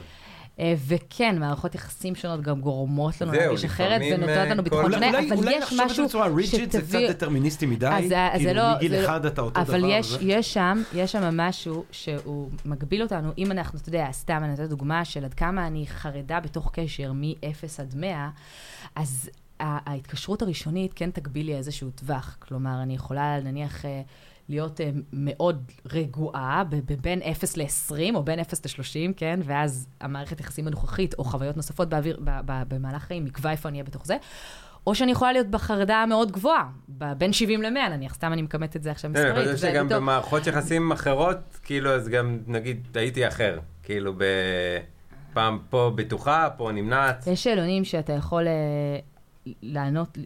אה, וכן, מערכות יחסים שונות גם גורמות לנו להרגיש אחרת, ונותנות לנו אה, ביטחון שונה, אולי אבל אולי יש לחשוב את זה משהו בצורה rigid זה קצת שתביא... דטרמיניסטי מדי, כאילו לא- מגיל לא- אחד אתה אותו דבר. אבל יש, זה- יש שם, יש שם משהו שהוא מגביל אותנו, אם אנחנו, אתה יודע, סתם אני נותנת דוגמה של עד כמה אני חרדה בתוך קשר מ-0 עד 100, אז ההתקשרות הראשונית כן תגביל לי איזשהו טווח. כלומר, אני יכולה נניח אה, להיות אה, מאוד רגועה, בין 0 ל-20 או בין 0 ל-30, כן? ואז המערכת יחסים הנוכחית או חוויות נוספות באוויר, במהלך חיים יקבע איפה אני אהיה בתוך זה. או שאני יכולה להיות בחרדה המאוד גבוהה, בין 70 ל-100 נניח, סתם אני מכמת את זה עכשיו כן, מספרית. חושב זה שגם במערכות יחסים אחרות, כאילו, אז גם, נגיד, הייתי אחר. כאילו, ב... פעם פה בטוחה, פה נמנעת. יש שאלונים שאתה יכול אה, לענות,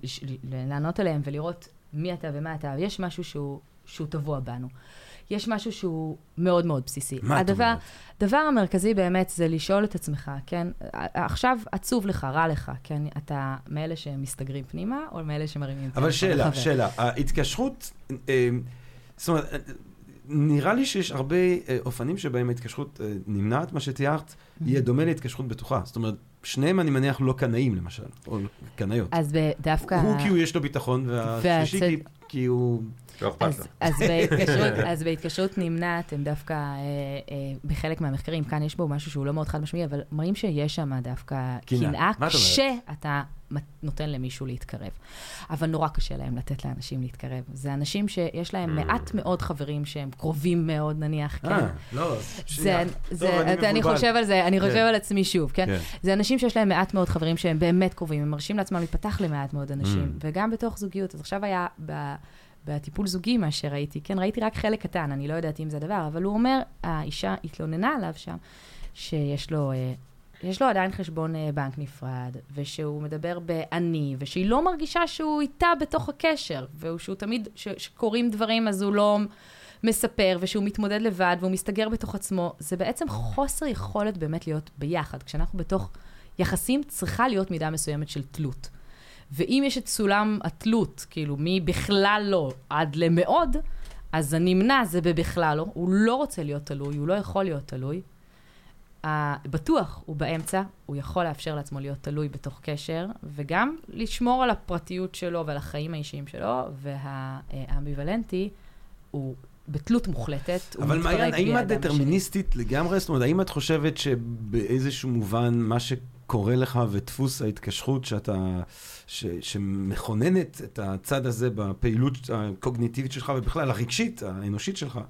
לענות עליהם ולראות מי אתה ומה אתה, יש משהו שהוא, שהוא טבוע בנו. יש משהו שהוא מאוד מאוד בסיסי. מה את הדבר, אומרת? הדבר המרכזי באמת זה לשאול את עצמך, כן? עכשיו עצוב לך, רע לך, כן? אתה מאלה שמסתגרים פנימה, או מאלה שמרימים אבל טלפון שאלה, לחבר? שאלה, ההתקשרות, אה, זאת אומרת, אה, נראה לי שיש הרבה אה, אופנים שבהם ההתקשרות אה, נמנעת, מה שתיארת, יהיה דומה להתקשרות בטוחה. זאת אומרת, שניהם אני מניח לא קנאים למשל, או קנאיות. אז דווקא... הוא כי הוא יש לו ביטחון, והשלישי כי- כי הוא... לא אכפת אז, לו. אז, בהתקשרות, *laughs* אז בהתקשרות נמנעת, הם דווקא, אה, אה, בחלק מהמחקרים, כאן יש בו משהו שהוא לא מאוד חד משמעי, אבל מראים שיש שם דווקא קנאה. כשאתה נותן למישהו להתקרב. אבל נורא קשה להם לתת לאנשים להתקרב. זה אנשים שיש להם מעט מאוד חברים שהם קרובים מאוד, נניח, כן. אה, לא, שנייה. אני. חושב על זה, אני חושב כן. על עצמי שוב, כן? כן. זה אנשים שיש להם מעט מאוד חברים שהם באמת קרובים, הם מרשים לעצמם להיפתח למעט מאוד אנשים, Mm. וגם בתוך זוגיות. אז עכשיו היה ב, בטיפול זוגי מה שראיתי, כן, ראיתי רק חלק קטן, אני לא יודעת אם זה הדבר, אבל הוא אומר, האישה התלוננה עליו שם, שיש לו... אה, יש לו עדיין חשבון אה, בנק נפרד, ושהוא מדבר באני, ושהיא לא מרגישה שהוא איתה בתוך הקשר, ושהוא תמיד, ש- שקורים דברים אז הוא לא מספר, ושהוא מתמודד לבד, והוא מסתגר בתוך עצמו. זה בעצם חוסר יכולת באמת להיות ביחד. כשאנחנו בתוך יחסים, צריכה להיות מידה מסוימת של תלות. ואם יש את סולם התלות, כאילו, מבכלל לא עד למאוד, אז הנמנע זה בבכלל לא. הוא לא רוצה להיות תלוי, הוא לא יכול להיות תלוי. בטוח הוא באמצע, הוא יכול לאפשר לעצמו להיות תלוי בתוך קשר, וגם לשמור על הפרטיות שלו ועל החיים האישיים שלו, והאמביוולנטי הוא בתלות מוחלטת, אבל מעיין, האם את. דטרמיניסטית לגמרי? זאת אומרת, האם את חושבת שבאיזשהו מובן מה שקורה לך ודפוס ההתקשרות שאתה, ש, שמכוננת את הצד הזה בפעילות הקוגניטיבית שלך ובכלל הרגשית, האנושית שלך,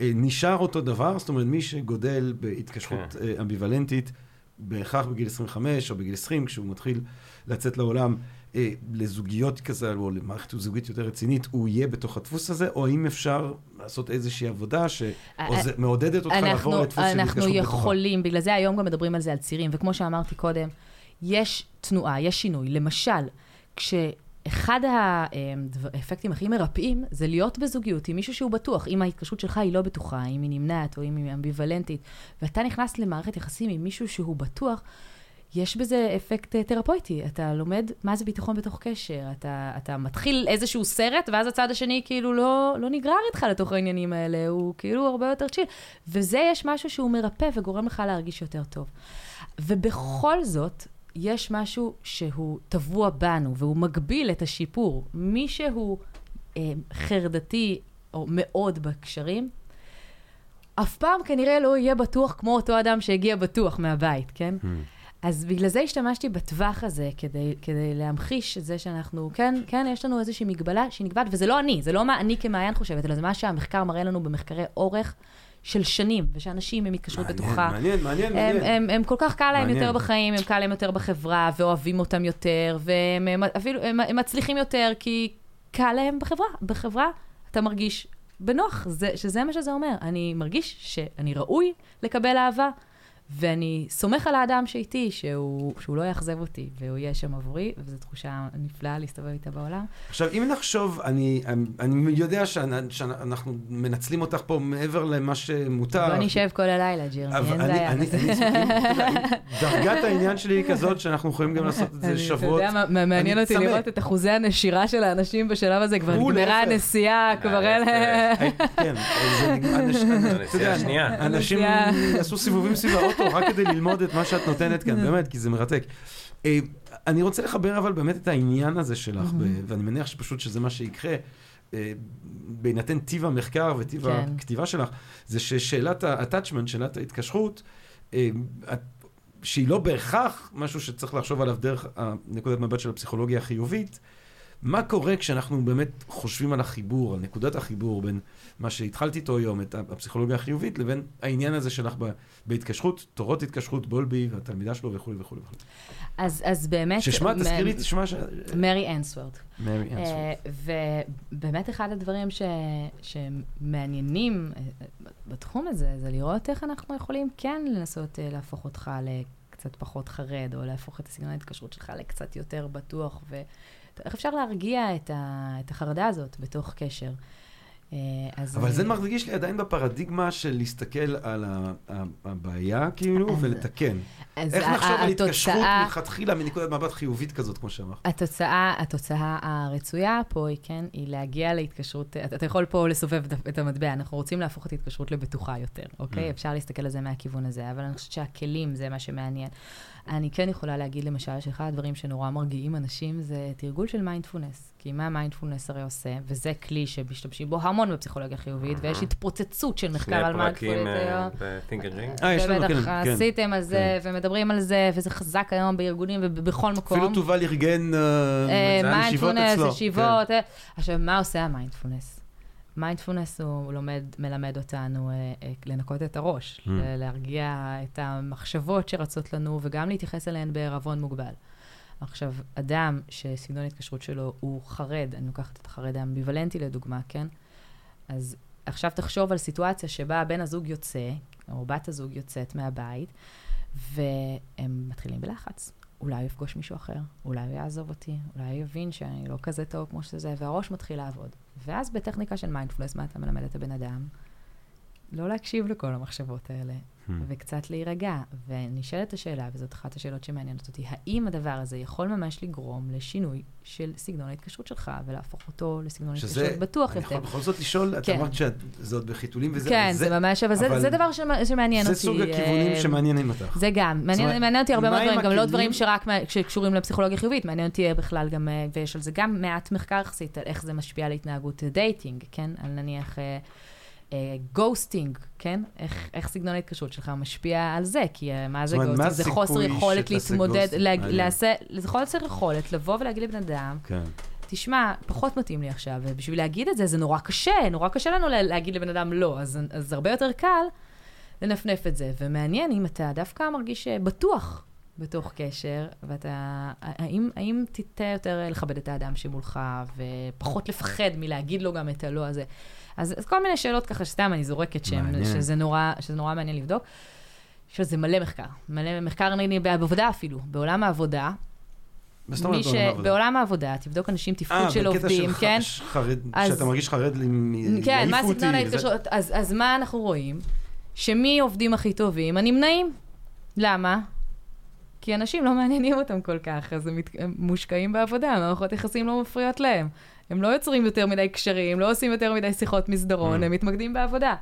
אה, נשאר אותו דבר? זאת אומרת, מי שגודל בהתקשרות אה, אמביוולנטית, בהכרח בגיל 25 או בגיל 20, כשהוא מתחיל לצאת לעולם, אה, לזוגיות כזה, או למערכת זוגית יותר רצינית, הוא יהיה בתוך הדפוס הזה, או האם אפשר לעשות איזושהי עבודה שמעודדת אותך אנחנו- לעבור לדפוס של אנחנו התקשרות בטוחה? יכולים, בגלל זה היום גם מדברים על זה על צירים, וכמו שאמרתי קודם, יש תנועה, יש שינוי. למשל, כשאחד האפ- האפקטים הכי מרפאים זה להיות בזוגיות עם מישהו שהוא בטוח. אם ההתקשרות שלך היא לא בטוחה, אם היא נמנעת או אם היא אמביוולנטית, ואתה נכנס למערכת יחסים עם מישהו שהוא בטוח, יש בזה אפקט אה, תרפויטי. אתה לומד מה זה ביטחון בתוך קשר. אתה, אתה מתחיל איזשהו סרט, ואז הצד השני כאילו לא, לא נגרר איתך לתוך העניינים האלה, הוא כאילו הרבה יותר צ'יל. וזה יש משהו שהוא מרפא וגורם לך להרגיש יותר טוב. ובכל זאת, יש משהו שהוא טבוע בנו, והוא מגביל את השיפור. מי שהוא אה, חרדתי או מאוד בקשרים, אף פעם כנראה לא יהיה בטוח כמו אותו אדם שהגיע בטוח מהבית, כן? Hmm. אז בגלל זה השתמשתי בטווח הזה, כדי, כדי להמחיש את זה שאנחנו, כן, כן, יש לנו איזושהי מגבלה שהיא נקבעת, וזה לא אני, זה לא מה אני כמעיין חושבת, אלא זה מה שהמחקר מראה לנו במחקרי אורך של שנים, ושאנשים עם התקשרות בטוחה. מעניין, מעניין, הם, מעניין. הם, הם כל כך קל להם מעניין. יותר בחיים, הם קל להם יותר בחברה, ואוהבים אותם יותר, והם הם, אפילו, הם, הם מצליחים יותר, כי קל להם בחברה. בחברה אתה מרגיש בנוח, זה, שזה מה שזה אומר. אני מרגיש שאני ראוי לקבל אהבה, ואני סומך על האדם שאיתי, שהוא, שהוא לא יאכזב אותי, והוא יהיה שם עבורי, וזו תחושה נפלאה להסתובב איתה בעולם. עכשיו, אם נחשוב, אני, אני יודע שאנ- שאנחנו מנצלים אותך פה מעבר למה שמותר. בוא נשב כל הלילה, ג'ירמי, אבל אין אני, בעיה. אני, אני, אני, דרגת העניין שלי היא כזאת שאנחנו יכולים גם לעשות את זה שבועות. אתה יודע מה- מעניין אותי צמא. לראות את אחוזי הנשירה של האנשים בשלב הזה, כבר נגמרה. הנסיעה, כבר אה, אלה... כן, זה נגמר, הנסיעה השנייה. אנשים הנסיעה. עשו סיבובים סביב האוטו רק כדי ללמוד את מה שאת נותנת כאן, באמת, כי זה מרתק. אה, אני רוצה לחבר אבל באמת את העניין הזה שלך, ואני מניח שפשוט שזה מה שיקרה, אה, בהינתן טיב המחקר וטיב כן. הכתיבה שלך, זה ששאלת ה-attachment, שאלת ההתקשרות, אה, שהיא לא בהכרח משהו שצריך לחשוב עליו דרך נקודת מבט של הפסיכולוגיה החיובית, מה קורה כשאנחנו באמת חושבים על החיבור, על נקודת החיבור בין מה שהתחלתי איתו היום, את הפסיכולוגיה החיובית, לבין העניין הזה שלך בהתקשרות, תורות התקשרות, בולבי והתלמידה שלו וכולי וכולי וכולי. אז אז באמת... ששמה, מ- תזכירי, תשמע ש... מרי אנסוורד. מרי אנסורד. אה, ובאמת אחד הדברים ש... שמעניינים אה, בתחום הזה, זה לראות איך אנחנו יכולים כן לנסות אה, להפוך אותך לקצת פחות חרד, או להפוך את הסגנון ההתקשרות שלך לקצת יותר בטוח, ואיך אפשר להרגיע את, ה... את החרדה הזאת בתוך קשר. אה, אז אבל זה אה, מרגיש לי עדיין בפרדיגמה של להסתכל על הבעיה, כאילו, אז- ולתקן. אז איך לחשוב על התקשרות מלכתחילה מנקודת מבט חיובית כזאת, כמו שאמרת. התוצאה, התוצאה הרצויה פה היא, כן, היא להגיע להתקשרות, אתה, אתה יכול פה לסובב את- את המטבע, אנחנו רוצים להפוך את ההתקשרות לבטוחה יותר, אוקיי? Mm. אפשר להסתכל על זה מהכיוון הזה, אבל אני חושבת שהכלים זה מה שמעניין. אני כן יכולה להגיד למשל שאחד הדברים שנורא מרגיעים אנשים זה תרגול של מיינדפולנס. כי מה מיינדפולנס הרי עושה, וזה כלי שמשתמשים בו המון בפסיכולוגיה חיובית, ויש התפוצצות של מחקר על שני פרקים מיינדפולנס היום. ב-Think and Drink. אה, יש לנו, כן, ובטח כן. עשיתם על זה, ומדברים על זה, וזה חזק היום בארגונים ובכל מקום. אפילו תובל ארגן אה, ישיבות מיינדפולנס, אצלו. ישיבות. אה. עכשיו, מה עושה ה mindfulness? mindfulness הוא לומד, מלמד אותנו אה, אה, לנקות את הראש, Mm. להרגיע את המחשבות שרצות לנו, וגם להתייחס אליהן בערבון מוגבל. עכשיו, אדם שסגנון ההתקשרות שלו הוא חרד, אני לוקחת את החרד האמביוולנטי לדוגמה, כן? אז עכשיו תחשוב על סיטואציה שבה בן הזוג יוצא, או בת הזוג יוצאת מהבית, והם מתחילים בלחץ. אולי הוא יפגוש מישהו אחר, אולי הוא יעזוב אותי, אולי הוא יבין שאני לא כזה טוב כמו שזה, והראש מתחיל לעבוד. ואז בטכניקה של מיינדפלס, מה אתה מלמד את הבן אדם? לא להקשיב לכל המחשבות האלה, Hmm. וקצת להירגע. ונשאלת השאלה, וזאת אחת השאלות שמעניינת אותי, האם הדבר הזה יכול ממש לגרום לשינוי של סגנון ההתקשרות שלך, ולהפוך אותו לסגנון שזה, התקשרות בטוח אני יותר? יכול בכל זאת לשאול, את כן. אמרת שזה עוד בחיתולים וזה, כן, זה, זה ממש, אבל זה- אבל זה דבר שמ- שמעניין אותי. זה סוג הכיוונים אה, שמעניינים אותך. זה גם, מעניין, מעניין אותי הרבה מאוד דברים, גם לא? דברים שרק שקשורים לפסיכולוגיה חיובית, מעניין אותי אה, בכלל גם, אה, ויש על זה גם מעט מחקר יחסית, על איך זה משפיע על התנהגות dating, כן? על נניח ghosting, כן? איך, איך סגנון ההתקשרות שלך משפיע על זה, כי אה, מה זה ghosting? זה חוסר יכולת להתמודד? להג-. לעשה, זה חוסר יכולת לבוא ולהגיד לבן אדם, כן. תשמע, פחות מתאים לי עכשיו, ובשביל להגיד את זה, זה נורא קשה, נורא קשה לנו לה- להגיד לבן אדם לא, אז, אז הרבה יותר קל לנפנף את זה. ומעניין אם אתה דווקא מרגיש אה, בטוח בתוך קשר, ואתה... האם, האם תיטה יותר לכבד את האדם שמולך, ופחות לפחד מלהגיד לו גם את הלא הזה? אז, אז כל מיני שאלות ככה, שסתם אני זורקת, שהם, מעניין. שזה, נורא, שזה נורא מעניין לבדוק. שזה מלא מחקר, מלא מחקר נגיד בעבודה אפילו, בעולם העבודה. מי בעולם העבודה? תבדוק אנשים תפקוד אה, של עובדים, של ח- כן? ש- חרד, אז- שאתה מרגיש חרד, כן, מה. סגנון ההתקשרות? אז, אז מה אנחנו רואים? שמי עובדים הכי טובים? הנמנעים. למה? כי אנשים לא מעניינים אותם כל כך, אז הם, מת... הם מושקעים בעבודה, מערכות יחסים לא מפריעות להם. הם לא יוצרים יותר מדי קשרים, לא עושים יותר מדי שיחות מסדרון, Mm. הם מתמקדים בעבודה.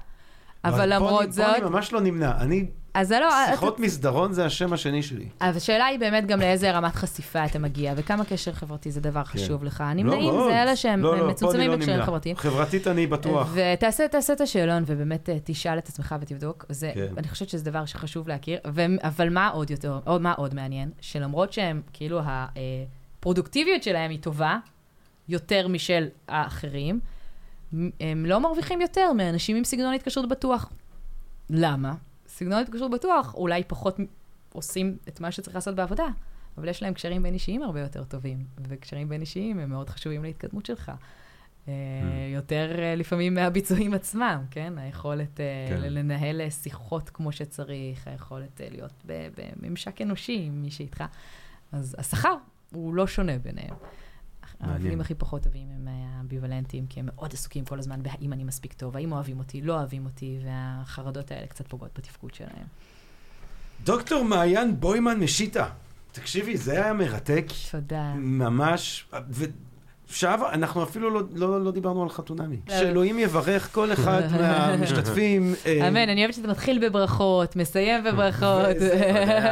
אבל פה למרות פה זאת, אני ממש לא נמנע. אני, אז זה לא... שיחות מסדרון זה השם השני שלי. אבל השאלה היא באמת גם לאיזה רמת חשיפה אתה מגיע, וכמה קשר חברתי זה דבר חשוב לך. הנמנעים לא, מאוד. זה אלה שהם לא, לא, פה מצומצמים לא בקשרים נמנע. חברתיים. חברתית אני בטוח. ותעשה תעשה את השאלון, ובאמת אה, תשאל את עצמך ותבדוק. זה, כן. אני חושבת שזה דבר שחשוב להכיר. ו, אבל מה עוד יותר, או מה עוד מעניין? שלמרות שהם, כאילו, הפרודוקטיביות שלהם היא טובה, יותר משל האחרים, הם לא מרוויחים יותר מאנשים עם סגנון התקשרות בטוח. למה? סגנון התקשרות בטוח, אולי פחות עושים את מה שצריך לעשות בעבודה, אבל יש להם קשרים בין אישיים הרבה יותר טובים, וקשרים בין אישיים הם מאוד חשובים להתקדמות שלך. אה, יותר אה, לפעמים מהביצועים עצמם, כן? היכולת אה, כן. לנהל שיחות כמו שצריך, היכולת להיות בממשק אנושי עם מי שאיתך. אז השכר הוא לא שונה ביניהם. העובדים הכי פחות טובים הם אה, אמביוולנטיים, כי הם מאוד עסוקים כל הזמן בהאם אני מספיק טוב, האם אוהבים אותי, לא אוהבים אותי, והחרדות האלה קצת פוגעות בתפקוד שלהם. דוקטור מעיין בוימן משיטה. תקשיבי, זה היה מרתק. תודה. ממש. עכשיו, אנחנו אפילו לא, לא, לא דיברנו על חתונמי. לא. שאלוהים יברך כל אחד *laughs* מהמשתתפים. אה, אמן, אני אוהבת שאתה מתחיל בברכות, מסיים בברכות.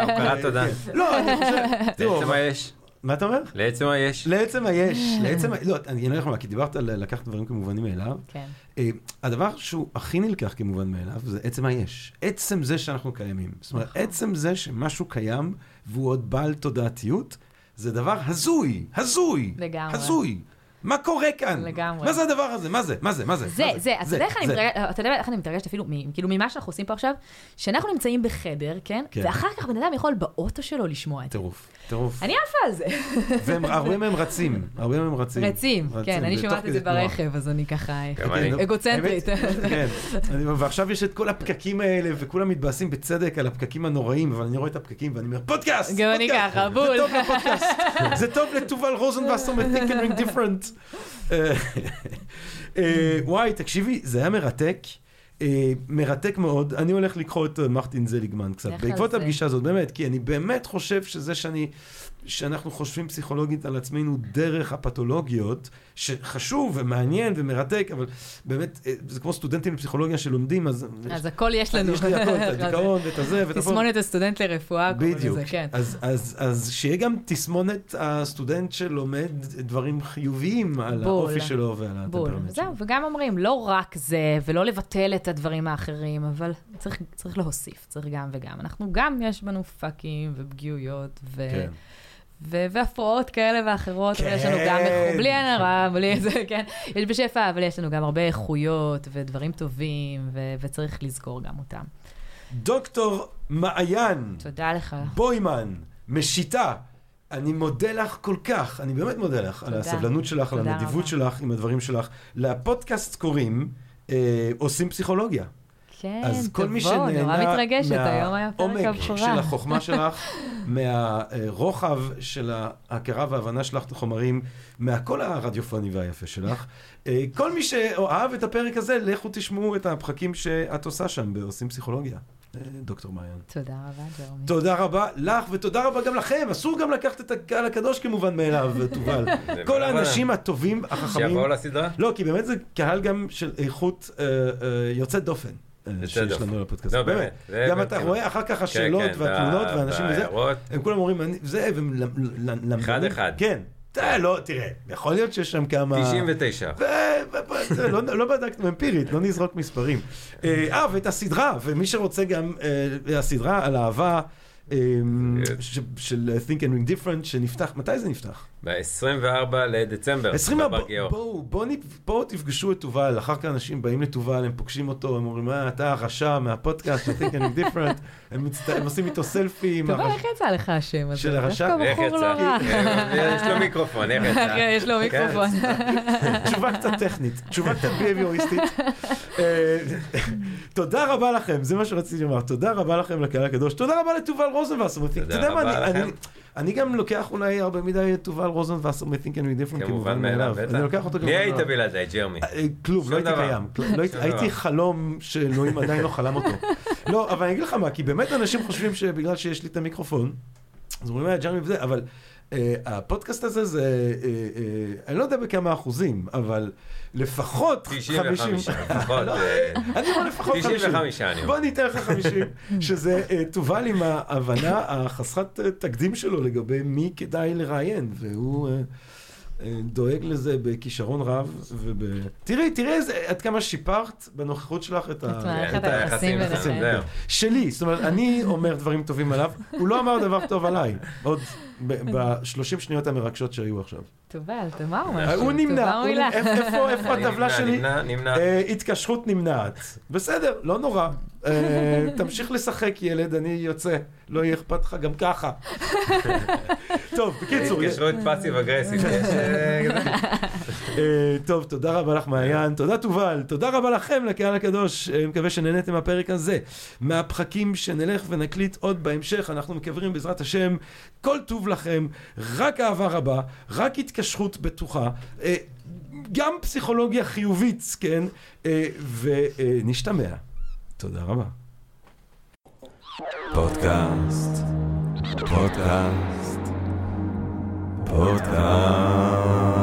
הוקרת *laughs* תודה. כן. לא, אני חושב... תראו, לעצם היש. מה אתה אומר? לעצם היש. לעצם היש, לעצם, לא, אני לך מה, כי דיברת על לקחת דברים כמובנים מאליו. כן. אה, הדבר שהוא הכי נלקח כמובן מאליו, זה עצם היש. עצם זה שאנחנו קיימים. זאת אומרת, נכון. עצם זה שמשהו קיים, והוא עוד בעל תודעתיות, זה דבר הזוי, הזוי, לגמרי. הזוי. מה קורה כאן? לגמרי. מה זה הדבר הזה? מה זה? מה זה? מה זה? זה, זה, אתה יודע איך אני. מתרגשת, אתה יודע איך אני מתרגשת אפילו, מ- כאילו ממה שאנחנו עושים פה עכשיו, שאנחנו נמצאים בחדר, כן? כן. ואחר כך בן אדם יכול באוטו שלו לשמוע את זה. טירוף, טירוף. אני עפה על זה. והרבה מהם רצים, הרבה מהם רצים. רצים, כן, אני שומעת את זה. ברכב, אז אני ככה אני. אגוצנטרית. כן, אני- ועכשיו יש את כל הפקקים האלה, וכולם מתבאסים בצדק על הפקקים הנוראים, אבל אני רואה את הפקקים ואני אומר, פודקאסט! גם אני ככה, בול." זה טוב לפודקאסט, זה *laughs* Ring Different. אה, אה, וואי, תקשיבי, זה היה מרתק. אה, מרתק מאוד, אני הולך לקרוא את אה, מרטין זליגמן קצת, בעקבות. הפגישה הזאת, באמת, כי אני באמת חושב שזה שאני, שאנחנו חושבים פסיכולוגית על עצמנו דרך הפתולוגיות, שחשוב ומעניין ומרתק, אבל באמת, אה, זה כמו סטודנטים לפסיכולוגיה שלומדים, אז... אז הכל יש לנו. יש לי הכל, את *laughs* הדיכאון ואת הזה, ואת הכל. תסמונת הסטודנט לרפואה, קוראים בדיוק. לזה, כן. אז, אז, אז שיהיה גם תסמונת הסטודנט שלומד דברים חיוביים על בול. האופי שלו ועל. הטמפרמנט שלו. זהו, וגם אומרים, לא רק זה, ולא לבטל את הדברים האחרים, אבל צריך, צריך להוסיף, צריך גם וגם. אנחנו גם, יש בנו פאקים ופגיעויות, ו... כן. והפרעות כאלה ואחרות, אבל יש לנו גם, כן. בלי עין הרע, בלי זה, כן, יש בשפע, אבל יש לנו גם הרבה איכויות ודברים טובים, ו- וצריך לזכור גם אותם. דוקטור מעיין תודה לך. בוימן, משיטה. אני מודה לך כל כך, אני באמת מודה לך על תודה. הסבלנות שלך, על הנדיבות רבה. שלך עם הדברים שלך. לפודקאסט קוראים אה, עושים פסיכולוגיה. כן, אז כל מי שנהנה מהעומק. של החוכמה שלך, *laughs* מהרוחב של ההכרה וההבנה שלך את החומרים, מהקול הרדיופוני והיפה שלך, אה, כל מי שאהב את הפרק הזה, לכו תשמעו את הפחקים שאת עושה שם בעושים פסיכולוגיה. אה, דוקטור מעיין. תודה רבה, ג'רמי. תודה רבה לך, ותודה רבה גם לכם. אסור גם לקחת את הקהל הקדוש כמובן מאליו, *laughs* תובל. כל האנשים הטובים, החכמים. שיבואו לסדרה? לא, כי באמת זה קהל גם של איכות אה, יוצאת דופן. אה, שיש. לנו על הפודקאסט. לא, באמת. גם אתה כאילו. רואה אחר כך כן, השאלות כן, והתלונות וה- והאנשים וזה. הם כולם אומרים, זה, והם למ- למ- למדנים. אחד-אחד. כן. אתה, לא, תראה, יכול להיות שיש שם כמה... 99. ו- ו- ו- זה, לא, לא בדקנו אמפירית, לא נזרוק מספרים. אה, אה, ואת הסדרה, ומי שרוצה גם, אה, הסדרה על אהבה של Think and Ring Different, שנפתח, מתי זה נפתח? ב-24 לדצמבר. 20, בבר בוא- גיאו. בואו, בואו נ- בואו תפגשו את תובל, אחר כך אנשים באים לתובל, הם פוגשים אותו, הם אומרים, מה, אתה הרשע מהפודקאסט של Think Ring Different, *laughs* הם מצט- הם עושים איתו סלפי טוב, הרשע. איך יצא לך השם הזה? של הרשע? איך יצא? לא. אה, יש לו מיקרופון, איך יצא? *laughs* יש לו כן. מיקרופון. *laughs* תשובה קצת טכנית, תשובה קצת ביהביוריסטית. אה, תודה רבה לכם, זה מה שרציתי לומר, תודה רבה לכם לקהל הקדוש, תודה רבה לתובל רוזנבסר. אתה יודע מה, רבה אני- לכם. אני- גם לוקח אולי הרבה מדי את תובל רוזנבסר מ-Think and Be Different כמובן מאליו. אני לוקח אותו מי כמובן היית מאליו. בלעדיי, ג'רמי? אה, כלום, שום לא הייתי. קיים. לא הייתי-. חלום שאלוהים *laughs* עדיין לא חלם אותו. לא, אבל אני אגיד לך מה, כי באמת אנשים חושבים שבגלל שיש לי את המיקרופון, אז אומרים, אה, ג'רמי וזה, אבל הפודקאסט הזה זה, אה, אה, אני לא יודע בכמה אחוזים, אבל לפחות 95, 50. *laughs* לפחות. לא, אה, אני אומר לפחות 50. 95 אני אומר. בוא ניתן לך 50, *laughs* שזה אה, תובל עם ההבנה החסרת אה, תקדים שלו לגבי מי כדאי לראיין, והוא אה, אה, דואג לזה בכישרון רב. וב... תראי, תראי איזה, עד כמה שיפרת בנוכחות שלך את ה... את היחסים היחסים, ביניכם. שלי, זאת אומרת, אני אומר דברים טובים עליו, הוא לא אמר דבר טוב עליי, עוד ב-30 שניות המרגשות שהיו עכשיו. תובל, תאמר אה, משהו. הוא נמנע. איפה נמנע, הטבלה שלי? נמנע, נמנע. אה, התקשרות נמנעת. בסדר, לא נורא. אה, תמשיך לשחק ילד, אני יוצא. לא יהיה אכפת לך גם ככה. טוב, בקיצור. התקשרות פאסיב אגרסיב. אה, אה, טוב, תודה רבה לך מעיין, תודה תובל, תודה רבה לכם, לקהל הקדוש, אה, מקווה שנהניתם מהפרק הזה. מהפחקים שנלך ונקליט עוד בהמשך, אנחנו מקווים בעזרת השם, כל טוב לכם, רק אהבה רבה, רק התקשרות בטוחה. אה, גם פסיכולוגיה חיובית, כן, אה, ונשתמע. תודה רבה. פודקאסט, פודקאסט, פודקאסט.